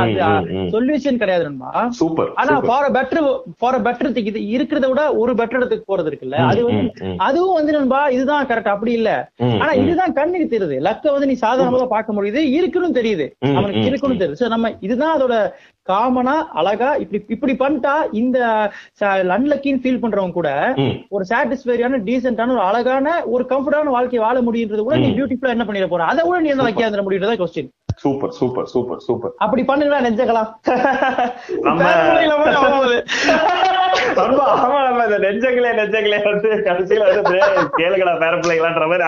[SPEAKER 2] சொல்யூஷன் கிடையாது நண்பா.
[SPEAKER 1] சூப்பர்
[SPEAKER 2] ஆனா. ஃபார் பெட்டர் ஃபார் பெட்டர் இது இருக்கிறத விட ஒரு பெட்டர் இடத்துக்கு போறது இருக்குல்ல. அது வந்து. அதுவும் வந்து நண்பா இதுதான் கரெக்ட் அப்படி இல்ல. ஆனா. இதுதான் கண்ணுக்கு தெரியுது. லக்க வந்து நீ சாதாரணமா பார்க்க முடியுது. இருக்குன்னு தெரியுது. அவனுக்கு இருக்குன்னு தெரியுது. சோ நம்ம இதுதான் அதோட காமனா அழகா இப்படி இப்படி பண்ணிட்டா இந்த அன்லக்கின்னு ஃபீல் பண்றவங்க கூட. ஒரு சாட்டிஸ்ஃபைரியான டீசென்டான ஒரு அழகான ஒரு கம்ஃபர்டான வாழ்க்கையை வாழ முடியுன்றது கூட நீ. பியூட்டிஃபுல்லா என்ன பண்ணிட போற? அதை கூட நீ என்ன வைக்காத முடியுறதா question
[SPEAKER 1] super super super super.
[SPEAKER 2] அப்படி பண்ணுங்களா நெஞ்சக்கலாம்
[SPEAKER 1] நம்ம நண்பா, ஆமா, நம்ம இந்த நெஞ்சங்களே நெஞ்சங்களே வந்து கடைசியில வந்து டேய், கேளுங்கடா பேர பிள்ளைங்களான்ற மாதிரி.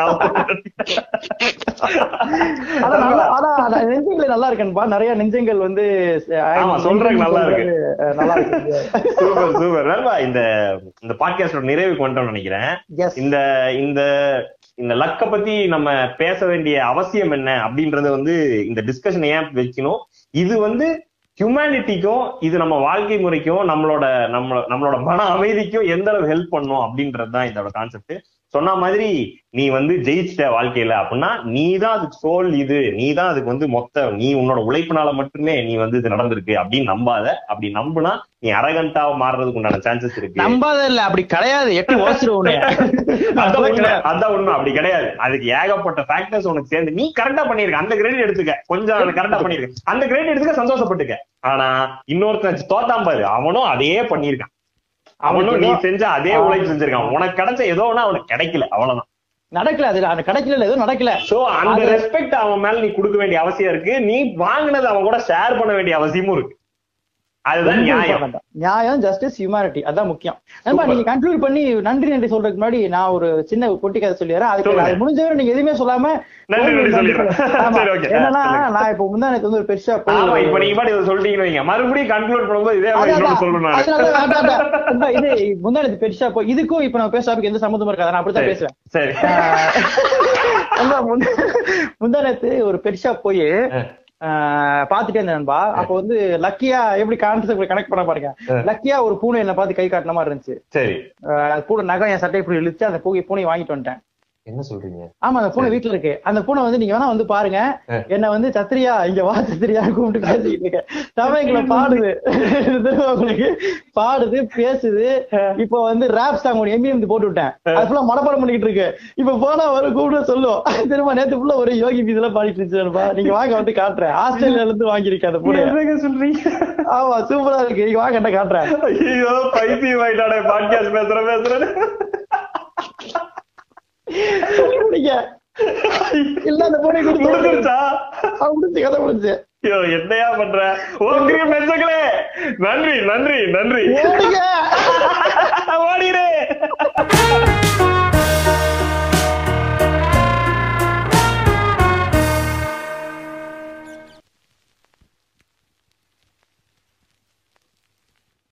[SPEAKER 2] ஆனா நெஞ்சங்கள் நல்லா இருக்கேன்பா. நிறைய நெஞ்சங்கள் வந்து
[SPEAKER 1] ஆமா, சொல்றதுக்கு நல்லா இருக்கு.
[SPEAKER 2] நல்லா இருக்கு.
[SPEAKER 1] Super super. நண்பா இந்த இந்த பாட்காஸ்டோட நிறைவுக்கு வந்துட்டோம்னு நினைக்கிறேன். இந்த இந்த இந்த லக்க பத்தி நம்ம பேச வேண்டிய அவசியம் என்ன அப்படின்றத வந்து இந்த டிஸ்கஷன் ஏன் வைக்கணும்? இது வந்து ஹியூமனிட்டிக்கும் இது நம்ம வாழ்க்கை முறைக்கும் நம்மளோட நம்ம நம்மளோட மன அமைதிக்கும் எந்த அளவு ஹெல்ப் பண்ணும் அப்படின்றது தான் இதோட கான்செப்ட் சொன்ன மாதிரி நீ வந்து ஜெயிச்சிட்ட வாழ்க்கையில அப்படின்னா நீ தான் அதுக்கு சோல் இது. நீ தான் அதுக்கு வந்து மொத்த நீ உன்னோட உழைப்பினால மட்டுமே நீ வந்து இது நடந்திருக்கு அப்படின்னு நம்பாத. அப்படி நம்புனா நீ அரகண்டா மாறுறதுக்கு உண்டான சான்சஸ் இருக்கு.
[SPEAKER 2] நம்பாத இல்ல அப்படி கிடையாது. எட்டு ஓசிடுவோம்
[SPEAKER 1] அதான் உண்மை. அப்படி கிடையாது. அதுக்கு ஏகப்பட்ட ஃபேக்டர்ஸ் உனக்கு சேர்ந்து. நீ கரெக்டா பண்ணிருக்க அந்த கிரெடிட் எடுத்துக்க. கொஞ்சம் கரெக்டா பண்ணிருக்க அந்த கிரெடிட் எடுத்துக்க சந்தோஷப்பட்டுக்க. ஆனா இன்னொருத்தன் தோத்தாம் பாரு. அவனும் அதே பண்ணிருக்கான் அவனும் நீ செஞ்ச அதே உழைப்பு செஞ்சிருக்கான். உனக்கு கிடைச்ச ஏதோ ஒண்ணு அவனுக்கு கிடைக்கல. அவ்வளவுதான்.
[SPEAKER 2] நடக்கல அது அது கிடைக்கல எதுவும் நடக்கல.
[SPEAKER 1] சோ அந்த ரெஸ்பெக்ட் அவன் மேல நீ கொடுக்க வேண்டிய அவசியம் இருக்கு. நீ வாங்கினது அவன் கூட ஷேர் பண்ண வேண்டிய அவசியமும் இருக்கு. அதுதான் நியாயம்.
[SPEAKER 2] நியாயம் ஜஸ்டிஸ் ஹியூமானிட்டி அதான் முக்கியம். நண்பா நீங்க கன்க்ளூட் பண்ணி நன்றி நன்றி சொல்றதுக்கு முன்னாடி நான் ஒரு சின்ன பொட்டி கதை சொல்லிடுறேன். அதுக்கு. அது முடிஞ்சவரை நீங்க எதுவுமே சொல்லாம என்னன்னா நான் இப்ப முந்தா எனக்கு வந்து ஒரு பெருசா
[SPEAKER 1] இப்ப நீங்க பாட்டு மறுபடியும் கன்க்ளூட் பண்ணும்போது இதே சொல்லணும் நானு.
[SPEAKER 2] பெருசா போய் இதுக்கும் இப்ப நம்ம பேசுறதுக்கு எந்த சம்மந்தமும் இருக்காது. நான் அப்படித்தான் பேசுவேன்.
[SPEAKER 1] சரி.
[SPEAKER 2] நண்பா, முந்தா- முந்தானத்து ஒரு பெருசா போய் பாத்துட்டே இருந்தேன் நண்பா. அப்ப வந்து லக்கியா எப்படி கான்செப்ட் கனெக்ட் பண்ண பாருங்க. லக்கியா ஒரு பூனை என்ன பார்த்து கை காட்டின மாதிரி இருந்துச்சு.
[SPEAKER 1] சரி.
[SPEAKER 2] பூனை நகை என் சட்டை இப்படி இழுத்து அந்த பூ பூனை வாங்கிட்டு வந்துட்டேன்.
[SPEAKER 1] என்ன சொல்றீங்க?
[SPEAKER 2] ஆமா அந்த பூனை வீட்டுல இருக்கு. அந்த பூனை வந்து நீங்க வேணா வந்து பாருங்க. என்ன வந்து சத்திரியா இங்க வா சத்திரியா கூப்பிட்டு பேசிட்டு இருக்கேன். சமயங்களை பாடுது. உங்களுக்கு பாடுது பேசுது. இப்ப வந்து ரேப் சாங் ஒன்று எம்பிஎம் போட்டு விட்டேன். அது ஃபுல்லா மனப்பாடம் பண்ணிட்டு இருக்கு. இப்ப போனா வரும் கூப்பிட்டு சொல்லும். திரும்ப நேத்து ஃபுல்லா ஒரு யோகி பீஸ் பாடிட்டு இருந்துச்சுப்பா நீங்க வாங்க வந்து காட்டுறேன். ஆஸ்திரேலியால இருந்து வாங்கியிருக்கேன் அந்த பூனை
[SPEAKER 1] என்னங்க சொல்றீங்க?
[SPEAKER 2] ஆமா சூப்பரா இருக்கு. நீங்க வாங்க என்ன காட்டுறேன்.
[SPEAKER 1] ஐயோ பைத்தியம் பாட்காஸ்ட் பேசுற பேசுறேன்.
[SPEAKER 2] சொல்லி இல்ல அந்த பொண்ணை
[SPEAKER 1] கொடுத்துருச்சா
[SPEAKER 2] முடிஞ்சு கதை முடிஞ்சு.
[SPEAKER 1] ஐயோ என்னையா பண்ற? ஓகே மெச்சங்களே. நன்றி நன்றி நன்றி.
[SPEAKER 2] ஓடிங்க. ஓடிடு